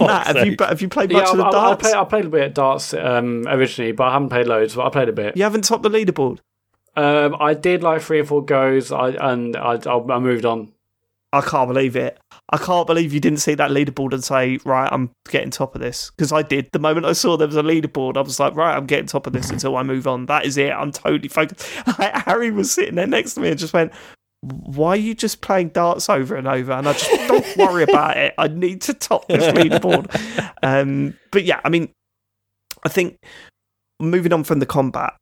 Mat, have you have you played much I, of the I, I, darts? played, I played a bit at darts um, originally, but I haven't played loads. But I played a bit. you haven't topped the leaderboard. Um, I did like three or four goes, I, and I, I, I moved on. I can't believe it. I can't believe you didn't see that leaderboard and say, right, I'm getting top of this. Because I did. The moment I saw there was a leaderboard, I was like, right, I'm getting top of this until I move on. That is it. I'm totally focused. Harry was sitting there next to me and just went, why are you just playing darts over and over? And I just, don't worry about it. I need to top this leaderboard. Um, but yeah, I mean, I think moving on from the combat,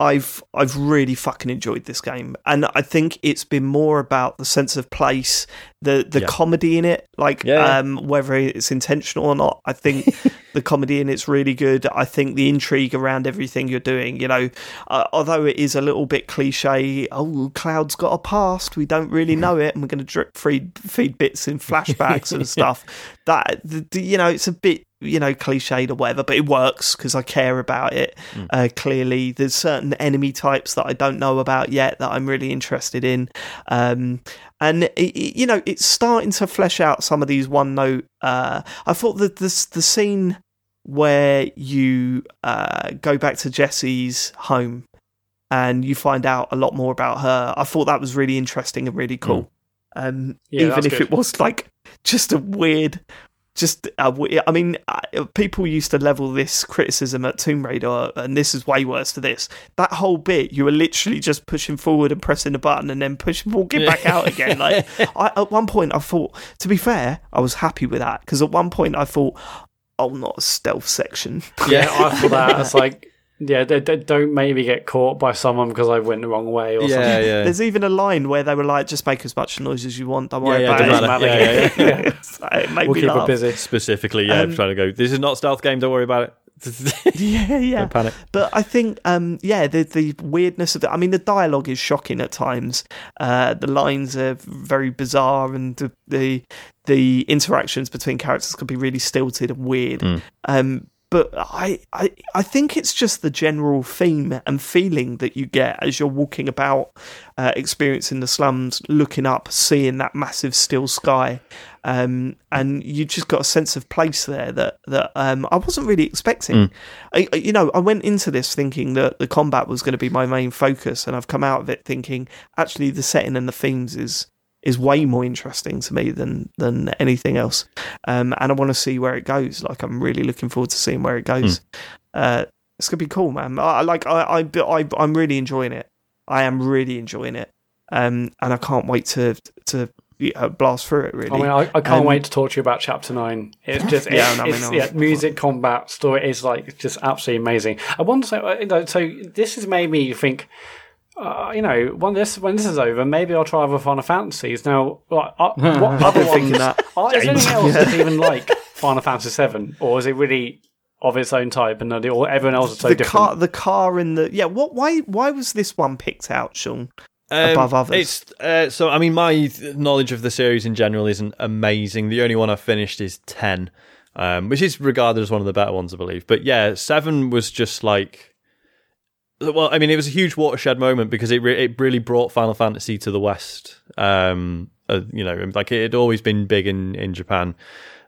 I've I've really fucking enjoyed this game, and I think it's been more about the sense of place the the Yeah. comedy in it, like Yeah, yeah. um, whether it's intentional or not. I think the comedy in it's really good. I think the intrigue around everything you're doing, you know, uh, although it is a little bit cliche. Oh, Cloud's got a past. We don't really know it, and we're going to drip feed feed bits in flashbacks and stuff. That the, the- you know, it's a bit you know cliched or whatever, but it works because I care about it. Uh, clearly, there's certain enemy types that I don't know about yet that I'm really interested in. Um, and it, it- you know it's starting to flesh out some of these one note. Uh, I thought that this the scene where you uh, go back to Jesse's home and you find out a lot more about her. I thought that was really interesting and really cool. Um, Yeah, even if good. it was like just a weird. Just, we- I mean, uh, people used to level this criticism at Tomb Raider, and this is way worse for this. That whole bit, you were literally just pushing forward and pressing a button, and then pushing, walking back out again. Like, I, at one point, I thought, to be fair, I was happy with that because at one point I thought, oh, not a stealth section. Yeah, I thought that. It's like, yeah, they, they don't maybe get caught by someone because I went the wrong way or Yeah, something. yeah. There's even a line where they were like, just make as much noise as you want. Don't worry Yeah, yeah, about doesn't it. Yeah, yeah, yeah. So it made We'll me keep laugh. it busy. Specifically, yeah, Um, trying to go. This is not a stealth game. Don't worry about it. Yeah, yeah. Don't panic. But I think, um, yeah, the the weirdness of it. I mean, the dialogue is shocking at times. Uh, the lines are very bizarre, and the the, the interactions between characters can be really stilted and weird. Mm. Um, but I, I I think it's just the general theme and feeling that you get as you're walking about, uh, experiencing the slums, looking up, seeing that massive still sky, um, and you just got a sense of place there that that um, I wasn't really expecting. I, I- you know, I went into this thinking that the combat was going to be my main focus, and I've come out of it thinking actually the setting and the themes is is way more interesting to me than than anything else. Um, and I want to see where it goes. Like I'm really looking forward to seeing where it goes. Uh, it's gonna be cool, man. I, I like I, I I I'm really enjoying it. I am really enjoying it. Um, and I can't wait to to uh, blast through it. Really. I mean, I, I can't Um, wait to talk to you about Chapter Nine. It's just, Yeah, it's, I mean, it's, yeah, music, combat, story is like just absolutely amazing. I wonder, so, uh, you know, so this has made me think. Uh, you know, when this when this is over, maybe I'll try other Final Fantasies. Now, like, uh, what other ones? that, Are, is there anything else that's even like Final Fantasy Seven, or is it really of its own type, and that all everyone else is so the different? car, the car, and the yeah. What? Why? Why was this one picked out, Sean? Above others. Um, It's uh, so. I mean, my knowledge of the series in general isn't amazing. The only one I've finished is ten, um, which is regarded as one of the better ones, I believe. But yeah, seven was just like. Well, I mean, it was a huge watershed moment because it re- it really brought Final Fantasy to the West. Um, uh, you know, like it had always been big in in Japan,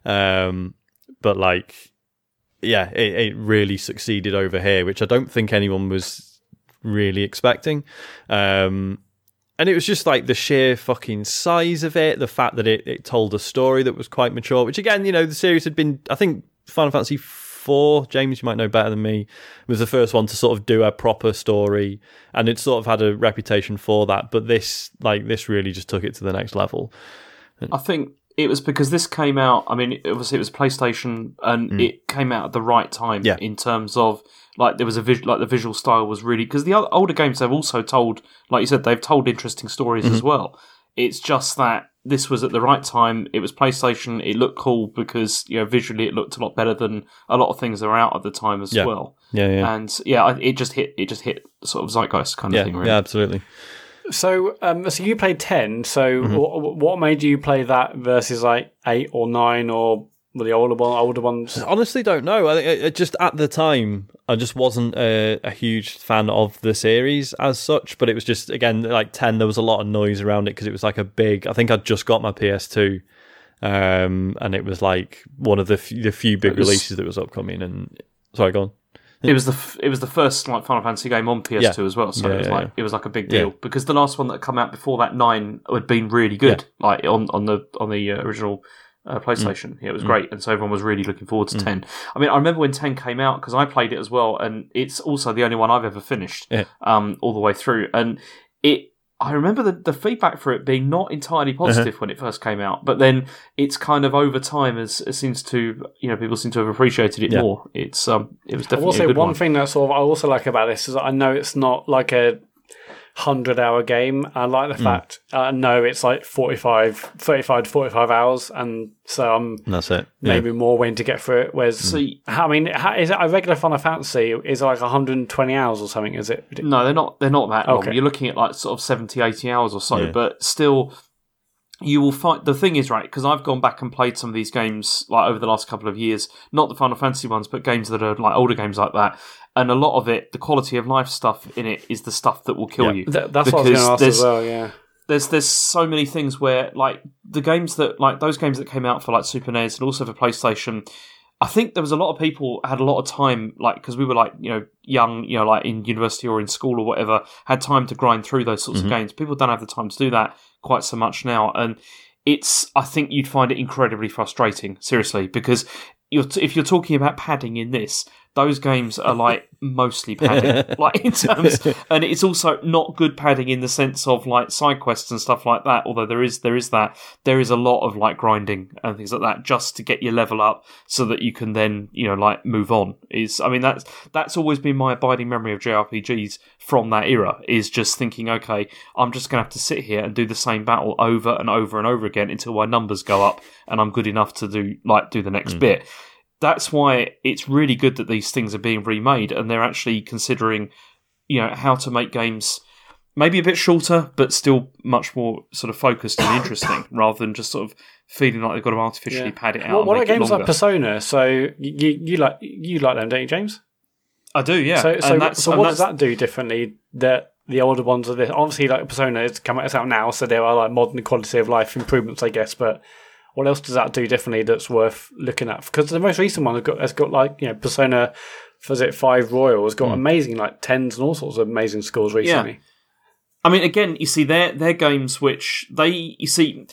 um, but like, yeah, it, it really succeeded over here, which I don't think anyone was really expecting. Um, and it was just like the sheer fucking size of it, the fact that it, it told a story that was quite mature, which again, you know, the series had been, I think Final Fantasy IV, James, you might know better than me, was the first one to sort of do a proper story and it sort of had a reputation for that. But this, like, this really just took it to the next level. I think it was because this came out. I mean, obviously it was PlayStation, and mm. it came out at the right time Yeah. in terms of like there was a vis- like the visual style was really because the older games they've also told, like you said, they've told interesting stories mm-hmm. as well. It's just that this was at the right time. It was PlayStation. It looked cool because you know visually it looked a lot better than a lot of things that were out at the time as Yeah. well. Yeah, yeah. And yeah, it just hit it just hit sort of zeitgeist kind of yeah, thing. Really. yeah, absolutely. So, um, so you played ten. So, Mm-hmm. wh- what made you play that versus like eight or nine or the older one, older ones? honestly don't know. I think it- it just at the time, I just wasn't a, a huge fan of the series as such. But it was just again like ten. There was a lot of noise around it because it was like a big. I think I'd just got my PS2, um, and it was like one of the f- the few big was- releases that was upcoming. And sorry, go on. It was the f- it was the first like Final Fantasy game on PS2 Yeah. as well, so Yeah, it was yeah, like it was like a big deal because the last one that had come out before that nine had been really good, like on on the on the uh, original uh, PlayStation. Yeah, it was great, and so everyone was really looking forward to ten. I mean, I remember when ten came out because I played it as well, and it's also the only one I've ever finished Yeah. um, all the way through, and it. I remember the, the feedback for it being not entirely positive when it first came out, but then it's kind of over time as it seems to you know people seem to have appreciated it Yeah. more. It's um it was I will definitely say a good one one. thing that sort of I also like about this is that I know it's not like a hundred hour game. I like the hmm. fact uh, I know it's like 45, 35 to forty five hours, and so I'm That's it. Yeah. maybe more when to get through it. Whereas, hmm. See- I mean, how, is it a regular Final Fantasy? Is it like one hundred and twenty hours or something? Is it? No, they're not. They're not that long. Okay. You're looking at like sort of 70, 80 hours or so. Yeah. But still, you will find the thing is right because I've gone back and played some of these games like over the last couple of years. Not the Final Fantasy ones, but games that are like older games like that. And a lot of it, the quality of life stuff in it is the stuff that will kill Yeah. you. Th- that's what I was going to ask there's- as well. Yeah. there's there's so many things where like the games that like those games that came out for like Super NES and also for PlayStation. I think there was a lot of people had a lot of time, like because we were like you know young, you know like in university or in school or whatever, had time to grind through those sorts of mm-hmm. games. People don't have the time to do that quite so much now, and it's I think you'd find it incredibly frustrating, seriously, because you're t- if you're talking about padding in this, those games are like mostly padding, like in terms, and it's also not good padding in the sense of like side quests and stuff like that. Although there is there is that there is a lot of like grinding and things like that just to get your level up so that you can then you know like move on. Is I mean that's that's always been my abiding memory of JRPGs from that era. Is just thinking, okay, I'm just gonna have to sit here and do the same battle over and over and over again until my numbers go up and I'm good enough to do like do the next hmm. bit that's why it's really good that these things are being remade and they're actually considering, you know, how to make games maybe a bit shorter, but still much more sort of focused and interesting, rather than just sort of feeling like they've got to artificially Yeah. pad it out. What, and what are games like. Persona? So you, you like you like them, don't you, James? I do, yeah. So so, so what does that do differently that the older ones of this? Obviously, like Persona is coming out now, so there are like modern quality of life improvements, I guess. But what else does that do differently that's worth looking at? Because the most recent one has got has got like you know Persona. Was it Five Royal? Has got hmm. amazing like tens and all sorts of amazing scores recently. I mean, again, you see, they're they're games which they you see.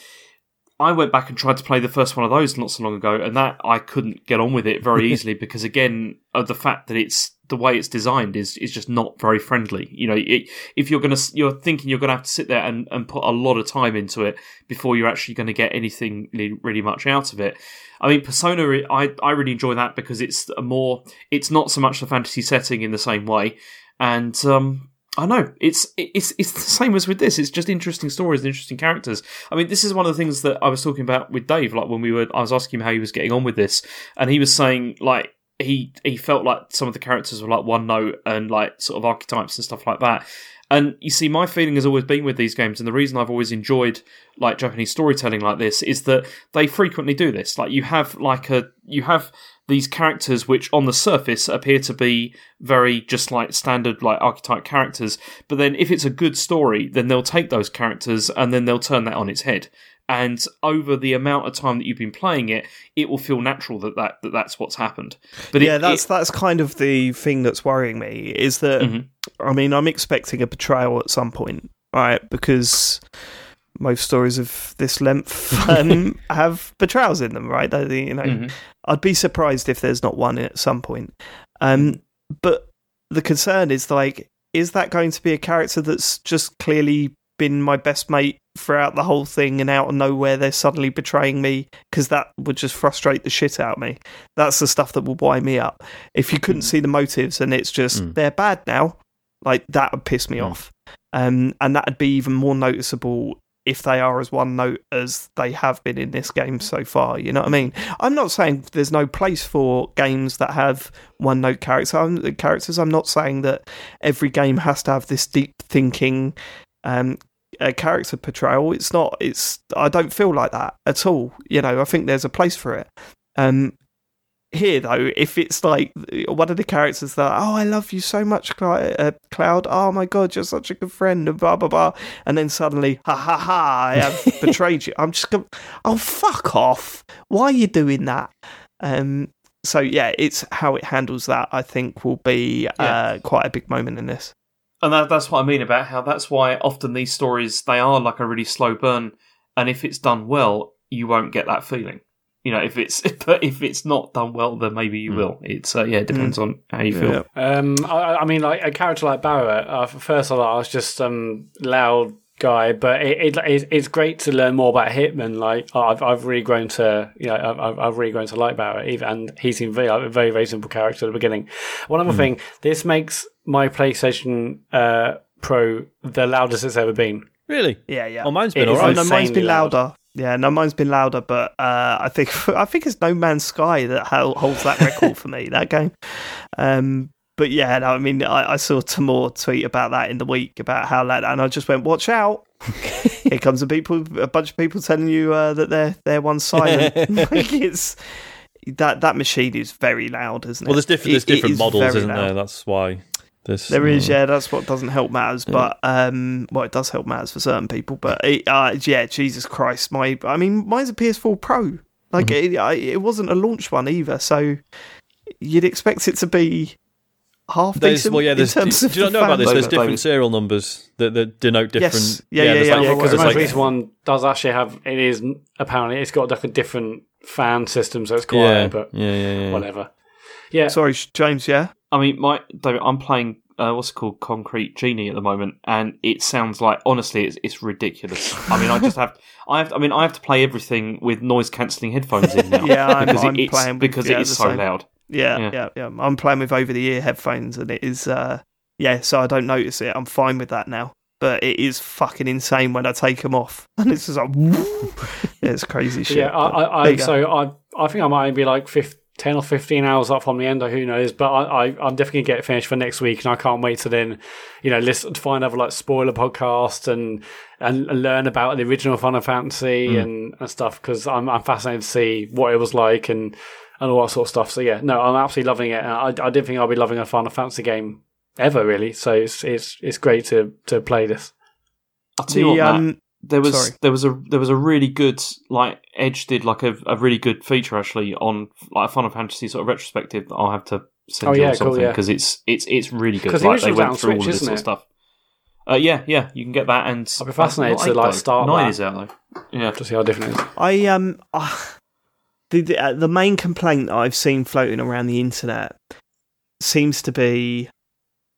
I went back and tried to play the first one of those not so long ago, and that I couldn't get on with it very easily because, again, of the fact that it's the way it's designed is is just not very friendly. You know, it, if you're gonna you're thinking you're gonna have to sit there and, and put a lot of time into it before you're actually going to get anything really, really much out of it. I mean, Persona, I I really enjoy that because it's a more it's not so much the fantasy setting in the same way, and um, I know it's it's it's the same as with this. It's just interesting stories and interesting characters. I mean, this is one of the things that I was talking about with Dave. Like when we were, I was asking him how he was getting on with this, and he was saying like he he felt like some of the characters were like one note and like sort of archetypes and stuff like that. And you see, my feeling has always been with these games, and the reason I've always enjoyed like Japanese storytelling like this is that they frequently do this. Like you have like a you have these characters which on the surface appear to be very just like standard like archetype characters, but then if it's a good story, then they'll take those characters and then they'll turn that on its head. And over the amount of time that you've been playing it, it will feel natural that, that, that that's what's happened. But yeah, it, that's it- that's kind of the thing that's worrying me. Is that Mhm. I mean, I'm expecting a betrayal at some point, right? Because most stories of this length um, have betrayals in them, right? They, you know, Mhm. I'd be surprised if there's not one at some point. Um, but the concern is like, is that going to be a character that's just clearly been my best mate throughout the whole thing, and out of nowhere they're suddenly betraying me? Because that would just frustrate the shit out of me. That's the stuff that will wind me up. If you couldn't see the motives and it's just Mm. they're bad now, like that would piss me Mm. off. Um, and that'd be even more noticeable if they are as one note as they have been in this game so far. You know what I mean? I'm not saying there's no place for games that have one note character characters. I'm not saying that every game has to have this deep thinking um, uh, character portrayal. It's not. It's. I don't feel like that at all. You know. I think there's a place for it. Um, here though, if it's like one of the characters that, oh, I love you so much, Cl- uh, Cloud. Oh my god, you're such a good friend, and blah blah blah. And then suddenly, ha ha ha, I have betrayed you. I'm just going, oh fuck off. Why are you doing that? Um. So yeah, it's how it handles that. I think will be uh, quite a big moment in this. and that, that's what I mean about how that's why often these stories they are like a really slow burn, and if it's done well, you won't get that feeling. You know, if it's but if it's not done well, then maybe you will. It's uh, yeah, it depends on how you feel. Yeah. Um, I, I mean, like a character like Barrett. Uh, first of all, I was just um loud guy, but it, it, it it's great to learn more about Hitman. Like I've I've really grown to you know I've I've- I've really grown to like Barrett, even and he seemed very a very very simple character at the beginning. One other thing, this makes my PlayStation uh Pro the loudest it's ever been. Really? Yeah, yeah. Oh, mine's It been is alright. no, mine's been insanely loud. louder. Yeah, no, mine's been louder, but uh, I think I think it's No Man's Sky that holds that record for me. That game. Um, but yeah, no, I mean, I, I saw Timur tweet about that in the week about how loud, and I just went, "Watch out! Here comes a people, a bunch of people telling you uh, that they're they're one silent." like it's that that machine is very loud, isn't it? Well, there's different there's It- it different is models, very isn't loud. there? That's why this. There is, uh, yeah. That's what doesn't help matters, but um, well, it does help matters for certain people. But it, uh, yeah, Jesus Christ, my, I mean, mine's a PS4 Pro. Like Mm-hmm. it, I, it wasn't a launch one either, so you'd expect it to be half There's, decent. well, yeah. in There's, terms do of you not know about this? There's base. different serial numbers that, that denote different. Yes. Yeah, yeah, there's yeah, like- I'm Yeah, aware because the most that. recent one does actually have it is apparently it's got like a different fan system, so it's yeah, quieter, but yeah, yeah, yeah. whatever. Yeah, Sorry, James. Yeah, I mean, my David, I'm playing uh, what's it called Concrete Genie at the moment, and it sounds like honestly, it's it's ridiculous. I mean, I just have I have I mean, I have to play everything with noise cancelling headphones in now. Yeah, I'm- because I'm it's, playing with- because yeah, it is so same. loud. yeah, yeah, Yeah. yeah. I'm playing with over the ear headphones, and it is, uh, yeah. So I don't notice it. I'm fine with that now. But it is fucking insane when I take them off, and it's just like, it's crazy shit. yeah. I, I, I so I I think I might be like 15, 10 or fifteen hours up on the end. or Who knows? But I, I I'm definitely gonna get it finished for next week, and I can't wait to then, you know, listen to find other like spoiler podcasts and and learn about the original Final Fantasy Hmm. and, and stuff because I'm I'm fascinated to see what it was like and and all that sort of stuff. So yeah, no, I'm absolutely loving it. And I I didn't think I'd be loving a Final Fantasy game ever really. So it's it's it's great to to play this. I'll tell you what, Mat, um, there was sorry. there was a there was a really good like Edge did like a, a really good feature actually on like a Final Fantasy sort of retrospective that I'll have to send Oh, you yeah, or cool, something yeah. because it's it's it's really good. 'Cause the Like, they went through all Switch, of this sort of stuff. Uh, yeah, yeah, you can get that, and I'd be fascinated not to, eight, like, though. start nine that. is out though. Yeah, To see how different it is. I um uh, the the, uh, the main complaint that I've seen floating around the internet seems to be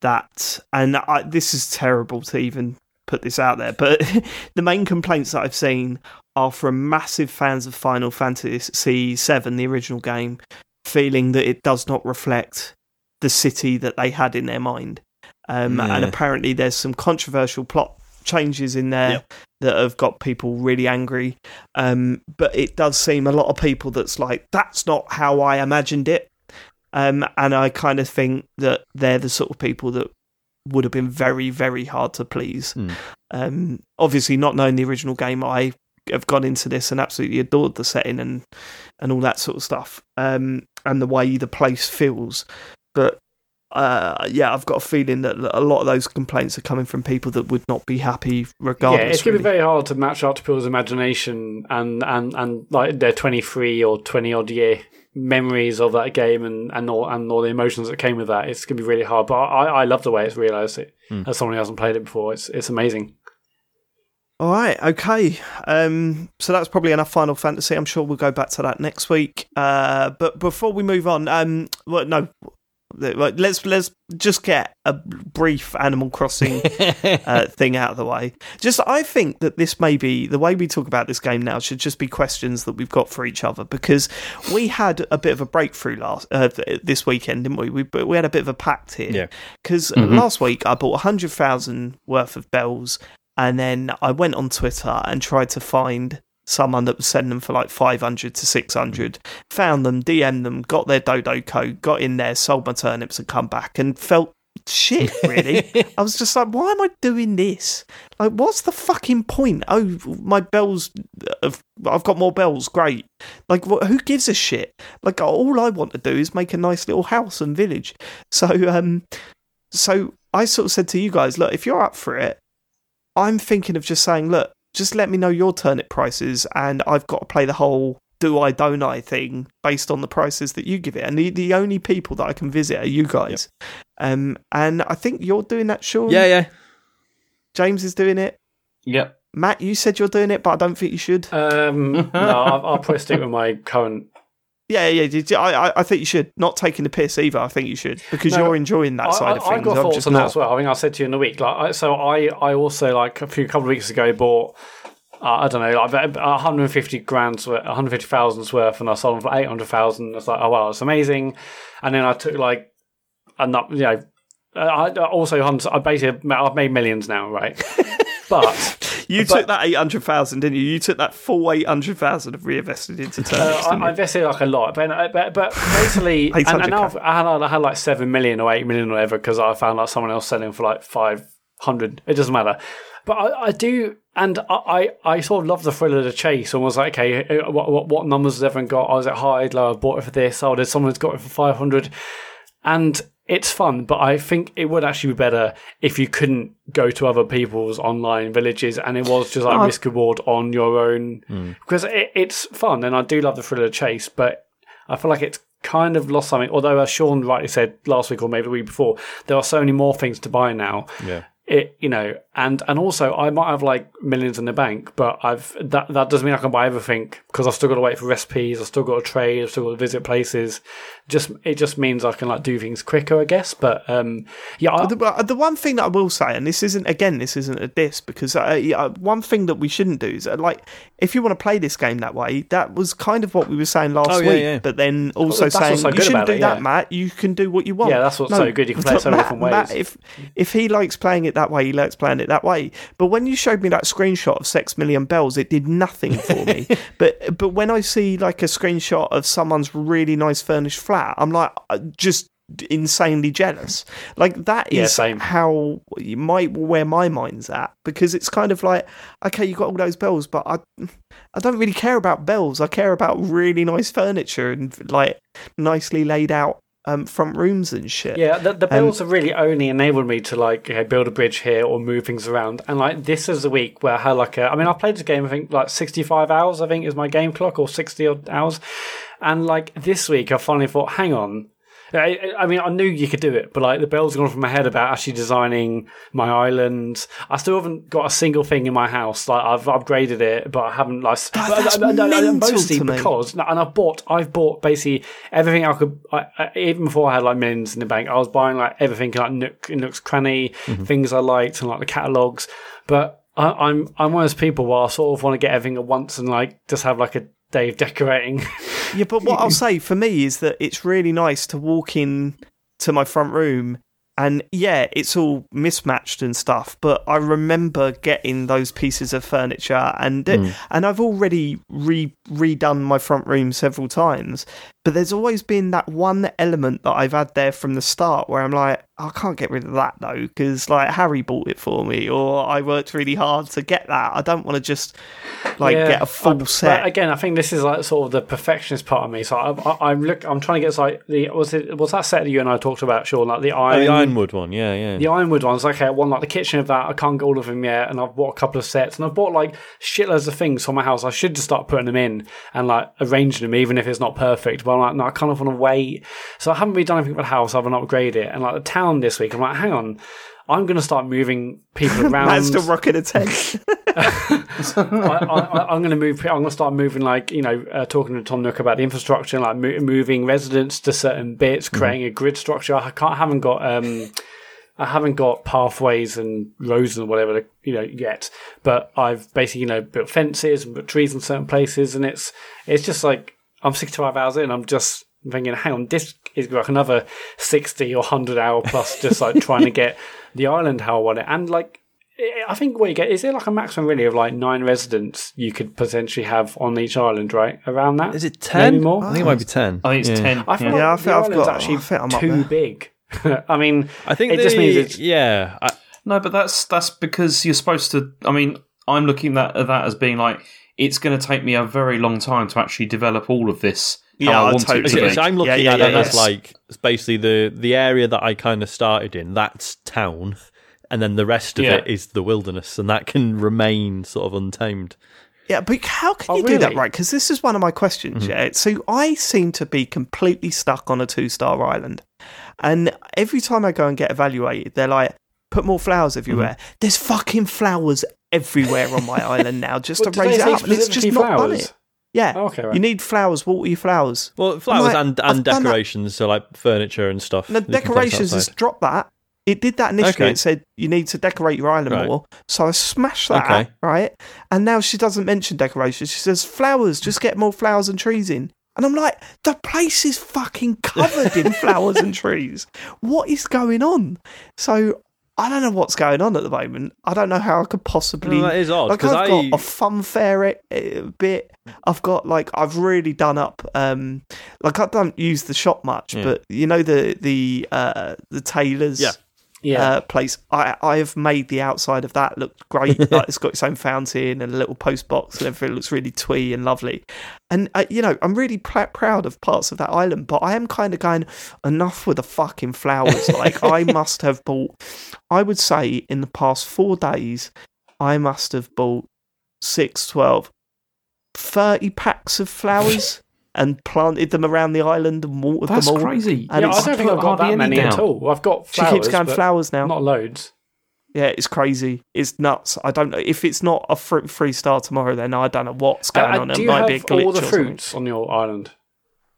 that, and I, this is terrible to even put this out there, but the main complaints that I've seen are from massive fans of Final Fantasy VII, the original game, feeling that it does not reflect the city that they had in their mind. Um, And apparently, there's some controversial plot changes in there Yep. that have got people really angry. Um, but it does seem a lot of people that's like, that's not how I imagined it. Um, and I kind of think that they're the sort of people that would have been very, very hard to please. Hmm. Um, obviously, not knowing the original game, I have gone into this and absolutely adored the setting and and all that sort of stuff, um, and the way the place feels. But uh, yeah, I've got a feeling that a lot of those complaints are coming from people that would not be happy regardless. yeah, it's going to be very hard to match up to people's imagination and, and, and like their 23 or 20 odd year memories of that game and, and, all, and all the emotions that came with that. It's going to be really hard. But I, I love the way it's realised it. As someone who hasn't played it before, it's, it's amazing. All right, okay. Um, so that's probably enough Final Fantasy. I'm sure we'll go back to that next week. Uh, but before we move on, um, well, no, Right, let's let's just get a brief Animal Crossing uh, thing out of the way. Just, I think that this may be the way we talk about this game now should just be questions that we've got for each other because we had a bit of a breakthrough last uh, this weekend, didn't we? We we had a bit of a pact here. Yeah. Because last week I bought hundred thousand worth of bells, and then I went on Twitter and tried to find someone that was selling them for like 500 to 600 found them dm them got their dodo code got in there sold my turnips and come back and felt shit really. I was just like why am i doing this? Like what's the fucking point? Oh my bells have, i've got more bells great. Like what, who gives a shit? Like all i want to do is make a nice little house and village. So um so i sort of said to you guys look if you're up for it i'm thinking of just saying look just let me know your turnip prices and I've got to play the whole do I don't I thing based on the prices that you give it. And the, the only people that I can visit are you guys. Um and I think you're doing that, Sean. yeah, yeah. James is doing it. Yep. Mat, you said you're doing it, but I don't think you should. Um, no, I'll, I'll probably stick with my current. Yeah, yeah. I, I, think you should. Not taking the piss either. I think you should because No, you're enjoying that I, side I, of things. I've got thoughts just on that as well. I think I said to you in the week. Like, I, so I, I also like a few couple of weeks ago bought. Uh, I don't know, like 150 grand, worth, 150,000's worth, and I sold them for 800,000. It's like, oh wow, it's amazing. And then I took like, a, nu- you know, I also I basically I've made millions now, right? but You But- took that 800,000, didn't you? You took that full 800,000 of reinvested into uh, turnips. I, I invested like a lot, but but, but basically, and, 800K. and now I've- I had I had like seven million or eight million or whatever because I found like someone else selling for like five hundred. It doesn't matter. But I, I do, and I, I, I sort of love the thrill of the chase. And was like, okay, uh, what, what, what numbers has everyone got? I was at high, low. I bought it for this. Oh, there's someone who's got it for five hundred, and it's fun. But I think it would actually be better if you couldn't go to other people's online villages and it was just like Oh. risk reward on your own hmm. because it, it's fun and I do love the thrill of the chase. But I feel like it's kind of lost something. Although, as Sean rightly said last week or maybe the week before, there are so many more things to buy now. Yeah. It, you know, and and also I might have like millions in the bank, but I've that that doesn't mean I can buy everything because I've still got to wait for recipes. I've still got to trade. I've still got to visit places. Just it just means I can like do things quicker, I guess. But um, yeah, I, the, the one thing that I will say, and this isn't again, this isn't a diss because uh, yeah, one thing that we shouldn't do is uh, like if you want to play this game that way, that was kind of what we were saying last Oh, yeah, week. yeah. But then also that's saying so you shouldn't do it, that, yeah. Mat. You can do what you want. Yeah, that's what's so good. You can play it so many Mat- different ways. Mat, if if he likes playing it that way, he likes playing it that way. But when you showed me that screenshot of Sex Million Bells, it did nothing for me. but but when I see like a screenshot of someone's really nice furnished flat, I'm like uh, just insanely jealous. Like that is Yeah, how my where my mind's at because it's kind of like okay, you got all those bells, but I I don't really care about bells. I care about really nice furniture and like nicely laid out um, front rooms and shit. Yeah, the, the Um, bills have really only enabled me to like okay, build a bridge here or move things around. And like this is a week where I had like a, I mean, I played this game I think like sixty five hours. I think is my game clock or sixty odd hours. And like this week, I finally thought, hang on. I, I mean, I knew you could do it, but like the bells gone from my head about actually designing my island. I still haven't got a single thing in my house. Like I've upgraded it, but I haven't like. that's but- mental mostly because and I've bought I've bought basically everything I could I, I, even before I had like millions in the bank I was buying like everything like Nook it Nook's Cranny mm-hmm. things I liked and like the catalogs but I, I'm I'm one of those people where I sort of want to get everything at once and like just have like a day of decorating. Yeah, but what I'll say for me is that it's really nice to walk in to my front room and yeah, it's all mismatched and stuff, but I remember getting those pieces of furniture and hmm. and I've already re- redone my front room several times, but there's always been that one element that I've had there from the start where I'm like, I can't get rid of that though because like Harry bought it for me or I worked really hard to get that. I don't want to just like Yeah, get a full I- set. Again, I think this is like sort of the perfectionist part of me. So I, I, I'm look, I'm trying to get like the was it was that set that you and I talked about, Sean, like the Oh, iron, the Ironwood one, yeah, yeah. the Ironwood ones. Okay, I want like the kitchen of that. I can't get all of them yet, and I've bought a couple of sets, and I've bought like shitloads of things for my house. I should just start putting them in and like arranging them, even if it's not perfect. But I'm like, no, I kind of want to wait. So I haven't really done anything with the house. I haven't upgraded it, and like the town this week, I'm like, hang on. I'm going to start moving people around. Man's still rocking a tent. I, I, I'm going to move. I'm going to start moving, like you know, uh, talking to Tom Nook about the infrastructure, like mo- moving residents to certain bits, creating a grid structure. I can't, haven't got, um, I haven't got pathways and roads and whatever, you know, yet. But I've basically, you know, built fences and put trees in certain places, and it's, it's just like I'm 65 hours in. I'm just thinking, hang on, this is like another 60 or 100 hour plus, just like trying to get the island how I want it, and like. I think what you get is there like a maximum really of like nine residents you could potentially have on each island, right? Around that Is it 10? Maybe more. I think it might be 10. I think it's yeah. ten. I feel yeah. like Yeah, I the think I've got- actually I think I'm too there. big. I mean, I think it the, just means it's yeah. I, No, but that's that's because you're supposed to. I mean, I'm looking at at that as being like it's going to take me a very long time to actually develop all of this. How Yeah, I I want totally it to agree. be. so I'm looking Yeah, at yeah, it yeah, as like it's basically the the area that I kind of started in. That's town, and then the rest of Yeah. it is the wilderness, and that can remain sort of untamed. Yeah, but how can Oh, you do that right? Because this is one of my questions. Mm-hmm. Yeah, so I seem to be completely stuck on a two-star island, and every time I go and get evaluated, they're like, "Put more flowers everywhere." Mm-hmm. There's fucking flowers everywhere on my island now, just Well, to raise it up, and it's just specifically not done flowers? it. Yeah, Oh, okay, right. you need flowers. Water your flowers. Well, flowers like, and, and decorations, so like furniture and stuff. The you can place decorations has outside. dropped that. It did that initially. Okay. It said you need to decorate your island Right. more. So I smashed that, Okay. right? And now she doesn't mention decorations. She says flowers. Just get more flowers and trees in. And I'm like, the place is fucking covered in flowers and trees. What is going on? So I don't know what's going on at the moment. I don't know how I could possibly. No, that is odd, Like I've I- got a fun fair it, uh, bit. I've got like I've really done up. Um, like I don't use the shop much, Yeah. but you know the the uh the tailors. Yeah. Yeah. Uh, place. I I have made the outside of that look great. like it's got its own fountain and a little post box and everything looks really twee and lovely. And uh, you know, I'm really pr- proud of parts of that island, but I am kind of going enough with the fucking flowers. like I must have bought. I would say in the past four days, I must have bought six, 12, 30 packs of flowers and planted them around the island and watered That's them all. crazy. And yeah, I don't think I've got that many at all. I've got She keeps going flowers now. not loads. Yeah, it's crazy. It's nuts. I don't know if it's not a fruit free star tomorrow. Then I don't know what's going Uh, on. It might be a glitch all the fruits on your island?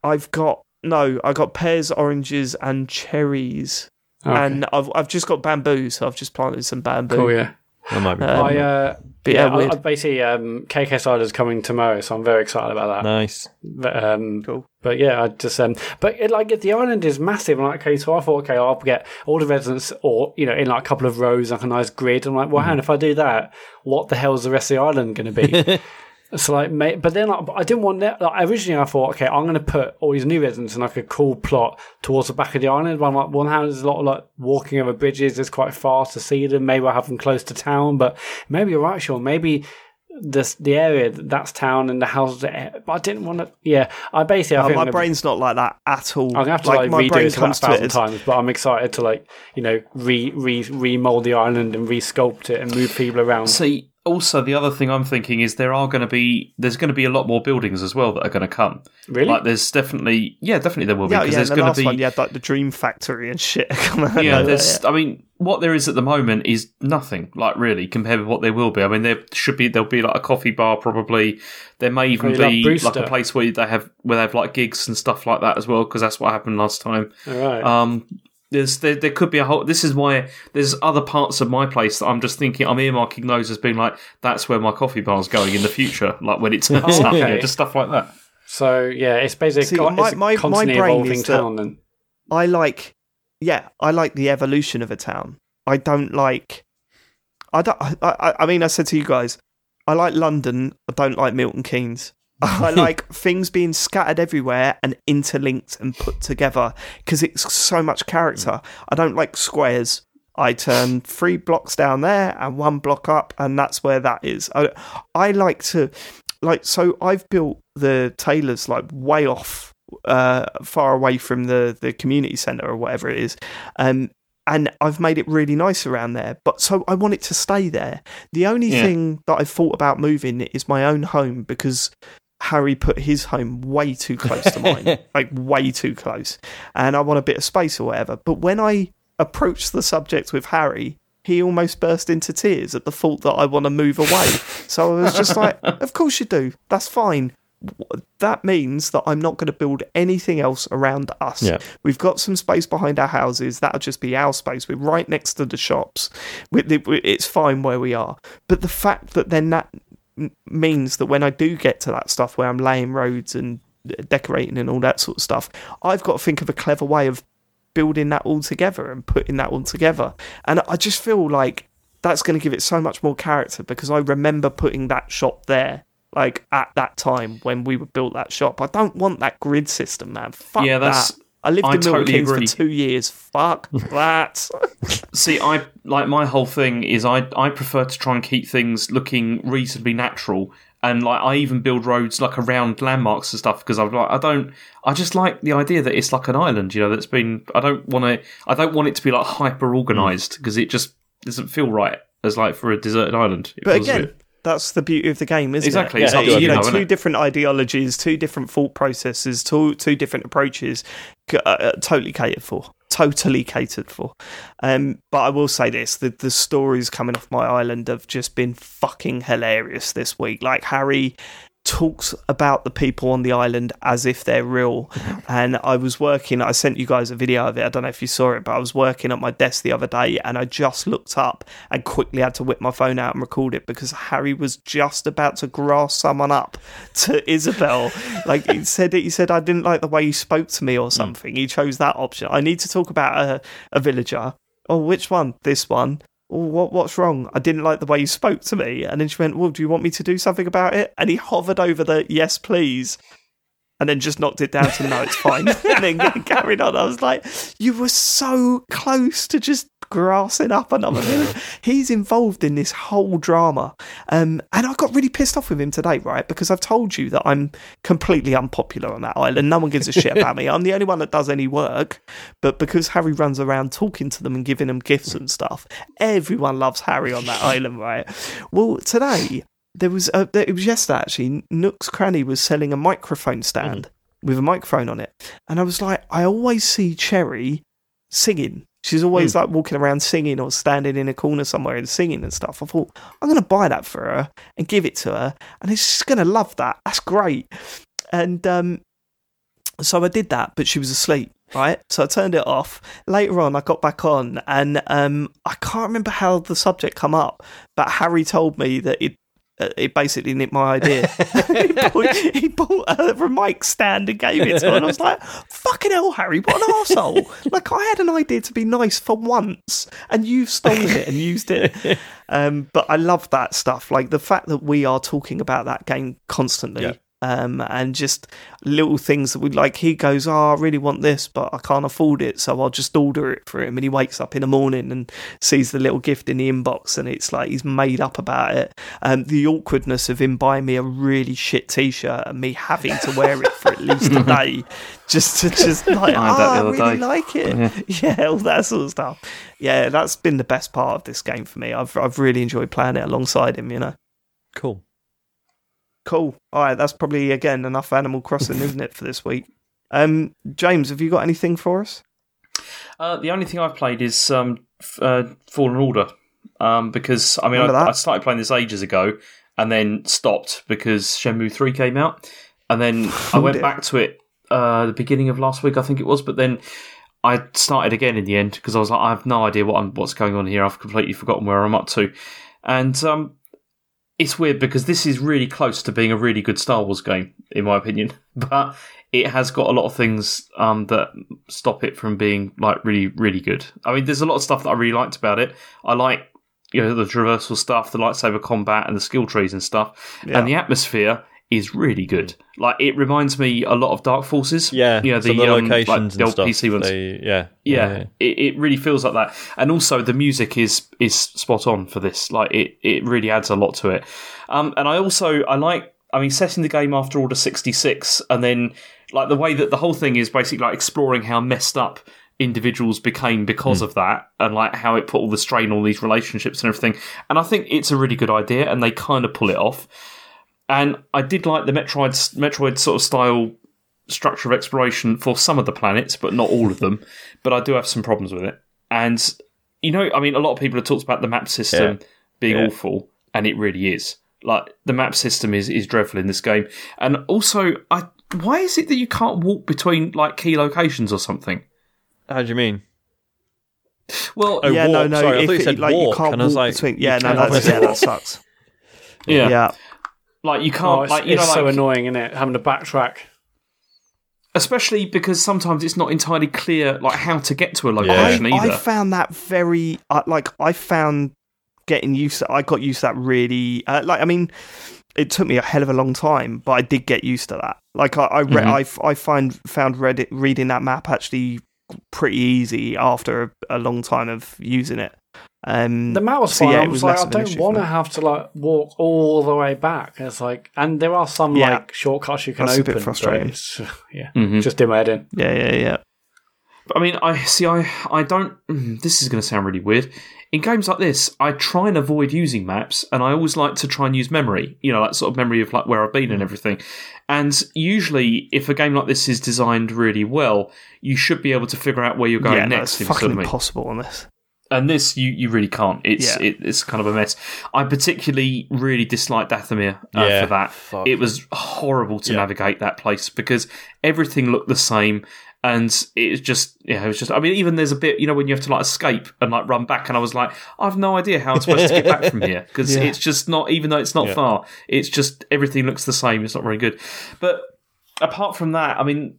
I've got no. I got pears, oranges, and cherries, Okay. and I've I've just got bamboo. So I've just planted some bamboo. cool, yeah. That might be. Um, I, uh, But yeah, yeah, I, basically, um, KK is coming tomorrow, so I'm very excited about that. nice. But, um, Cool. But yeah, I just um, but it, like the island is massive. And like, okay, so I thought, okay, I'll get all the residents, or you know, in like a couple of rows, like a nice grid. I'm like, well, Mm-hmm. hang on, if I do that, what the hell's the rest of the island going to be? so like, ma- but then like, I didn't want that. Like, originally, I thought, okay, I'm going to put all these new residents in like a cool plot towards the back of the island. But I'm like, one hand, there's a lot of like walking over bridges. It's quite far to see them. Maybe I'll have them close to town. But maybe you're right, Sean. Maybe this the area that's town and the houses. But I didn't want to. Yeah, I basically. I Uh, think my I'm gonna- brain's not like that at all. I'm gonna have to like, my redo brain it about a to it times, but I'm excited to like you know re re remold the island and resculpt it and move people around. See, also the other thing I'm thinking is there are going to be there's going to be a lot more buildings as well that are going to come. Really? Like there's definitely yeah, definitely there will be because yeah. there's the going last to be one, you had like the Dream Factory and shit. come yeah, of there's. there. I mean, what there is at the moment is nothing. Like really, compared with what there will be. I mean, there should be there'll be like a coffee bar probably. There may even Probably be like, Brewster. a place where they have where they have like gigs and stuff like that as well because that's what happened last time. All right. Um, there's there, there could be a whole. This is why there's other parts of my place that I'm just thinking I'm earmarking those as being like that's where my coffee bar's going in the future. Like when it turns up, you know, Okay. just stuff like that. so yeah, it's basically See, it's my- a my- my constantly brain evolving is that- town. Then I like, yeah, I like the evolution of a town. I don't like, I don't. I, I, I mean, I said to you guys, I like London. I don't like Milton Keynes. I like things being scattered everywhere and interlinked and put together because it's so much character. I don't like squares. I turn three blocks down there and one block up, and that's where that is. I, I like to, like, so I've built the tailors like way off, uh, far away from the the community centre or whatever it is, um, and I've made it really nice around there. But so I want it to stay there. The only Yeah. thing that I've thought about moving is my own home because Harry put his home way too close to mine, like way too close, and I want a bit of space or whatever. But when I approached the subject with Harry, he almost burst into tears at the thought that I want to move away. so I was just like, "Of course you do. That's fine." That means that I'm not going to build anything else around us. Yeah. We've got some space behind our houses. That'll just be our space. We're right next to the shops. It's fine where we are. But the fact that then that means that when I do get to that stuff where I'm laying roads and uh, decorating and all that sort of stuff, I've got to think of a clever way of building that all together and putting that all together. And I just feel like that's going to give it so much more character because I remember putting that shop there. Like at that time when we built that shop, I don't want that grid system, man. Fuck Yeah, that's- that. I lived I in Milton totally Keynes agree. for two years. Fuck that. See, I like my whole thing is I I prefer to try and keep things looking reasonably natural, and like I even build roads like around landmarks and stuff because I'm like I don't I just like the idea that it's like an island, you know, that's been I don't want to I don't want it to be like hyper organized because it just doesn't feel right as like for a deserted island. But again, that's the beauty of the game, isn't Exactly, it? up to you you know, two different ideologies, two different thought processes, two two different approaches, uh, uh, totally catered for, totally catered for. Um, but I will say this: the the stories coming off my island have just been fucking hilarious this week. Like Harry talks about the people on the island as if they're real. and I was working, I sent you guys a video of it. I don't know if you saw it, but I was working at my desk the other day and I just looked up and quickly had to whip my phone out and record it because Harry was just about to grass someone up to Isabelle. like he said, he said, I didn't like the way you spoke to me or hmm. something. He chose that option. I need to talk about a, a villager. Oh, which one? This one what what's wrong? I didn't like the way you spoke to me. And then she went, Well, do you want me to do something about it? And he hovered over the yes, please. And then just knocked it down to no, it's fine. and then carried on. I was like, You were so close to just grassing up another villain. He's involved in this whole drama. Um, and I got really pissed off with him today, right? Because I've told you that I'm completely unpopular on that island. No one gives a shit about me. I'm the only one that does any work. But because Harry runs around talking to them and giving them gifts and stuff, everyone loves Harry on that island, right? Well, today, there was a, it was yesterday actually. Nook's Cranny was selling a microphone stand mm. with a microphone on it, and I was like, I always see Cherry singing She's always mm. like walking around singing or standing in a corner somewhere and singing and stuff. I thought, I'm going to buy that for her and give it to her. And she's going to love that. That's great. And um, so I did that, but she was asleep. Right, so I turned it off. Later on, I got back on, and um, I can't remember how the subject come up, but Harry told me that it uh, it basically nicked my idea. he, bought, he, bought, a mic stand and gave it to her. And I was like, fucking hell, Harry, what an asshole! like, I had an idea to be nice for once, and you've stolen it and used it. Um, but I love that stuff. Like, the fact that we are talking about that game constantly. Yeah um, and just little things that we like. He goes, "Oh, I really want this, but I can't afford it, so I'll just order it for him." And he wakes up in the morning and sees the little gift in the inbox, and it's like he's made up about it. Um, the awkwardness of him buying me a really shit T-shirt and me having to wear it for at least a day, just to just like, oh, I really day. like it, yeah. yeah, all that sort of stuff. Yeah, that's been the best part of this game for me. I've I've really enjoyed playing it alongside him. You know, cool. Cool. All right, that's probably again enough Animal Crossing, isn't it, for this week? Um, James, have you got anything for us? Uh, the only thing I've played is um, uh, Fallen Order, um, because I mean I, I, started playing this ages ago and then stopped because Shenmue Three came out, and then I went back to it uh, the beginning of last week, I think it was, but then. I started again in the end because I was like, I have no idea what I'm, what's going on here. I've completely forgotten where I'm up to, and um, it's weird because this is really close to being a really good Star Wars game, in my opinion. But it has got a lot of things um, that stop it from being like really, really good. I mean, there's a lot of stuff that I really liked about it. I like you know the traversal stuff, the lightsaber combat, and the skill trees and stuff, yeah. and the atmosphere is really good. Like it reminds me a lot of Dark Forces. Yeah, know the, the um, locations like the old stuff, PC ones. They, yeah, yeah, yeah. It, it, really feels like that. And also the music is is spot on for this. Like it it really adds a lot to it. Um, and I also I like. I mean, setting the game after Order sixty six, and then like the way that the whole thing is basically like exploring how messed up individuals became because mm. of that and like how it put all the strain on these relationships and everything. And I think it's a really good idea and they kind of pull it off. And I did like the Metroid Metroid sort of style structure of exploration for some of the planets, but not all of them. But I do have some problems with it. And you know, I mean, a lot of people have talked about the map system yeah. being yeah. awful, and it really is. Like the map system is is dreadful in this game, and also, I why is it that you can't walk between like key locations or something? How do you mean? Well, oh, yeah, walk. no, no. Sorry, I thought you said like, walk, you can't walk like, between, yeah, no, that's, yeah, that sucks. Yeah. yeah. Like you can't. Oh, it's, like you it's know, so like, annoying, isn't it? Having to backtrack. Especially because sometimes it's not entirely clear, like how to get to a location yeah. either. I found that very, uh, like, I found getting used. To, I got used to that really. Uh, like, I mean, it took me a hell of a long time, but I did get used to that. Like, I, I, re- mm-hmm. I, I find found read reading that map actually pretty easy after a, a long time of using it. Um, the map was so fine. Yeah, I was, like, I don't want to have to like walk all the way back. It's like, and there are some yeah. like shortcuts you can That's open. A bit frustrating. yeah, mm-hmm. just do my head in. Yeah, yeah, yeah. But, I mean, I see. I I don't. Mm, this is going to sound really weird. In games like this, I try and avoid using maps, and I always like to try and use memory. You know, that sort of memory of like where I've been and everything. And usually, if a game like this is designed really well, you should be able to figure out where you're going yeah, next. No, it's fucking impossible on this. And this, you, you really can't. It's Yeah. it, it's kind of a mess. I particularly really disliked Dathomir uh, Yeah, for that. fuck. It was horrible to Yeah. navigate that place because everything looked the same, and it was just yeah, it was just. I mean, even there's a bit you know when you have to like escape and like run back, and I was like, I've no idea how I'm supposed to get back from here because Yeah. it's just not. Even though it's not Yeah. far, it's just everything looks the same. It's not very good. But apart from that, I mean,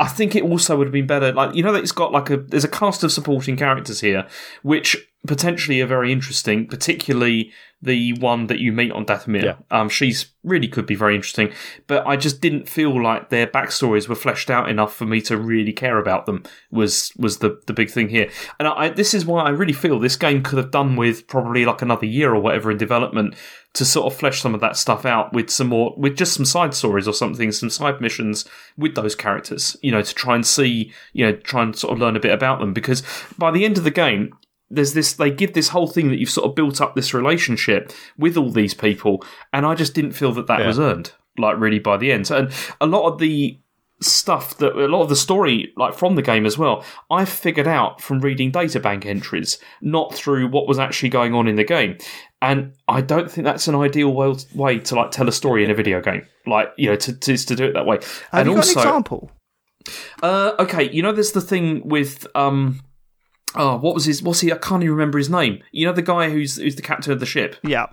I think it also would have been better. Like you know that it's got like a there's a cast of supporting characters here, which potentially are very interesting. Particularly the one that you meet on Dathomir. Yeah. Um, she's really could be very interesting, but I just didn't feel like their backstories were fleshed out enough for me to really care about them. Was was the the big thing here, and I, this is why I really feel this game could have done with probably like another year or whatever in development to sort of flesh some of that stuff out with some more with just some side stories or something some side missions with those characters you know to try and see you know try and sort of learn a bit about them. Because by the end of the game there's this they give this whole thing that you've sort of built up this relationship with all these people and i just didn't feel that that Yeah. was earned like really by the end. So, and a lot of the stuff that a lot of the story like from the game as well i figured out from reading databank entries not through what was actually going on in the game and i don't think that's an ideal way, way to like tell a story in a video game like you know to, to, to do it that way Have and you got also an example? uh, okay, you know, there's the thing with um, oh, what was his? What's he? I can't even remember his name. You know, the guy who's who's the captain of the ship. Yeah.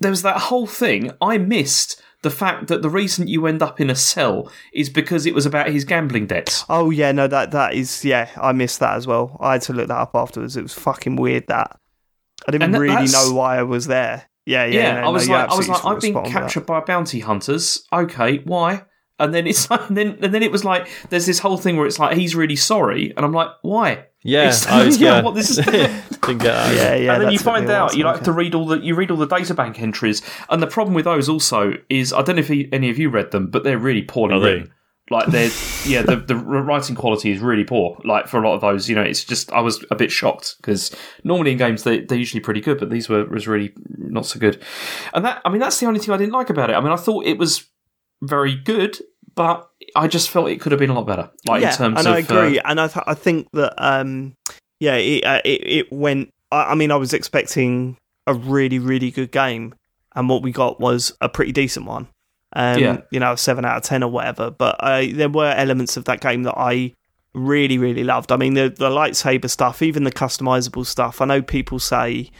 There was that whole thing. I missed the fact that the reason you end up in a cell is because it was about his gambling debts. Oh yeah, no, that that is yeah. I missed that as well. I had to look that up afterwards. It was fucking weird that I didn't And that- really that's- know why I was there. Yeah, yeah. Yeah, no, I was no, like, I was like, I've been spot on with that. captured by bounty hunters. Okay, why? And then it's like, and then and then it was like, there's this whole thing where it's like he's really sorry, and I'm like, why? Yeah, It's- I, yeah, yeah. what this is- Didn't get that. Yeah, yeah. and then you find out you to like look to read all the you read all the databank entries, and the problem with those also is I don't know if he, any of you read them, but they're really poorly Are they? Like they're yeah, the the writing quality is really poor. Like for a lot of those, you know, it's just I was a bit shocked because normally in games they they're usually pretty good, but these were was really not so good. And that I mean that's the only thing I didn't like about it. I mean I thought it was very good, but I just felt it could have been a lot better. Like yeah, in terms and of I agree, uh, and I th- I think that um yeah it uh, it, it went. I, I mean, I was expecting a really really good game, and what we got was a pretty decent one. Um, Yeah. you know, seven out of ten or whatever. But I, there were elements of that game that I really really loved. I mean, the the lightsaber stuff, even the customizable stuff. I know people say,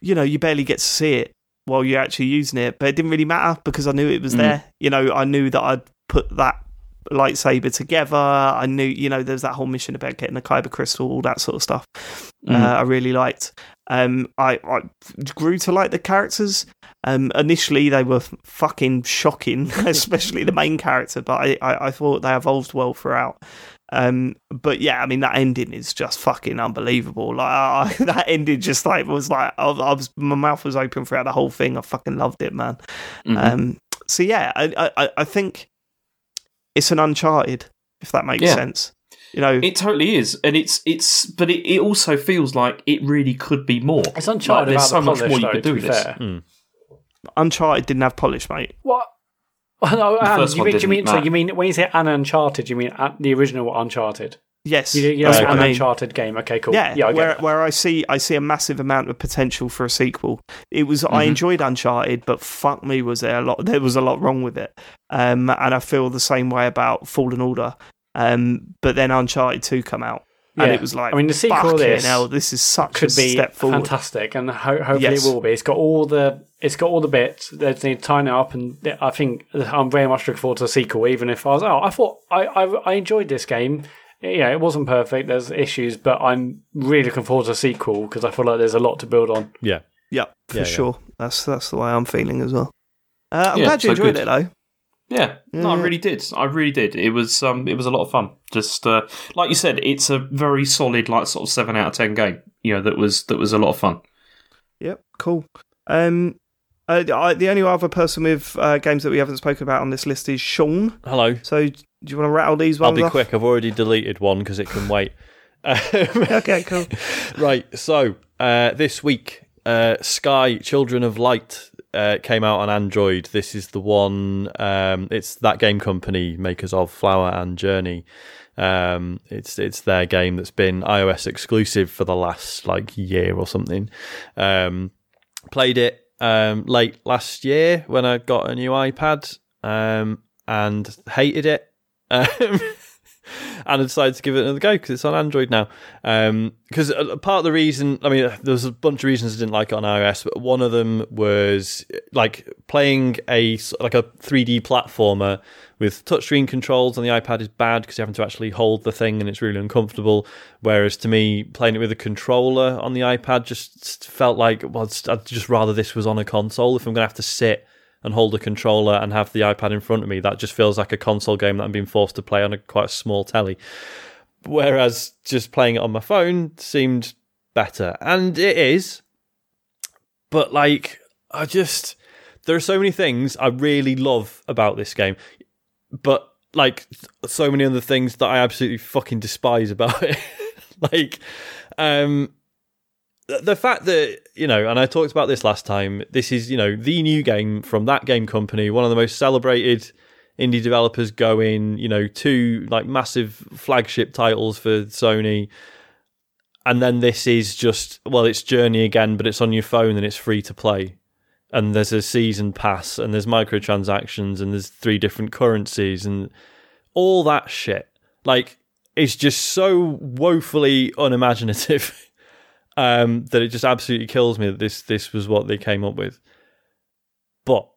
you know, you barely get to see it while you're actually using it, but it didn't really matter because I knew it was Mm. there. You know, I knew that I'd put that lightsaber together. I knew, you know, there's that whole mission about getting the kyber crystal, all that sort of stuff. Mm. Uh, I really liked. Um, I, I grew to like the characters. Um, initially, they were fucking shocking, especially the main character, but I, I, I thought they evolved well throughout. Um, but yeah, I mean that ending is just fucking unbelievable. Like I, that ending, just like was like I, I was my mouth was open throughout the whole thing. I fucking loved it, man. mhm. Um, so yeah, I, I, I think it's an Uncharted, if that makes Yeah. sense. You know, It totally is, and it's it's, but it, it also feels like it really could be more. It's uncharted Like, there's about so the much polish, more you though, could do with this. fair. Uncharted didn't have polish, mate. What? Oh, no, Anne, you, mean, you mean so you mean when you say an Uncharted, you mean the original Uncharted? Yes, You, you know, that's an I mean. Uncharted game. Okay, cool. Yeah, yeah, I where where I see I see a massive amount of potential for a sequel. It was I Mhm. enjoyed Uncharted, but fuck me, was there a lot? There was a lot wrong with it. Um, and I feel the same way about Fallen Order. Um, but then Uncharted Two come out, and Yeah. it was like, I mean, the sequel of fucking this hell, this is such could a be step forward. fantastic, and ho- hopefully Yes. it will be. It's got all the it's got all the bits. They just need to tighten it up, and I think I'm very much looking forward to the sequel. Even if I was, oh, I thought I I, I enjoyed this game. Yeah, it wasn't perfect. There's issues, but I'm really looking forward to the sequel because I feel like there's a lot to build on. Yeah. Yeah, for Yeah, yeah. sure. That's that's the way I'm feeling as well. Uh, I'm Yeah, glad you so enjoyed good. it though. Yeah, no, I really did. I really did. It was um, it was a lot of fun. Just uh, like you said, it's a very solid, like sort of seven out of ten game. You know, that was that was a lot of fun. Yep, cool. Um, uh, I, the only other person with uh, games that we haven't spoken about on this list is Sean. Hello. So, do you want to rattle these one? I'll be off? quick. I've already deleted one because it can wait. Um, okay, cool. right. So uh, this week, uh, Sky Children of Light uh, came out on Android. This is the one. Um, it's thatgamecompany makers of Flower and Journey. Um, it's it's their game that's been iOS exclusive for the last like year or something. Um, played it um, late last year when I got a new iPad um, and hated it. And I decided to give it another go because it's on Android now. Because um, part of the reason, I mean, there's a bunch of reasons I didn't like it on iOS, but one of them was like playing a like a 3D platformer with touchscreen controls on the iPad is bad because you're having to actually hold the thing and it's really uncomfortable. Whereas to me, playing it with a controller on the iPad just felt like, well, I'd just rather this was on a console. If I'm going to have to sit and hold a controller and have the iPad in front of me, that just feels like a console game that I'm being forced to play on a quite a small telly. Whereas just playing it on my phone seemed better. And it is. But like, I just there are so many things I really love about this game but like so many other things that I absolutely fucking despise about it. like, um, the fact that you know, and I talked about this last time. This is you know the new game from thatgamecompany, one of the most celebrated indie developers going. You know, two like massive flagship titles for Sony. And then this is just well, it's Journey again, but it's on your phone and it's free to play and there's a season pass and there's microtransactions and there's three different currencies and all that shit. Like it's just so woefully unimaginative um, that it just absolutely kills me that this this was what they came up with. But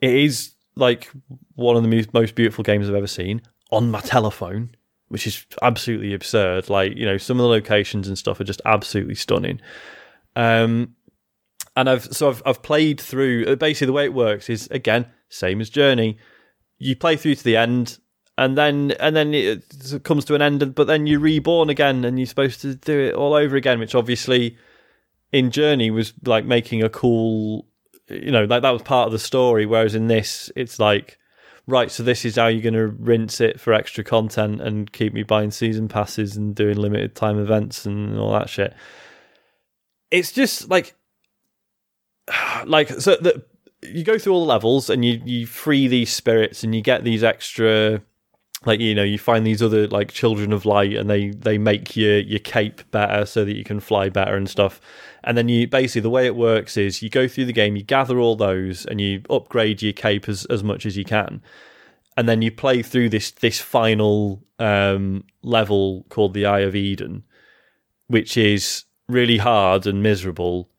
it is like one of the most beautiful games I've ever seen on my telephone, which is absolutely absurd. Like you know, some of the locations and stuff are just absolutely stunning. Um, and I've so I've I've played through. Basically, the way it works is again same as Journey. You play through to the end, and then and then it comes to an end, but then you're reborn again, and you're supposed to do it all over again. Which obviously, in Journey, was like making a cool, you know, like that was part of the story. Whereas in this, it's like, right, so this is how you're going to rinse it for extra content and keep me buying season passes and doing limited time events and all that shit. It's just like like so that you go through all the levels and you you free these spirits and you get these extra like you know you find these other like children of light and they they make your your cape better so that you can fly better and stuff. And then you basically the way it works is you go through the game you gather all those and you upgrade your cape as, as much as you can. And then you play through this this final um, level called the eye of eden which is really hard and miserable.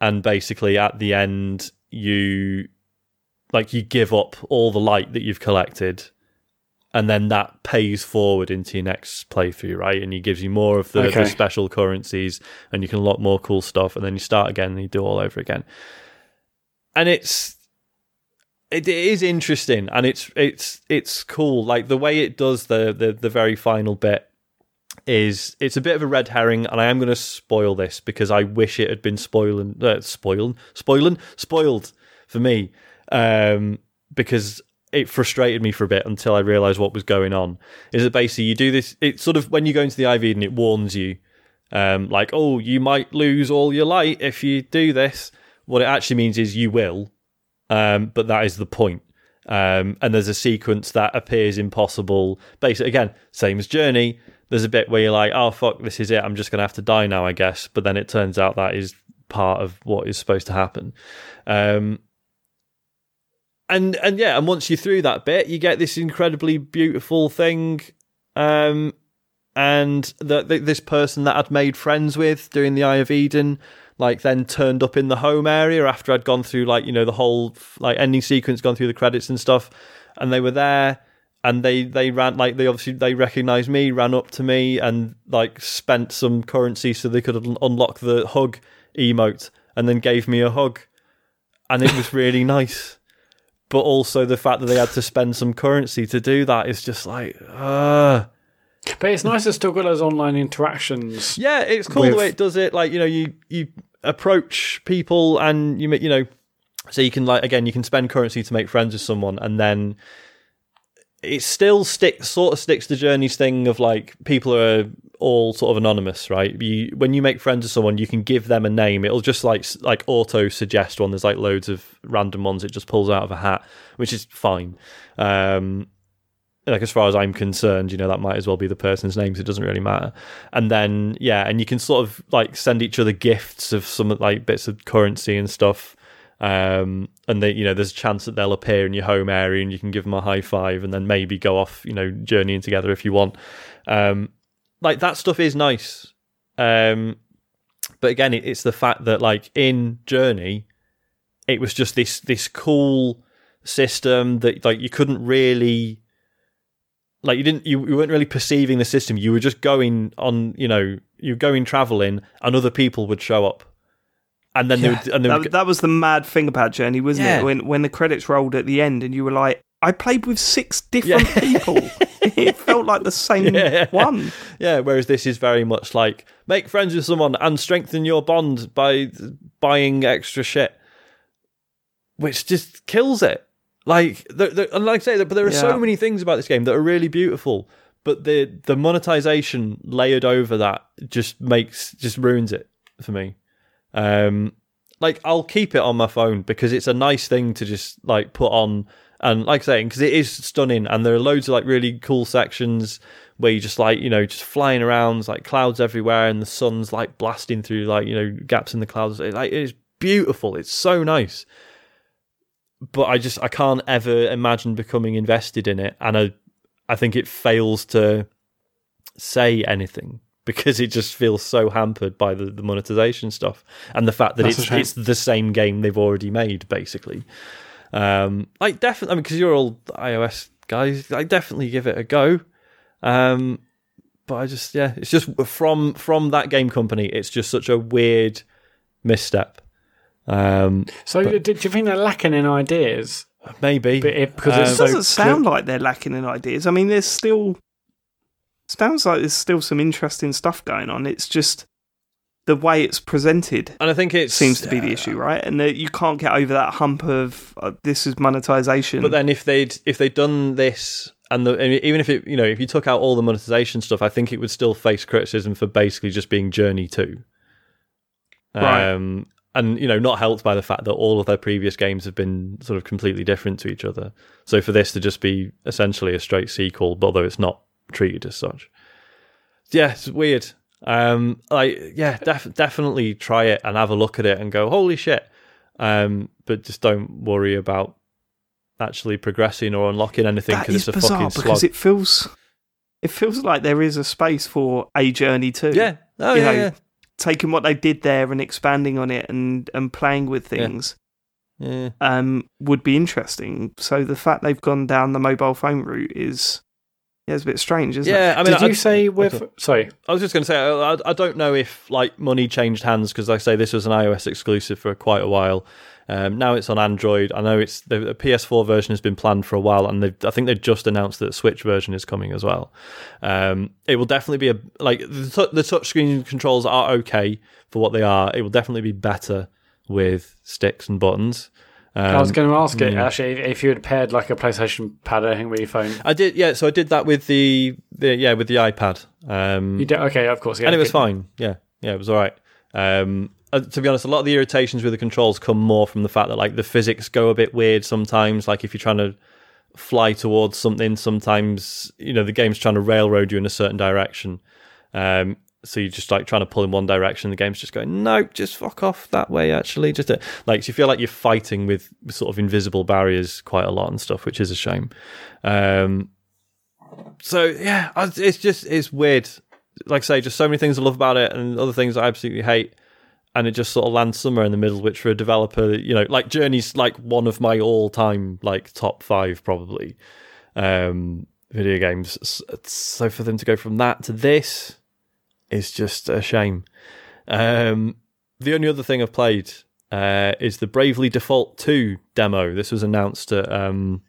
And basically at the end you like you give up all the light that you've collected and then that pays forward into your next playthrough right? And he gives you more of the, okay. the, special currencies and you can unlock more cool stuff and then you start again and you do all over again. And it's it is interesting and it's it's it's cool. Like the way it does the the, the very final bit is it's a bit of a red herring, and I am going to spoil this because I wish it had been spoiling, uh, spoiling, spoiling, spoiled for me, um, because it frustrated me for a bit until I realised what was going on. Is that basically you do this? It's sort of when you go into the IV and it warns you, um, like, oh, you might lose all your light if you do this. What it actually means is you will, um, but that is the point. Um, and there's a sequence that appears impossible. Basically, again, same as Journey there's a bit where you're like, oh fuck, this is it. I'm just gonna have to die now, I guess. But then it turns out that is part of what is supposed to happen. Um, and and yeah, and once you're through that bit, you get this incredibly beautiful thing. Um, and the, this person that I'd made friends with during the Eye of Eden, like then turned up in the home area after I'd gone through like you know the whole like ending sequence, gone through the credits and stuff, and they were there and they they ran like they obviously they recognized me ran up to me and like spent some currency so they could unlock the hug emote and then gave me a hug and it was really nice but also the fact that they had to spend some currency to do that is just like uh but it's nice to still got those online interactions yeah it's cool with... the way it does it. Like you know you you approach people and you you know so you can like again you can spend currency to make friends with someone and then it still sticks sort of sticks to Journey's thing of like people are all sort of anonymous, right? You, when you make friends with someone, you can give them a name. It'll just like like auto suggest one. There's like loads of random ones it just pulls out of a hat, which is fine. Um, like as far as I'm concerned, you know that might as well be the person's name, so it doesn't really matter. And then yeah, and you can sort of like send each other gifts of some like bits of currency and stuff. Um, and they, you know, there's a chance that they'll appear in your home area, and you can give them a high five, and then maybe go off, you know, journeying together if you want. Um, like that stuff is nice. Um, but again, it, it's the fact that like in Journey, it was just this this cool system that like you couldn't really like you didn't you, you weren't really perceiving the system you were just going on you know you were going traveling and other people would show up and then Yeah, they would and that, would, that was the mad thing about Journey, wasn't Yeah. it? When when the credits rolled at the end, and you were like, "I played with six different people." It felt like the same Yeah. one. yeah whereas this is very much like make friends with someone and strengthen your bond by buying extra shit which just kills it like there, there, and like I say but there are so many things about this game that are really beautiful but the the monetization layered over that just makes just ruins it for me um like I'll keep it on my phone because it's a nice thing to just like put on and like saying because it is stunning and there are loads of like really cool sections where you're just like you know just flying around like clouds everywhere and the sun's like blasting through like you know gaps in the clouds. It, like it's beautiful. It's so nice. But I just I can't ever imagine becoming invested in it and I I think it fails to say anything because it just feels so hampered by the, the monetization stuff and the fact that That's it's it's the same game they've already made basically. Um, like definitely, I mean, because you're all iOS guys, I definitely give it a go. Um, but I just yeah, it's just from from thatgamecompany, it's just such a weird misstep. Um, So, do, do you think they're lacking in ideas? maybe But it, because Um, It doesn't sound like they're lacking in ideas. I mean, there's still sounds like there's still some interesting stuff going on. It's just the way it's presented and I think it seems to be the issue, right? And that you can't get over that hump of uh, this is monetization. But then if they'd if they'd done this and, the, and even if it you know if you took out all the monetization stuff, I think it would still face criticism for basically just being Journey two. Right. Um, and you know, not helped by the fact that all of their previous games have been sort of completely different to each other. So for this to just be essentially a straight sequel, although it's not treated as such, yeah, it's weird. Um, like yeah, def- definitely try it and have a look at it and go, holy shit. Um, but just don't worry about actually progressing or unlocking anything because it's a bizarre fucking slog. because it feels it feels like there is a space for a journey too. yeah, oh You yeah, know, yeah. taking what they did there and expanding on it and and playing with Yeah. things yeah. um would be interesting. So the fact they've gone down the mobile phone route is yeah, it's a bit strange, isn't Yeah, it? Yeah, I mean, Did I, you say with? okay. Sorry, I was just going to say, I, I don't know if like money changed hands because, like I say, this was an iOS exclusive for quite a while. Um, now it's on Android. I know it's the, the PS4 version has been planned for a while, and they've, I think they've just announced that the Switch version is coming as well. Um, it will definitely be a like the, tou- the touchscreen controls are okay for what they are. It will definitely be better with sticks and buttons. Um, I was going to ask it yeah. actually if, you had paired like a PlayStation pad or anything with your phone. I did, yeah. So I did that with the, the yeah with the iPad. Um, You did okay, of course. Yeah, and it was good. fine. Yeah, yeah, it was all right. Um, uh, to be honest, a lot of the irritations with the controls come more from the fact that like the physics go a bit weird sometimes. Like if you're trying to fly towards something, sometimes you know the game's trying to railroad you in a certain direction. Um, so you're just like trying to pull in one direction. The game's just going, no, just fuck off that way. Actually, just to, like so you feel like you're fighting with sort of invisible barriers quite a lot and stuff, which is a shame. Um, so yeah, it's just it's weird. Like I say, just so many things I love about it, and other things I absolutely hate. And it just sort of lands somewhere in the middle, which for a developer, you know, like Journey's like one of my all-time like top five probably um, video games. So for them to go from that to this is just a shame. Um, the only other thing I've played uh, is the Bravely Default 2 demo. This was announced at um,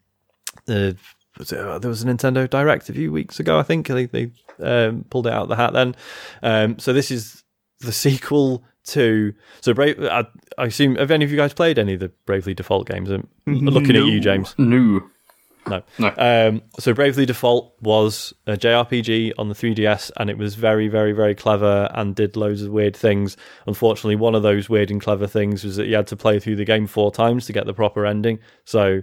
the was it, uh, there was a Nintendo Direct a few weeks ago. I think they, they um, pulled it out of the hat then. Um, so this is the sequel to so Brave. I, I assume have any of you guys played any of the Bravely Default games? I'm looking at you, James. No. No. No. Um, so Bravely Default was a JRPG on the 3DS, and it was very, very, very clever and did loads of weird things. Unfortunately, one of those weird and clever things was that you had to play through the game four times to get the proper ending. So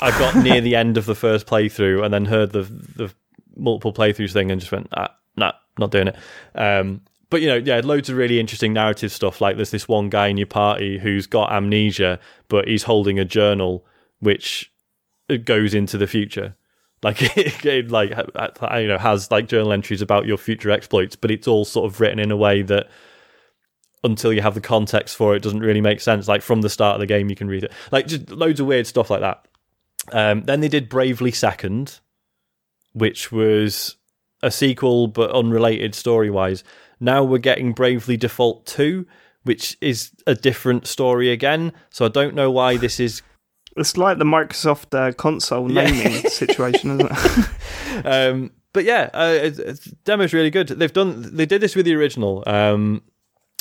I got near the end of the first playthrough and then heard the the multiple playthroughs thing and just went, ah, nah, not doing it. Um, but you know, yeah, loads of really interesting narrative stuff. Like there's this one guy in your party who's got amnesia, but he's holding a journal which goes into the future. Like it, like you know has like journal entries about your future exploits, but it's all sort of written in a way that until you have the context for it, doesn't really make sense. Like from the start of the game, you can read it. Like just loads of weird stuff like that. Um, then they did Bravely Second, which was a sequel but unrelated story wise. Now we're getting Bravely Default 2, which is a different story again. So I don't know why this is. It's like the Microsoft uh, console naming yeah. situation, isn't it? um, but yeah, uh, it's, it's, demo's really good. They've done. They did this with the original, um,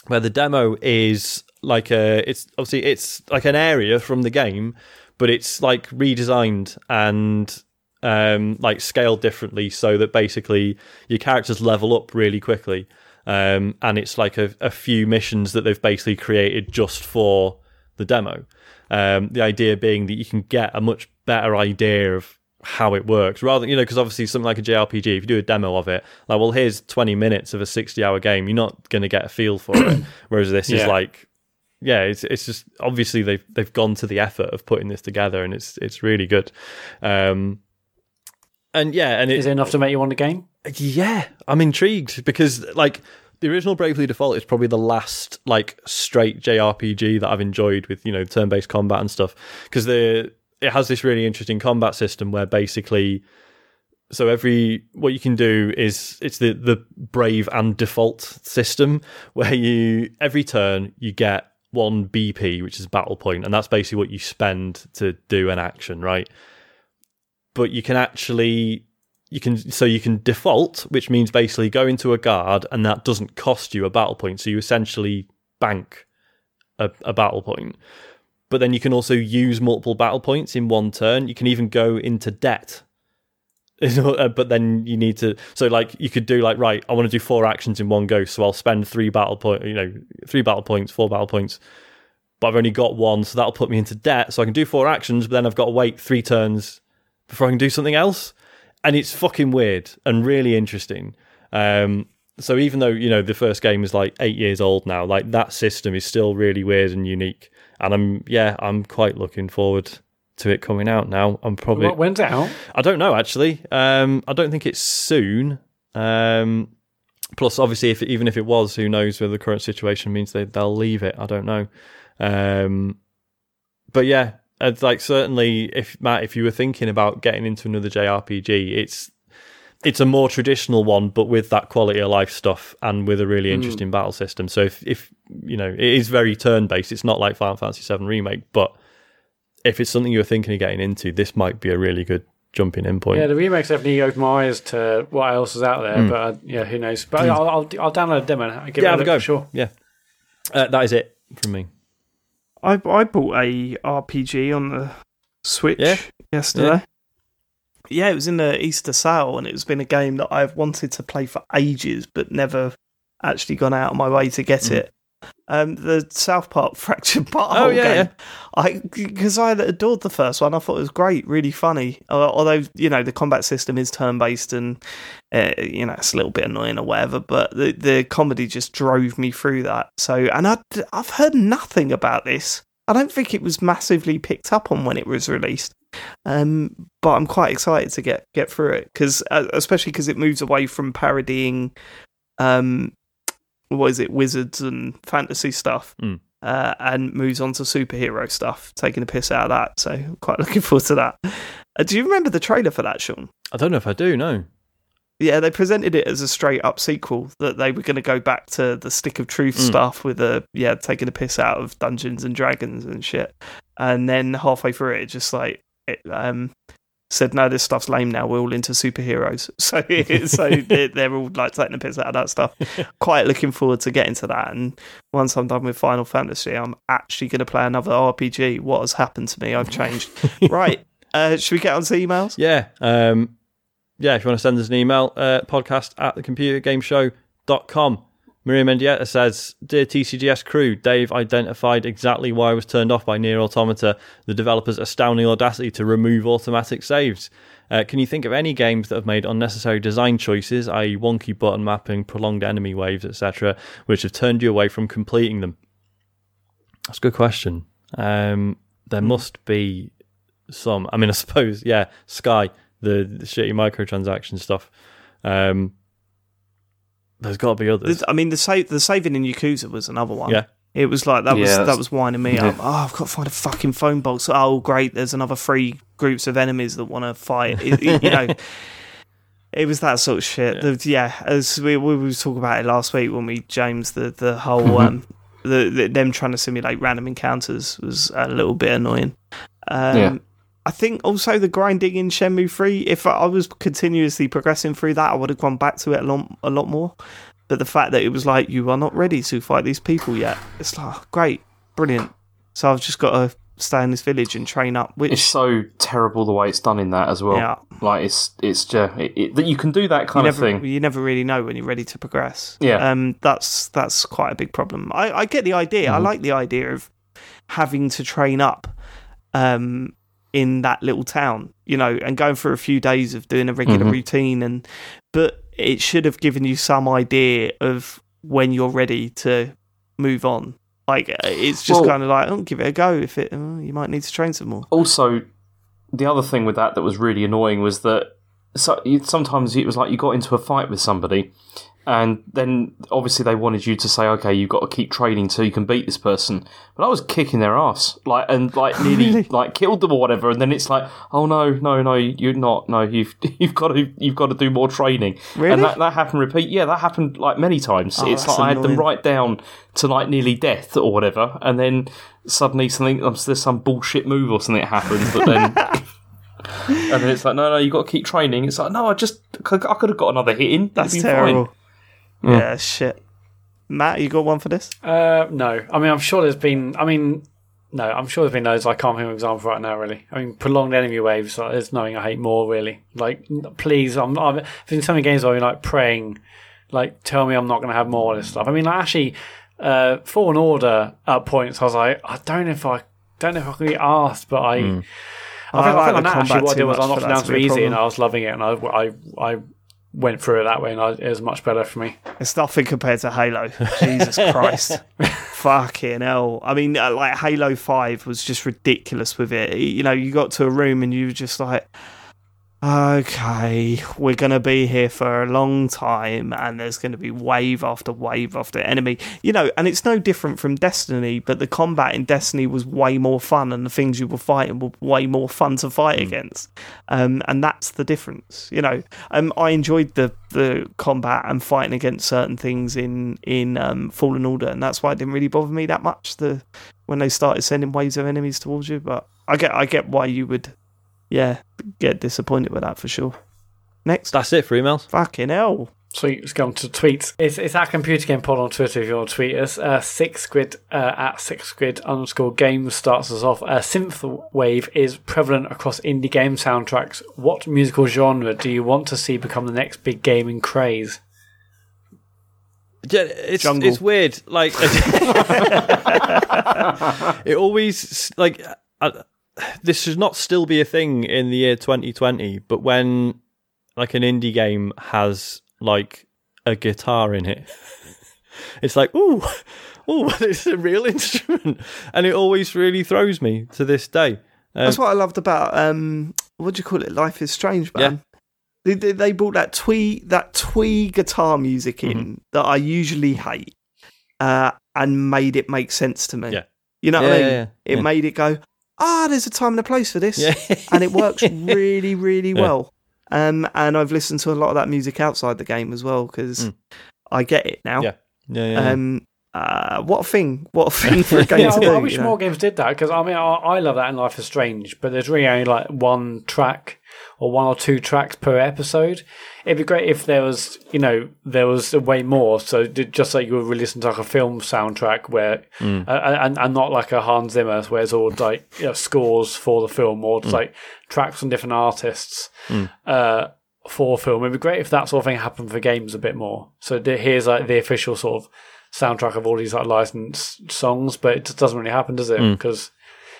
where the demo is like a. It's obviously it's like an area from the game, but it's like redesigned and um, like scaled differently so that basically your characters level up really quickly. Um, and it's like a, a, few missions that they've basically created just for the demo. Um, the idea being that you can get a much better idea of how it works rather than, you know, because obviously something like a JRPG, if you do a demo of it, like, well, here's 20 minutes of a 60 hour game, you're not going to get a feel for it. Whereas this yeah. is like, yeah, it's it's just obviously they've they've gone to the effort of putting this together, and it's it's really good. Um, and yeah, and it, is it enough to make you want a game? Yeah, I'm intrigued because like the original Bravely Default is probably the last like straight JRPG that I've enjoyed with you know turn-based combat and stuff. Because the it has this really interesting combat system where basically so every what you can do is it's the the brave and default system where you every turn you get one BP which is battle point and that's basically what you spend to do an action right? But you can actually you can so you can default, which means basically go into a guard, and that doesn't cost you a battle point. So you essentially bank a, a battle point. But then you can also use multiple battle points in one turn. You can even go into debt but then you need to so like you could do like right i want to do four actions in one go so i'll spend three battle point you know three battle points four battle points but i've only got one so that'll put me into debt so i can do four actions but then i've got to wait three turns before I can do something else. And it's fucking weird and really interesting. Um, so even though you know the first game is like eight years old now, like that system is still really weird and unique. And I'm yeah, I'm quite looking forward to it coming out now. I'm probably when's it out? I don't know actually. Um, I don't think it's soon. Um, plus, obviously, if even if it was, who knows whether the current situation means they they'll leave it. I don't know. Um, but yeah, and like certainly, if Mat, if you were thinking about getting into another JRPG, it's it's a more traditional one, but with that quality of life stuff and with a really hmm. interesting mm. battle system. So if if you know it is very turn based, it's not like Final Fantasy VII remake, but if it's something you're thinking of getting into, this might be a really good jumping in point. Yeah, the remakes definitely opened my eyes to what else is out there, mm. but uh, yeah, who knows? But mm. I'll, I'll, I'll download a demo and give yeah, it a, go. sure. Yeah, uh, that is it from me. I I bought a RPG on the Switch yeah. yesterday. Yeah. yeah, it was in the Easter sale, and it's been a game that I've wanted to play for ages, but never actually gone out of my way to get mm. it. Um, the South Park Fractured But Whole oh, yeah, game. Yeah. I because I adored the first one. I thought it was great, really funny. Although you know the combat system is turn based and uh, you know it's a little bit annoying or whatever. But the the comedy just drove me through that. So and I I've heard nothing about this. I don't think it was massively picked up on when it was released. Um, but I'm quite excited to get get through it because, uh, especially because it moves away from parodying um, what is it, wizards and fantasy stuff, mm. uh, and moves on to superhero stuff, taking a piss out of that. So I'm quite looking forward to that. Uh, do you remember the trailer for that, Sean? I don't know if I do. No. Yeah, they presented it as a straight up sequel that they were going to go back to the Stick of Truth mm. stuff with a yeah taking a piss out of Dungeons and Dragons and shit, and then halfway through it, just like it, um, said, "No, this stuff's lame now. We're all into superheroes." So, so they're, all like taking the piss out of that stuff. Quite looking forward to getting to that. And once I'm done with Final Fantasy, I'm actually going to play another RPG. What has happened to me? I've changed. right. Uh, should we get on to emails? Yeah. Um, yeah, if you want to send us an email, uh, podcast at thecomputergameshow.com. Maria Mendieta says, Dear TCGS crew, Dave identified exactly why I was turned off by NieR Automata, the developer's astounding audacity to remove automatic saves. Uh, can you think of any games that have made unnecessary design choices, i.e., wonky button mapping, prolonged enemy waves, etc., which have turned you away from completing them? That's a good question. Um, there must be some. I mean, I suppose, yeah, Sky, the, the shitty microtransaction stuff. Um, there's got to be others. The- I mean, the save the saving in Yakuza was another one. Yeah. It was like that was that was winding me up. Oh, I've got to find a fucking phone box. Oh, great! There's another three groups of enemies that want to fight. It- it- you know, it was that sort of shit. The- Yeah, as we we were talking about it last week when we James the the whole um the, the them trying to simulate random encounters was a little bit annoying. Um, Yeah. I think also the grinding in Shenmue 3, if I was continuously progressing through that, I would have gone back to it a lot, a lot more. But the fact that it was like, you are not ready to fight these people yet, it's like, oh, great, brilliant. So I've just got to stay in this village and train up, which, It's so terrible the way it's done in that as well. Yeah. Like it's it's just it, it, that you can do that you kind of never, thing. you never really know when you're ready to progress. Yeah. Um, that's, that's quite a big problem. I, I get the idea. Mm-hmm. I like the idea of having to train up um, in that little town, you know, and going for a few days of doing a regular Mhm. routine. And but it should have given you some idea of when you're ready to move on. Like uh, it's just Well- kind of like, oh, give it a go. If it, oh, you might need to train some more. Also, the other thing with that that was really annoying was that so sometimes it was like you got into a fight with somebody, and then obviously they wanted you to say, okay, you've got to keep training till you can beat this person. But I was kicking their ass, like and like nearly Really? like killed them or whatever. And then it's like, oh no, no, no, you're not. No, you've you've got to you've got to do more training. Really? And that that happened repeat. Yeah, that happened like many times. Oh, it's like I had them right down to like nearly death or whatever, and then suddenly something um, there's some bullshit move or something that happens, but then. And then it's like, no, no, you got to keep training. It's like, no, I just, I could have got another hit in. That's terrible. fine. Yeah, shit. Mat, you got one for this? Uh, no, I mean I'm sure there's been. I mean, no, I'm sure there's been those. I can't think of an example right now. Really, I mean, prolonged enemy waves. Like, there's nothing I hate more. Really, like, please, I'm. I've been so many games where I'm like praying, like, tell me I'm not going to have more of this stuff. I mean, like, actually, uh, Fallen Order at points, I was like, I don't know if I, don't know if I can be asked, but I. I think, I I think the on that actually what I did was I much for knocked it down to to be a easy and. I was loving it and I, I, I went through it that way and I, it was much better for me. It's nothing compared to Halo. Jesus Christ. Fucking hell. I mean, uh, like, Halo 5 was just ridiculous with it. You know, you got to a room and you were just like, okay, we're going to be here for a long time and there's going to be wave after wave after enemy. You know, and it's no different from Destiny, but the combat in Destiny was way more fun and the things you were fighting were way more fun to fight against. Um, and that's the difference. You know, um, I enjoyed the, the combat and fighting against certain things in, in um, Fallen Order, and that's why it didn't really bother me that much the when they started sending waves of enemies towards you. But I get I get why you would, yeah, get disappointed with that for sure. Next, That's it for emails. fucking hell. Sweet, let's go on to tweets. It's, it's our computer game pod on Twitter if you want to tweet us. Uh, six squid uh, at six squid underscore games starts us off. Uh, synthwave is prevalent across indie game soundtracks. What musical genre do you want to see become the next big gaming craze? Yeah, it's Jungle. it's weird. Like it always like uh, this should not still be a thing in the year 2020. But when like an indie game has like a guitar in it, it's like ooh, ooh, it's a real instrument, and it always really throws me to this day. Um, That's what I loved about um, what do you call it? Life is Strange, man. They, they, they brought that twee that twee guitar music in Mm-hmm. that I usually hate, uh, and made it make sense to me. Yeah. You know what Yeah, I mean? yeah, yeah. It Yeah. made it go, ah, there's a time and a place for this, Yeah. and it works really, really Yeah. well. Um, and I've listened to a lot of that music outside the game as well because Mm. I get it now. Yeah. yeah, yeah. Um, Uh, what a thing! What a thing for a game Yeah, to I, do. I wish you know? more games did that because I mean I, I love that in Life is Strange, but there's really only like one track or one or two tracks per episode. It'd be great if there was you know there was way more. So just like you were releasing like a film soundtrack where uh, and and not like a Hans Zimmer where it's all like you know, scores for the film or just like tracks from different artists. Uh, for film, it'd be great if that sort of thing happened for games a bit more. So here's like the official sort of soundtrack of all these like licensed songs, but it just doesn't really happen, does it? Because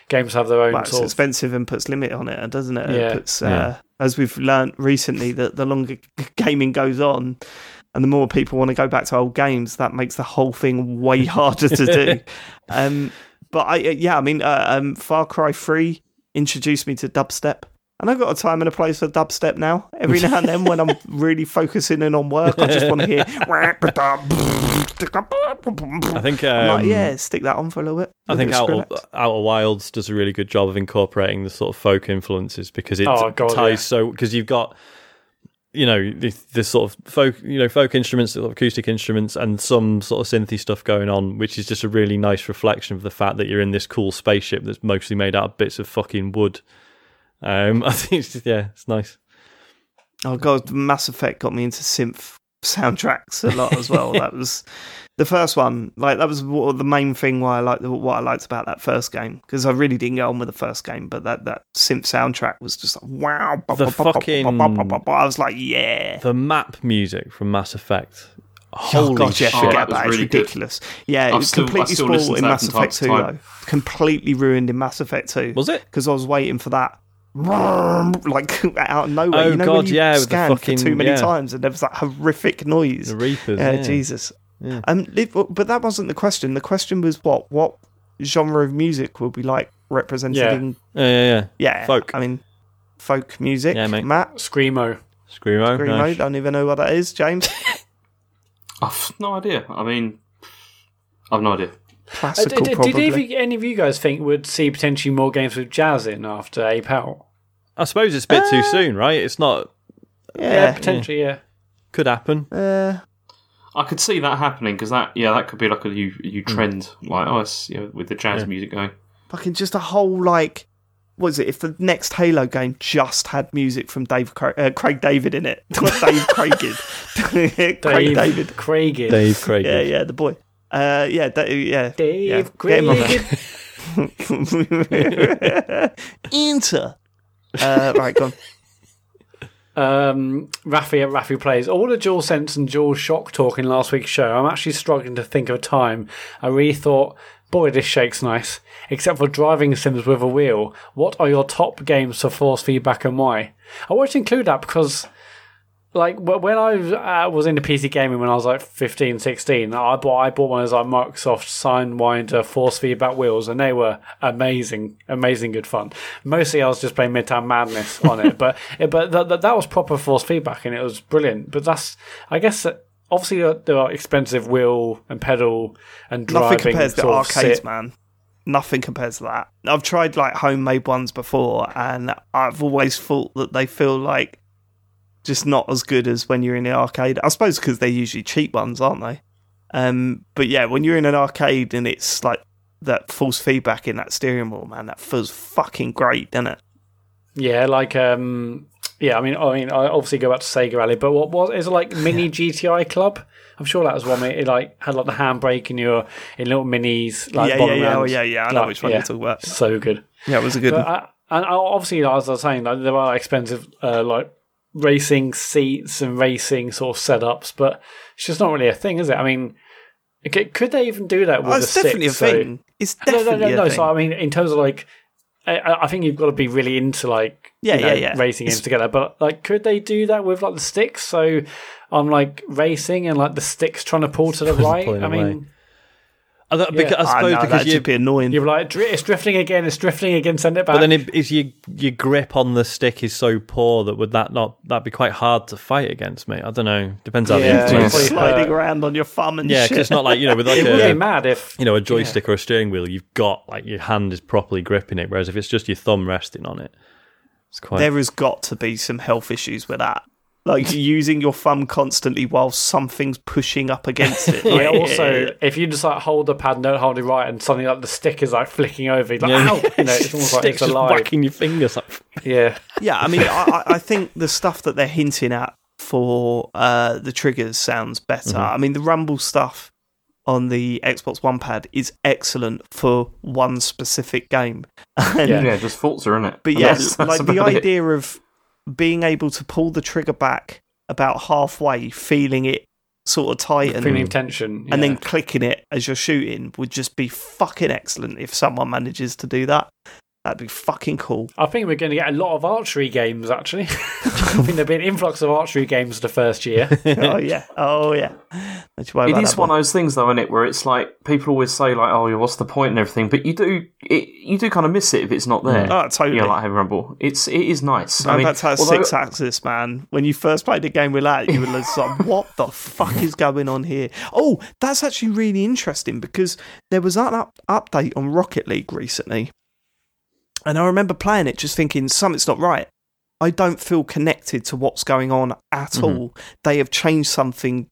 games have their own Well, it's sort expensive and puts limit on it, doesn't it? Yeah. It puts, uh, As we've learnt recently, that the longer gaming goes on, and the more people want to go back to old games, that makes the whole thing way harder to do. Um, but I, yeah, I mean, uh, um, Far Cry Three introduced me to dubstep. And I've got a time and a place for dubstep now. Every now and then, when I'm really focusing in on work, I just want to hear. I think. Um, like, yeah, stick that on for a little bit. I think bit Outer, Wilds does a really good job of incorporating the sort of folk influences because it Oh, God, ties yeah. so because you've got you know the, the sort of folk you know folk instruments, acoustic instruments, and some sort of synthy stuff going on, which is just a really nice reflection of the fact that you're in this cool spaceship that's mostly made out of bits of fucking wood. Um, I think it's just, yeah, it's nice. Oh god, Mass Effect got me into synth soundtracks a lot as well. that was the first one. Like that was what, the main thing why I liked what I liked about that first game because I really didn't get on with the first game, but that that synth soundtrack was just like wow. The fucking- I was like, yeah. The map music from Mass Effect. Oh Holy god, yeah, shit! Oh, forget that was. It's really good. ridiculous. Yeah, it I've was still- completely spoiled in Mass Effect 2 time. though. Completely ruined in Mass Effect 2. Was it? Because I was waiting for that like out of nowhere. Oh, you know God, when you yeah, with the scan fucking- for too many yeah. times and there was that horrific noise. The Reapers. Yeah, yeah. Jesus. Um, but that wasn't the question. The question was what what genre of music would be like represented Yeah. in Yeah, yeah, yeah. yeah Folk. I mean, folk music. Yeah, mate. Mat, screamo. Screamo. Screamo, nice. don't even know what that is. James, I've no idea. I mean, I've no idea. Uh, classical did, did any of you- any of you guys think we'd see potentially more games with jazz in after Ape Out? I suppose it's a bit too soon, right? It's not. Yeah, yeah, potentially. Yeah. Could happen. uh, I could see that happening because that, yeah, that could be like a new, new trend, like oh, it's, you know, with the jazz Yeah. music going. fucking just a whole like. What is it? If the next Halo game just had music from Dave Craig, uh, Craig David in it, Not Dave Craigid, Craig David, Craig. Dave Craig. yeah, yeah, the boy, uh, yeah, da- yeah, Dave yeah. Craig. Get him on Enter. Uh, right, go on. um, Rafi at Rafi plays all the Dual Sense and Dual Shock talk in last week's show. I'm actually struggling to think of a time I really thought, boy, this shake's nice. Except for driving sims with a wheel. What are your top games for force feedback and why? I to include that because, like, when I uh, was into PC gaming when I was like 15, 16, I bought I bought one of those like Microsoft SideWinder force feedback wheels, and they were amazing, amazing good fun. Mostly, I was just playing Midtown Madness on it, but but th- th- that was proper force feedback, and it was brilliant. But that's I guess. Obviously, there- there are expensive wheel and pedal and driving. Nothing compares to arcades, sit- man. Nothing compares to that. I've tried like homemade ones before, and I've always thought that they feel like just not as good as when you're in the arcade. I suppose because they're usually cheap ones, aren't they? Um, but yeah, when you're in an arcade and it's like that false feedback in that steering wheel, man, that feels fucking great, doesn't it? Yeah, like um, yeah. I mean, I mean, I obviously go back to Sega Rally, but what was is it like mini GTI Club? I'm sure that was one where it like had like the handbrake in your in little minis, like yeah, yeah, yeah, oh, yeah, yeah. I know Like, which one yeah, you're talking about. So good. Yeah, it was a good But one. I, and obviously, as I was saying, like, there are expensive uh, like racing seats and racing sort of setups, but it's just not really a thing, is it? I mean, c- could they even do that with Oh, the it's definitely sticks? a So- thing. It's no, definitely no, no, no. a So. I mean, in terms of like, I, I think you've got to be really into like, Yeah, you know, yeah, yeah. racing games together. But like, could they do that with like the sticks? So I'm like racing and like the sticks trying to pull to the right. I mean, away. I, th- because, I Ah, suppose no, because that'd be annoying. you're like, it's drifting again. It's drifting again. Send it back. but then it, is your your grip on the stick is so poor that would that not that be quite hard to fight against, mate? I don't know. Depends how Yeah, the probably influence. sliding hurt. around on your thumb and Yeah, because it's not like you know with like it would be a mad if you know a joystick or a steering wheel, you've got like your hand is properly gripping it, whereas if it's just your thumb resting on it, it's quite. there has got to be some health issues with that. Like using your thumb constantly while something's pushing up against it. Yeah, also, if you just like hold the pad, don't hold it right, and something like the stick is like flicking over, you're like, Yeah. ow! You know, it's almost like Sticks it's just alive. whacking your fingers. Like, Yeah. yeah, I mean, I, I- I think the stuff that they're hinting at for uh, the triggers sounds better. I mean, the rumble stuff on the Xbox One pad is excellent for one specific game. And- Yeah. Yeah, just Forza, isn't it? But yes, yeah, that's- that's like the about it. idea of being able to pull the trigger back about halfway, feeling it sort of tighten, Feeling tension. and then clicking it as you're shooting would just be fucking excellent if someone manages to do that. That'd be fucking cool. I think we're going to get a lot of archery games, actually. I think there'll be an influx of archery games the first year. oh yeah, oh yeah. Don't you worry It about is that one of those things, though, isn't it? Where it's like people always say, like, "Oh, yeah, what's the point?" and everything, but you do, it, you do kind of miss it if it's not mm. there. Oh, totally. Yeah, like Heavy Rumble. It's it is nice. I Going mean, back to that although- six axis, man. When you first played the game with that, you were just like, what the fuck is going on here? Oh, that's actually really interesting because there was an up- update on Rocket League recently. And I remember playing it just thinking, something's not right. I don't feel connected to what's going on at Mm-hmm. all. They have changed something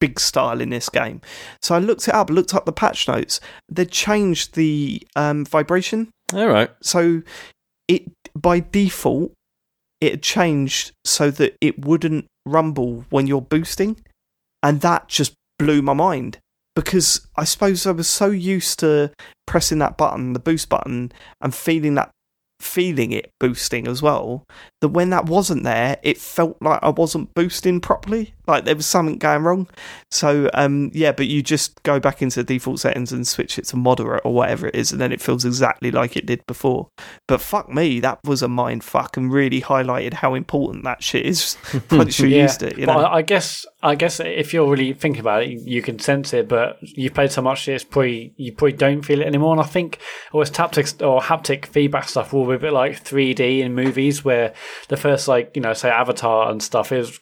big style in this game. So I looked it up, looked up the patch notes. They changed the um, vibration all right. so it by default it had changed so that it wouldn't rumble when you're boosting and that just blew my mind because i suppose i was so used to pressing that button the boost button and feeling that feeling it boosting as well that when that wasn't there it felt like i wasn't boosting properly like there was something going wrong so um yeah but you just go back into the default settings and switch it to moderate or whatever it is and then it feels exactly like it did before but fuck me that was a mind fuck and really highlighted how important that shit is once you're used it you know I, I guess I guess if you're really thinking about it, you can sense it. But you've played so much, it's probably you probably don't feel it anymore. And I think always haptic or haptic feedback stuff will be a bit like 3D in movies, where the first like you know say Avatar and stuff is.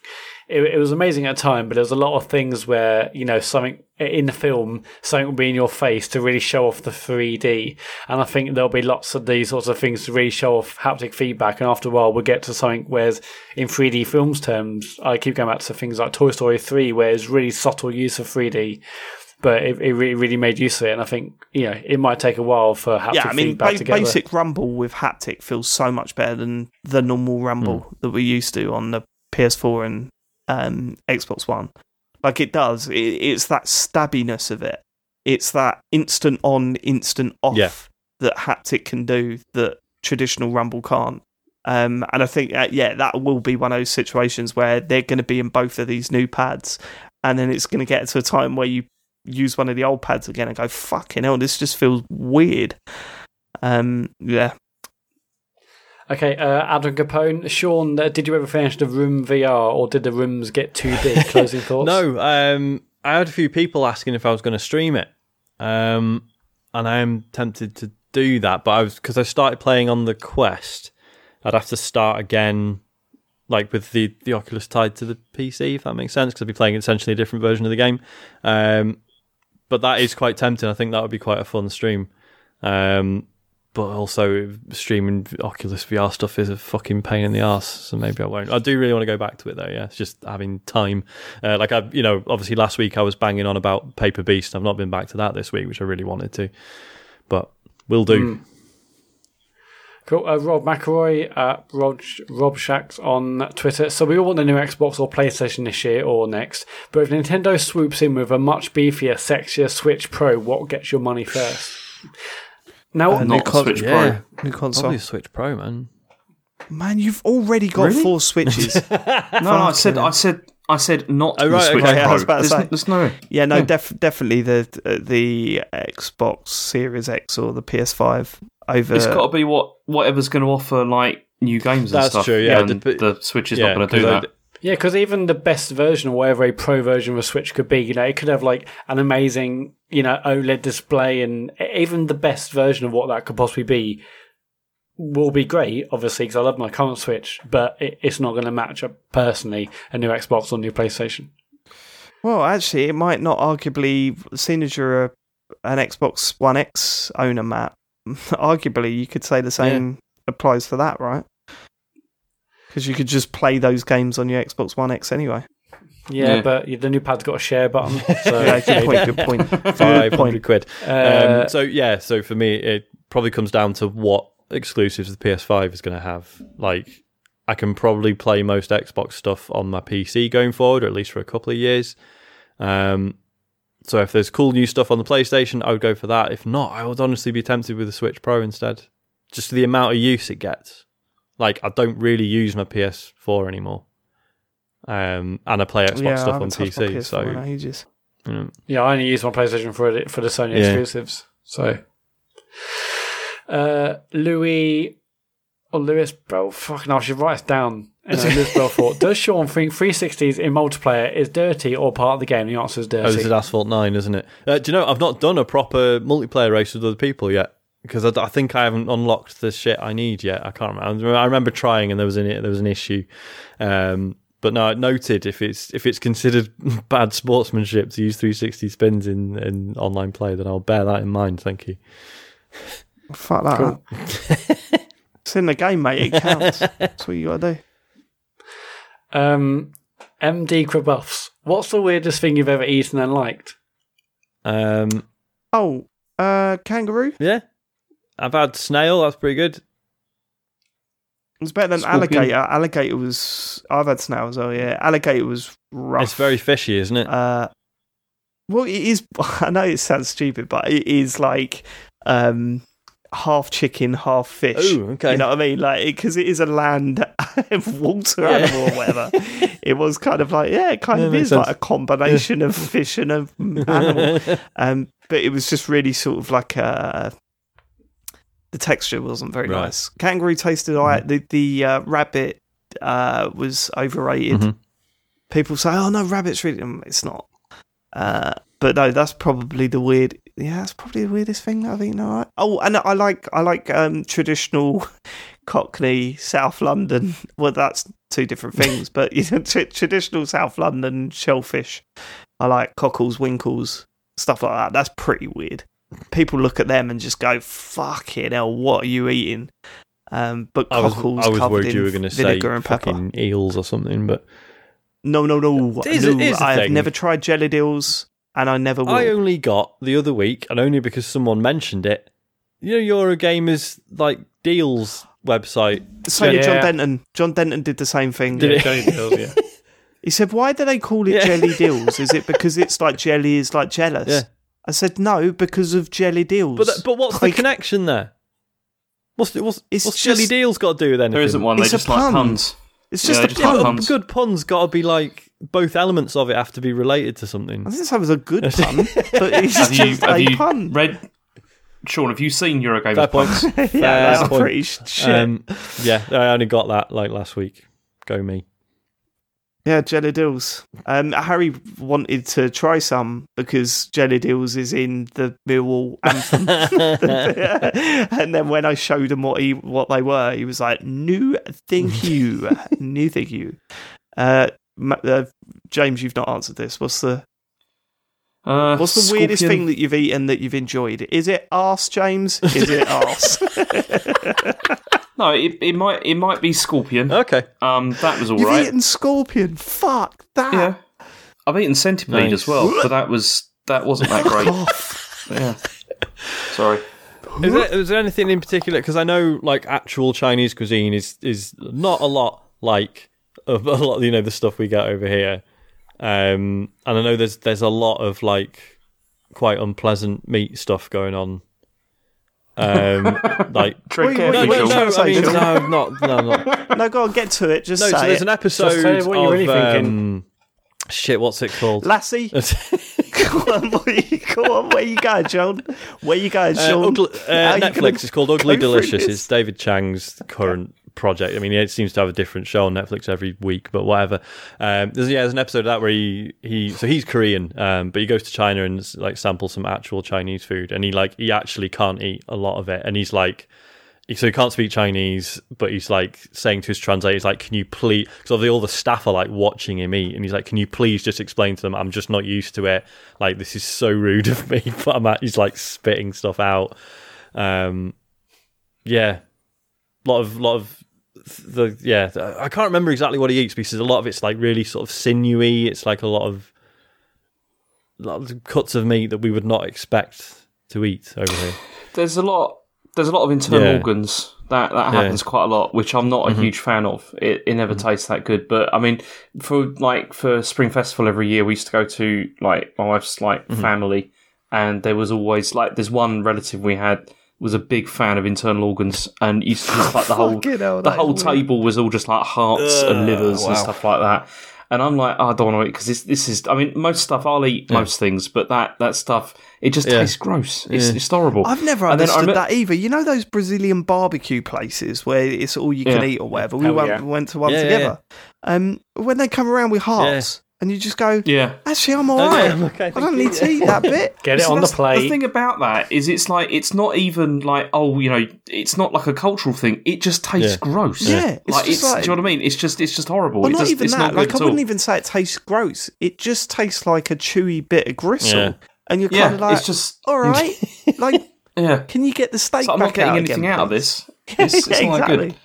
It, it was amazing at the time, but there was a lot of things where you know something in the film, something will be in your face to really show off the 3D. And I think there'll be lots of these sorts of things to really show off haptic feedback. And after a while, we'll get to something where, in 3D films terms, I keep going back to things like Toy Story 3, where it's really subtle use of 3D. But it, it really, really made use of it, and I think you know it might take a while for haptic yeah, I mean, feedback ba- to get there. basic rumble with haptic feels so much better than the normal rumble hmm. that we used to on the PS4 and um, Xbox One. Like it does. It, it's that stabbiness of it. It's that instant on, instant off Yeah. that haptic can do that traditional rumble can't. Um, and I think, uh, yeah, that will be one of those situations where they're going to be in both of these new pads, and then it's going to get to a time where you use one of the old pads again and go, "Fucking hell, this just feels weird." Um, yeah, Okay, uh, Adam Capone, Sean, uh, did you ever finish the Room VR, or did the rooms get too big? Closing thoughts. No, um, I had a few people asking if I was going to stream it, um, and I am tempted to do that. But I was because I started playing on the Quest, I'd have to start again, like with the the Oculus tied to the PC, if that makes sense. Because I'd be playing essentially a different version of the game. Um, but that is quite tempting. I think that would be quite a fun stream. Um, but also streaming Oculus VR stuff is a fucking pain in the ass. So maybe I won't. I do really want to go back to it though. Yeah, it's just having time. Uh, like I, you know, obviously last week I was banging on about Paper Beast. I've not been back to that this week, which I really wanted to. But we'll do. Cool. Uh, Rob McElroy, uh, Rob, Rob Shacks on Twitter. So we all want the new Xbox or PlayStation this year or next. But if Nintendo swoops in with a much beefier, sexier Switch Pro, what gets your money first? Now, Uh, Not new con- Switch Yeah, new console. probably a Switch Pro, man. Man, you've already got Really? four switches. No, no, I said, I said, I said not Oh, the right, Switch okay, I Pro. was about to there's, say. there's no. yeah, no, Yeah. def- definitely the uh, the Xbox Series X or the PS5 over. It's got to be what whatever's going to offer like new games and That's stuff. true, yeah, and the- the, Switch is yeah, not going to do 'cause I- that. Yeah, because even the best version or whatever a pro version of a Switch could be, you know, it could have like an amazing, you know, OLED display, and even the best version of what that could possibly be will be great, obviously, because I love my current Switch, but it, it's not going to match up personally a new Xbox or new PlayStation. Well, actually, it might not arguably, seeing as you're a, an Xbox One X owner, Mat, arguably you could say the same applies for that, right? Because you could just play those games on your Xbox One X anyway. Yeah, Yeah. but the new pad's got a share button. So Yeah, good point. Good point. Five Good point. quid. Uh, um, so yeah, so for me, it probably comes down to what exclusives the PS5 is going to have. Like, I can probably play most Xbox stuff on my PC going forward, or at least for a couple of years. Um, so if there's cool new stuff on the PlayStation, I would go for that. If not, I would honestly be tempted with the Switch Pro instead. Just the amount of use it gets. Like, I don't really use my PS4 anymore. Um, and I play Xbox yeah, I stuff on haven't my PC. PS4 So in ages. you know, yeah, I only use my PlayStation for it for the Sony Yeah. exclusives. So, uh, Louis or Lewis bro, fucking, I should write this down. Anyway, Lewis Belfort, does Sean think 360s in multiplayer is dirty or part of the game? The answer is dirty. Oh, this dirty. is Asphalt 9, isn't it? Uh, do you know, I've not done a proper multiplayer race with other people yet. Because I, I think I haven't unlocked the shit I need yet. I can't remember. I remember trying and there was an there was an issue. Um, but no, noted if it's if it's considered bad sportsmanship to use 360 spins in, in online play, then I'll bear that in mind. Thank you. Fuck that. Cool. it's in the game, mate. It counts. That's what you got to do. Um, MD Crebuffs, what's the weirdest thing you've ever eaten and liked? Um, Oh, uh, kangaroo. yeah, I've had snail. That's pretty good. It's better than Scorpion. alligator. Alligator was. I've had snail as well. Yeah, alligator was rough. It's very fishy, isn't it? Uh, well, it is. I know it sounds stupid, but it is like um, half chicken, half fish. Ooh, okay. You know what I mean? Like, because it is a land water Yeah. animal or whatever. it was kind of like, yeah, it kind Yeah, of is sense. like a combination of fish and a animal. Um, but it was just really sort of like a. The texture wasn't very Right. Mm-hmm. nice. Kangaroo tasted alright. The the uh, rabbit uh, was overrated. Mhm. People say, "Oh no, rabbits really." It's not. Uh, but no, that's probably the weird. Yeah, that's probably the weirdest thing that I've eaten. Alright. Oh, and I like I like um, traditional Cockney South London. Well, that's two different things, but you know, tra- traditional South London shellfish. I like cockles, winkles, stuff like that. That's pretty weird. People look at them and just go, "Fucking hell, what are you eating?" Um, but I was cockles I was covered worried in you were going to say vinegar and pepper. eels or something, but No, no, no. Here's no a- here's I have thing. never tried jelly deals, and I never will. I only got the other week, and only because someone mentioned it. You know, Eurogamer's like deals website. so did Yeah. John Denton. John Denton did the same thing. Did Yeah, it? jelly deals, yeah. He said, "Why do they call it Yeah. jelly deals? Is it because it's like jelly is like jealous?" Yeah. I said, "No, because of jelly deals." But th- but what's Like, the connection there? What's the, what's, It's what's just- Jelly Deals got to do with anything? There isn't one. They It's a just like pun. puns. It's just they a just Yeah, like pun. but puns. good pun's got to be like both elements of it have to be related to something. I didn't say it was a good pun, but it's Have you, just have a you pun. read? Sean, have you seen Eurogamer Fair puns? yeah, that's point. pretty shit. Um, yeah, I only got that like last week. Go me. Yeah, jelly deals. Um, Harry wanted to try some because jelly deals is in the Millwall anthem. and then when I showed him what he what they were, he was like, "No, thank you, no, thank you." Uh, uh, James, you've not answered this. What's the Uh, what's the weirdest thing that you've eaten that you've enjoyed? Is it arse, James? Is it arse? No, it, it might it might be Scorpion. Okay. Um, that was all you've right. eaten scorpion. Fuck that. Yeah, I've eaten centipede Nice. as well, but that was that wasn't that great. Yeah, sorry. Is there, is there anything in particular? Because I know like actual Chinese cuisine is is not a lot like a lot. You know the stuff we get over here. Um, and I know there's there's a lot of like quite unpleasant meat stuff going on. Um, like Tread Wait, carefully, wait, no, no, I mean, no, not no, not No, go on, get to it. Just no. say So there's it. an episode say what you're of really thinking. um, shit. What's it called? Lassie. Go on, where you, go on, where you going, John? Where you going, Uh, Ugly, uh, Netflix. gonna It's called Ugly go Delicious. It's David Chang's current project. I mean, it seems to have a different show on Netflix every week, but whatever. Um, there's yeah, there's an episode of that where he he so he's Korean, um, but he goes to China and like samples some actual Chinese food, and he like he actually can't eat a lot of it, and he's like. So he can't speak Chinese, but he's like saying to his translator, he's like, "Can you please?" Because all the staff are like watching him eat, and he's like, "Can you please just explain to them? I'm just not used to it. Like this is so rude of me." But I'm at, he's like spitting stuff out. Um, yeah, lot of lot of the yeah, I can't remember exactly what he eats because a lot of it's like really sort of sinewy. It's like a lot of, lot of cuts of meat that we would not expect to eat over here. There's a lot. There's a lot of internal Yeah. organs that that Yeah. Mm-hmm. happens quite a lot, which I'm not a huge fan of. It, it never tastes that good. But I mean, for like for Spring Festival every year, we used to go to like my wife's like Mm-hmm. family, and there was always like there's one relative we had was a big fan of internal organs, and used to just like the whole hell, the whole weird. table was all just like hearts and livers and stuff like that. And I'm like, oh, I don't want to eat because this, this is. I mean, most stuff I'll eat most things, but that that stuff it just Yeah. tastes gross. It's, Yeah. it's horrible. I've never And then I understood remem- that either. You know those Brazilian barbecue places where it's all you can eat or whatever. We went, yeah. went to one Yeah, yeah, together. Um, when they come around with hearts, and you just go, Yeah. actually, I'm all right. okay, I don't need to eat that bit. Get it See, on the plate. The thing about that is, it's like it's not even like oh, you know, it's not like a cultural thing. It just tastes Yeah. gross. Yeah, it's like just it's. like- do you know what I mean? It's just it's just horrible. Well, it not just, even it's that. not Like, I wouldn't all. even say it tastes gross. It just tastes like a chewy bit of gristle. Yeah. And you're Yeah, kind of like, it's just all right. like, yeah. can you get the steak So I'm back not getting anything again, out of this. It's, it's Yeah, not that exactly. good.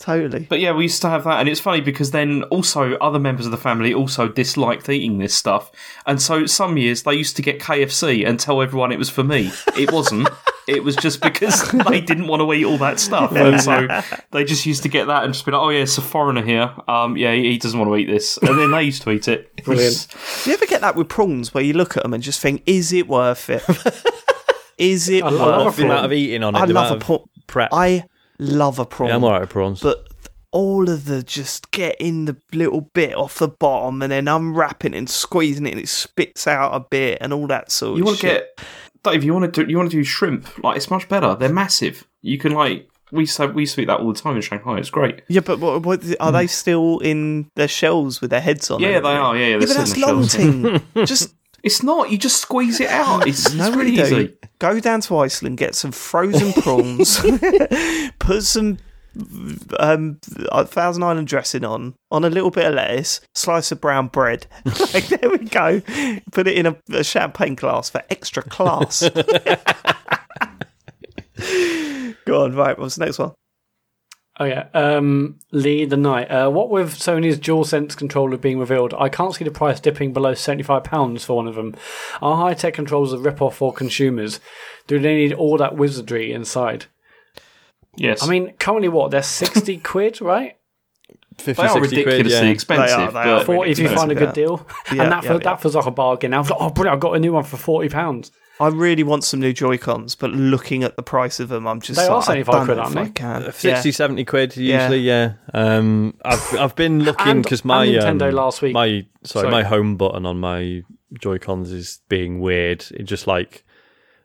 Totally. But yeah, we used to have that, and it's funny because then also other members of the family also disliked eating this stuff, and so some years they used to get KFC and tell everyone it was for me. It wasn't. it was just because they didn't want to eat all that stuff, and so they just used to get that and just be like, "Oh yeah, it's a foreigner here. Um, yeah, he he doesn't want to eat this," and then they used to eat it. Brilliant. Do you ever get that with prawns where you look at them and just think, is it worth it? is it I worth a What's the amount of eating on it? I the love a prawn. of prep. I love a prawn. yeah, I'm alright with prawns. but all of the just getting the little bit off the bottom and then unwrapping it and squeezing it and it spits out a bit and all that sort of shit. You of want to get Dave? You want to do? You want to do shrimp? Like it's much better. They're massive. You can like we used to we used to eat that all the time in Shanghai. It's great. Yeah, but what, what, are hmm. they still in their shells with their heads on? Yeah, they are. Yeah, yeah. Yeah, but still that's long shells. ting. Just It's not. You just squeeze it out. It's, no, it's really easy. Go down to Iceland, get some frozen prawns, put some um, Thousand Island dressing on, on a little bit of lettuce, slice of brown bread. like, there we go. Put it in a, a champagne glass for extra class. go on, right. What's the next one? Oh yeah, um, Lee the Knight. Uh, what with Sony's DualSense controller being revealed, I can't see the price dipping below seventy-five pounds for one of them. Are high-tech controllers a rip-off for consumers? Do they need all that wizardry inside? Yes. I mean, currently what they're sixty quid, right? 50, they are 60 quid, ridiculously yeah. expensive. They are, they but are. Forty if you find a good deal, Yeah, and that yeah, feels, yeah. that feels like a bargain. I was like, oh brilliant! I got a new one for forty pounds. I really want some new Joy Cons, but looking at the price of them, I'm just They are like, I 75 quid, aren't if I they? can. Uh, 60, 70 quid usually, yeah. Um, I've I've been looking because my and Nintendo um, last week. my sorry, Sorry. my home button on my Joy Cons is being weird. It just like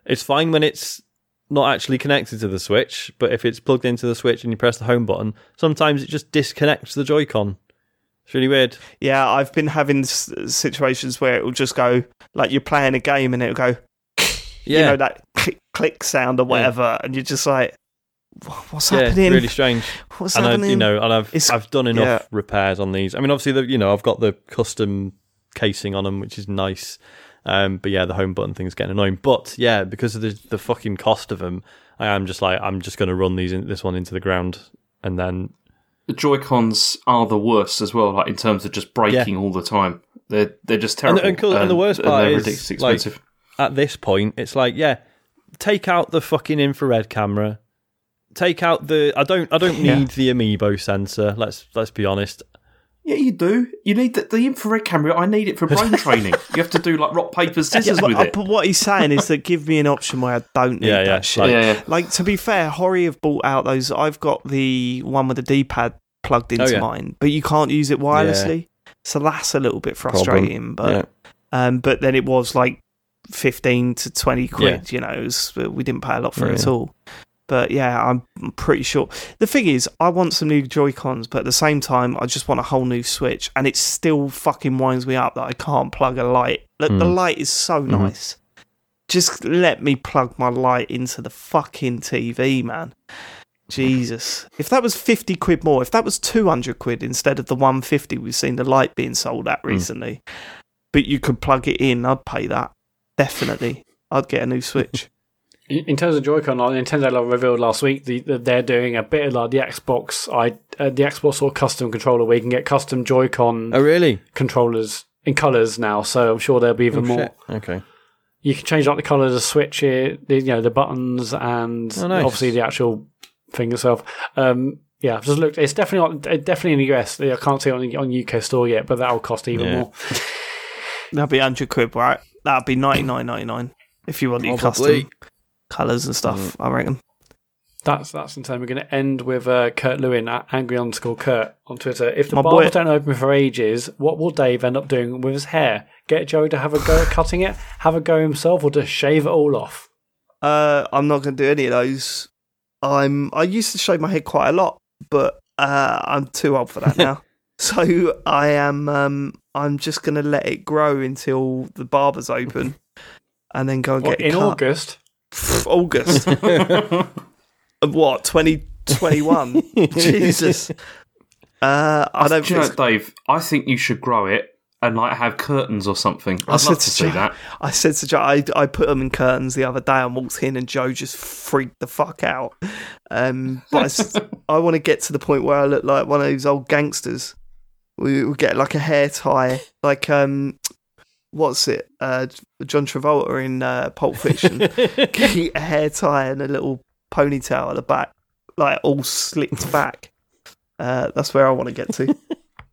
it's fine when it's not actually connected to the Switch, but if it's plugged into the Switch and you press the home button, sometimes it just disconnects the Joy-Con. It's really weird. Yeah, I've been having s- situations where it will just go like you're playing a game and it'll go, Yeah, you know, that click, click sound or whatever, and you're just like, "Wha- what's yeah, happening? really strange. What's and I, happening? you know, and I've It's- I've done enough yeah. repairs on these. I mean, obviously, the, you know, I've got the custom casing on them, which is nice. Um, but yeah, the home button thing's getting annoying. But yeah, because of the the fucking cost of them, I am just like I'm just going to run these in, this one into the ground, and then the Joy Cons are the worst as well. Like in terms of just breaking all the time. They're they're just terrible. and cool- and the worst part they're is, like, expensive. at this point, it's like yeah, take out the fucking infrared camera. Take out the I don't I don't Yeah. need the amiibo sensor. Let's let's be honest. Yeah, you do. You need the, the infrared camera. I need it for brain training. You have to do like rock paper scissors but, with uh, it. but what he's saying is that give me an option where I don't need Yeah, yeah, that shit. like- yeah, yeah. Like to be fair, Hori have bought out those. I've got the one with the D-pad plugged into Oh, yeah. mine, but you can't use it wirelessly. So that's a little bit frustrating. But yeah. um, but then it was like fifteen to twenty quid. You know, it was, we didn't pay a lot for it at Yeah. all. But yeah, I'm pretty sure. The thing is, I want some new Joy Cons, but at the same time, I just want a whole new Switch, and it still fucking winds me up that I can't plug a light. Look, the Mm. light is so nice. Just let me plug my light into the fucking TV, man. Jesus. If that was 50 quid more, if that was 200 quid instead of the 150 we've seen the light being sold at recently, but you could plug it in, I'd pay that. Definitely. I'd get a new Switch. In in terms of Joy-Con, like Nintendo like, revealed last week the, that they're doing a bit of like the Xbox, I uh, the Xbox sort of custom controller where you can get custom Joy-Con Oh, really? controllers in colors now. So I'm sure there'll be even more. Shit. Okay. You can change like the color of the switch here, the, you know, the buttons and Oh, nice. obviously the actual thing itself. Um, yeah, I've just looked. It's definitely not, uh, definitely in the US. I can't see it on the on UK store yet, but that'll cost even Yeah. more. That'd be hundred quid, right? That'd be ninety nine ninety nine if you want your Probably. custom colours and stuff. I reckon. That's that's in time. We're going to end with uh, Kurt Lewin at angry underscore Kurt on Twitter. If the My barbers boy- don't open for ages, what will Dave end up doing with his hair? Get Joe to have a go at cutting it, have a go himself, or just shave it all off? Uh, I'm not going to do any of those. I'm. I used to shave my head quite a lot, but uh, I'm too old for that now. so I am. Um, I'm just going to let it grow until the barber's open, and then go and What, get it in cut. August? Pff, August. Of what? Twenty twenty one. Jesus. Uh, I don't Do you know, Dave? I think you should grow it and like have curtains or something. I'd said love to to see Joe- that. I said to Joe, I, I put them in curtains the other day and walked in, and Joe just freaked the fuck out. Um, but I want to get to the point where I look like one of those old gangsters. We, we get like a hair tie, like um, what's it? Uh, John Travolta in uh, Pulp Fiction. A hair tie and a little ponytail at the back, like all slicked back. Uh, that's where I want to get to.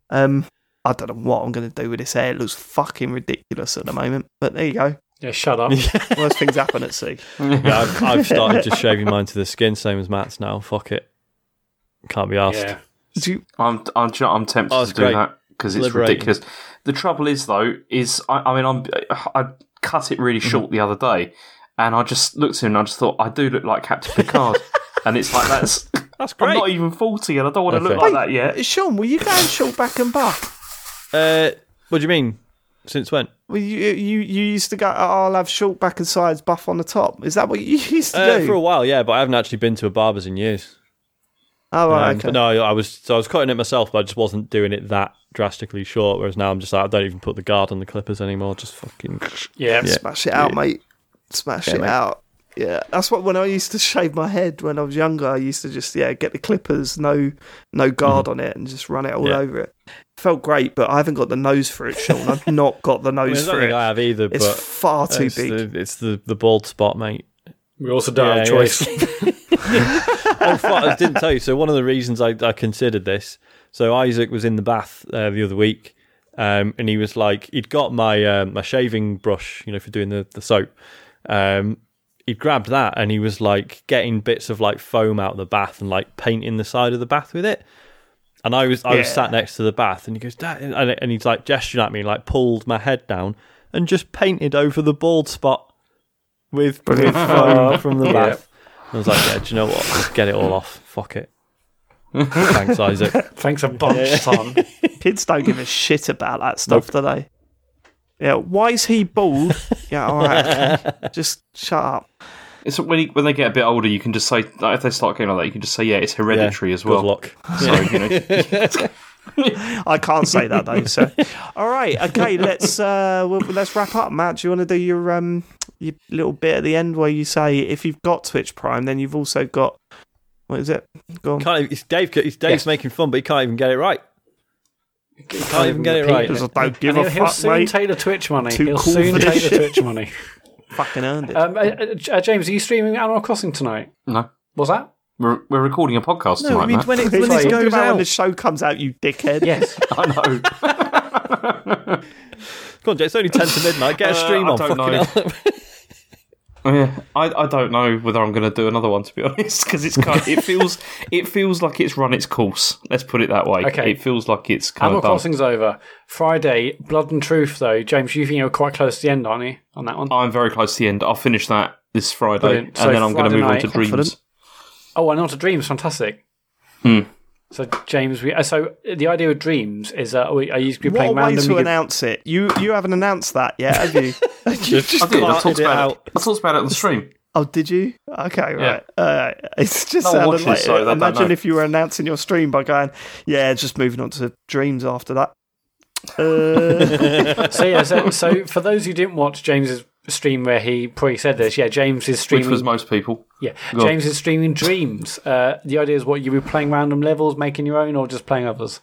Um, I don't know what I'm going to do with this hair. It looks fucking ridiculous at the moment. But there you go. Yeah, shut up. Worst things happen at sea. Yeah, I've, I've started just shaving mine to the skin, same as Mat's now. Fuck it. Can't be asked. yeah. Do you, I'm I'm I'm tempted Oh, to do great. that because it's Liberating. ridiculous. The trouble is though, is I, I mean I'm I cut it Mm-hmm. really short the other day, and I just looked at him and I just thought I do look like Captain Picard, and it's like that's That's great. I'm not even forty and I don't want to Okay. look like that yet. Sean, were you going short back and buff? Uh, what do you mean? Since when? Well, you, you you used to go. "Oh, I'll have short back and sides, buff on the top. Is that what you used to Uh, do? for a while, yeah, but I haven't actually been to a barber's in years. Oh, right, Um, okay. But no, I was so I was cutting it myself, but I just wasn't doing it that drastically short. Whereas now I'm just like I don't even put the guard on the clippers anymore. Just fucking Yeah. Yeah. Smash it out, mate. Smash Yeah, it mate. out. Yeah, that's what when I used to shave my head when I was younger. I used to just yeah get the clippers, no no guard on it, and just run it all Mm-hmm. Yeah. over it. Felt great, but I haven't got the nose for it, Sean. I've not got the I, mean, nose for it. I have either. It's but far too it's big. The, it's the the bald spot, mate. We also don't Yeah, have a yeah. choice. oh, fuck, I didn't tell you. So one of the reasons I, I considered this. So Isaac was in the bath uh, the other week, um, and he was like, he'd got my um, my shaving brush, you know, for doing the the soap. Um, he'd grabbed that, and he was like getting bits of like foam out of the bath and like painting the side of the bath with it. And I was I was Yeah. sat next to the bath, and he goes, Dad, and, and he's like gesturing at me, like pulled my head down and just painted over the bald spot with, with foam from the bath. I was like, yeah, do you know what? Just get it all off. Fuck it. Thanks, Isaac. Thanks a bunch, son. Kids don't give a shit about that stuff, do they? Yeah, why is he bald? yeah, all right. Just shut up. It's when he, when they get a bit older, you can just say like, if they start getting like that, you can just say yeah, it's hereditary as well. Good luck. So you know, I can't say that though. So, all right, okay. Let's uh, well, let's wrap up, Mat. Do you want to do your um your little bit at the end where you say if you've got Twitch Prime, then you've also got what is it? Go on. Can't even, it's Dave. It's Dave's Yes. making fun, but he can't even get it right. He can't even get it right. Because don't give And a he'll, he'll fuck, soon mate. take the Twitch money. Too he'll cool soon for this take the. Twitch money. Fucking earned it. Um, uh, uh, James, are you streaming Animal Crossing tonight? no, What's that? we're we're recording a podcast No, tonight, I mean when it It's when like this goes about when out. the show comes out, you dickhead. Yes. I know. Come on, Jay, it's only ten to midnight. Get a Uh, stream I on. don't Fucking know. Yeah, I, I don't know whether I'm going to do another one to be honest because it's kind it feels it feels like it's run its course. Let's put it that way. Okay. it feels like it's kind Animal of. Crossing's over. Friday, Blood and Truth, though. James, you think you're quite close to the end, aren't you, on that one? I'm very close to the end. I'll finish that this Friday, Brilliant. and So then I'm going to move on night- to Dreams. Oh, and on to Dreams. Fantastic. Hmm. So, James, we, uh, so the idea of Dreams is uh, we, are you be What playing a way random? to announce it. You you haven't announced that yet, have you? you just I did. I got- talked it about out. it. I talked about it on the stream. Oh, did you? Okay, right. Uh, it's just No sounded watches, like. so imagine if you were announcing your stream by going, "Yeah, just moving on to dreams after that." Uh, so yeah, so, so for those who didn't watch James's stream where he probably said this. Yeah, James is streaming. Which was most people. yeah, Go on. James is streaming Dreams. Uh, the idea is what you were playing random levels, making your own, or just playing others.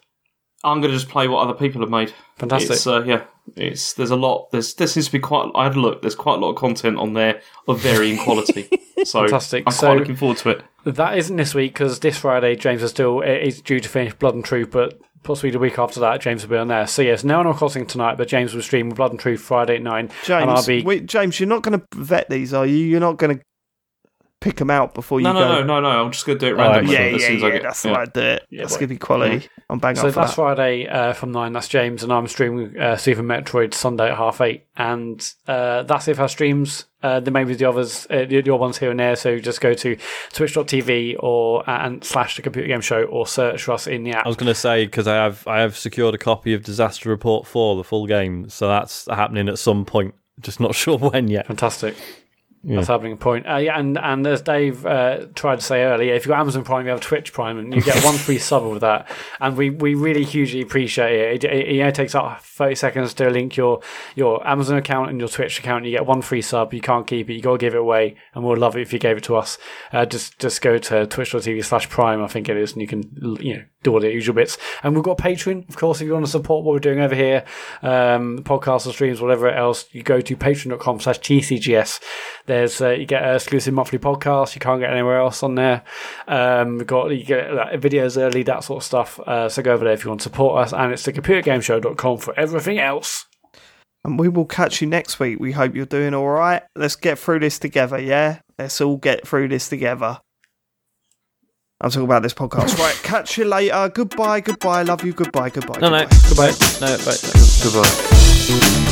I'm going to just play what other people have made. Fantastic. It's, uh, yeah, it's there's a lot. There's there seems to be quite. I had a look. There's quite a lot of content on there of varying quality. So Fantastic. I'm So- quite looking forward to it. That isn't this week because this Friday James is still is due to finish Blood and Truth, but possibly the week after that James will be on there. So yes, no one Animal Crossing tonight, but James will stream Blood and Truth Friday at nine, and I'll James, be wait, James, you're not going to vet these, are you? You're not going to pick them out before you No, go. no, no, no, no. I'm just going to do it All right, randomly. Yeah, as yeah, soon yeah. get- That's yeah. the way I do it. Yeah, that's boy. going to be quality. I'm bang So up for that's that. Friday uh, from nine. That's James, and I'm streaming uh, Super Metroid Sunday at half eight, and uh, that's it for our streams. Uh, there may be the others, uh, the- your ones here and there. So just go to twitch.tv or uh, and slash the Computer Game Show or search for us in the app. I was going to say because I have I have secured a copy of Disaster Report Four, the full game, so that's happening at some point. Just not sure when yet. Fantastic. That's happening point. Uh, yeah, and, and as Dave uh, tried to say earlier, if you've got Amazon Prime, you have Twitch Prime, and you get one free sub with that. And we, we really hugely appreciate it. It, it, it takes up 30 seconds to link your, your Amazon account and your Twitch account. You get one free sub. You can't keep it. You got to give it away. And we'll love it if you gave it to us. Uh, just just go to twitch.tv slash prime, I think it is, and you can you know do all the usual bits. And we've got Patreon, of course, if you want to support what we're doing over here, um, podcasts or streams, whatever else, you go to patreon.com slash TCGS. There's, uh, you get exclusive monthly podcast. You can't get anywhere else on there. Um, we've got, you get videos early, that sort of stuff. Uh, so go over there if you want to support us. And it's the computergameshow.com for everything else. And we will catch you next week. We hope you're doing all right. Let's get through this together, yeah? Let's all get through this together. I'm talking about this podcast. right, catch you later. Goodbye, goodbye. Love you. Goodbye, goodbye. No, no, goodbye. Goodbye. no, but. Goodbye.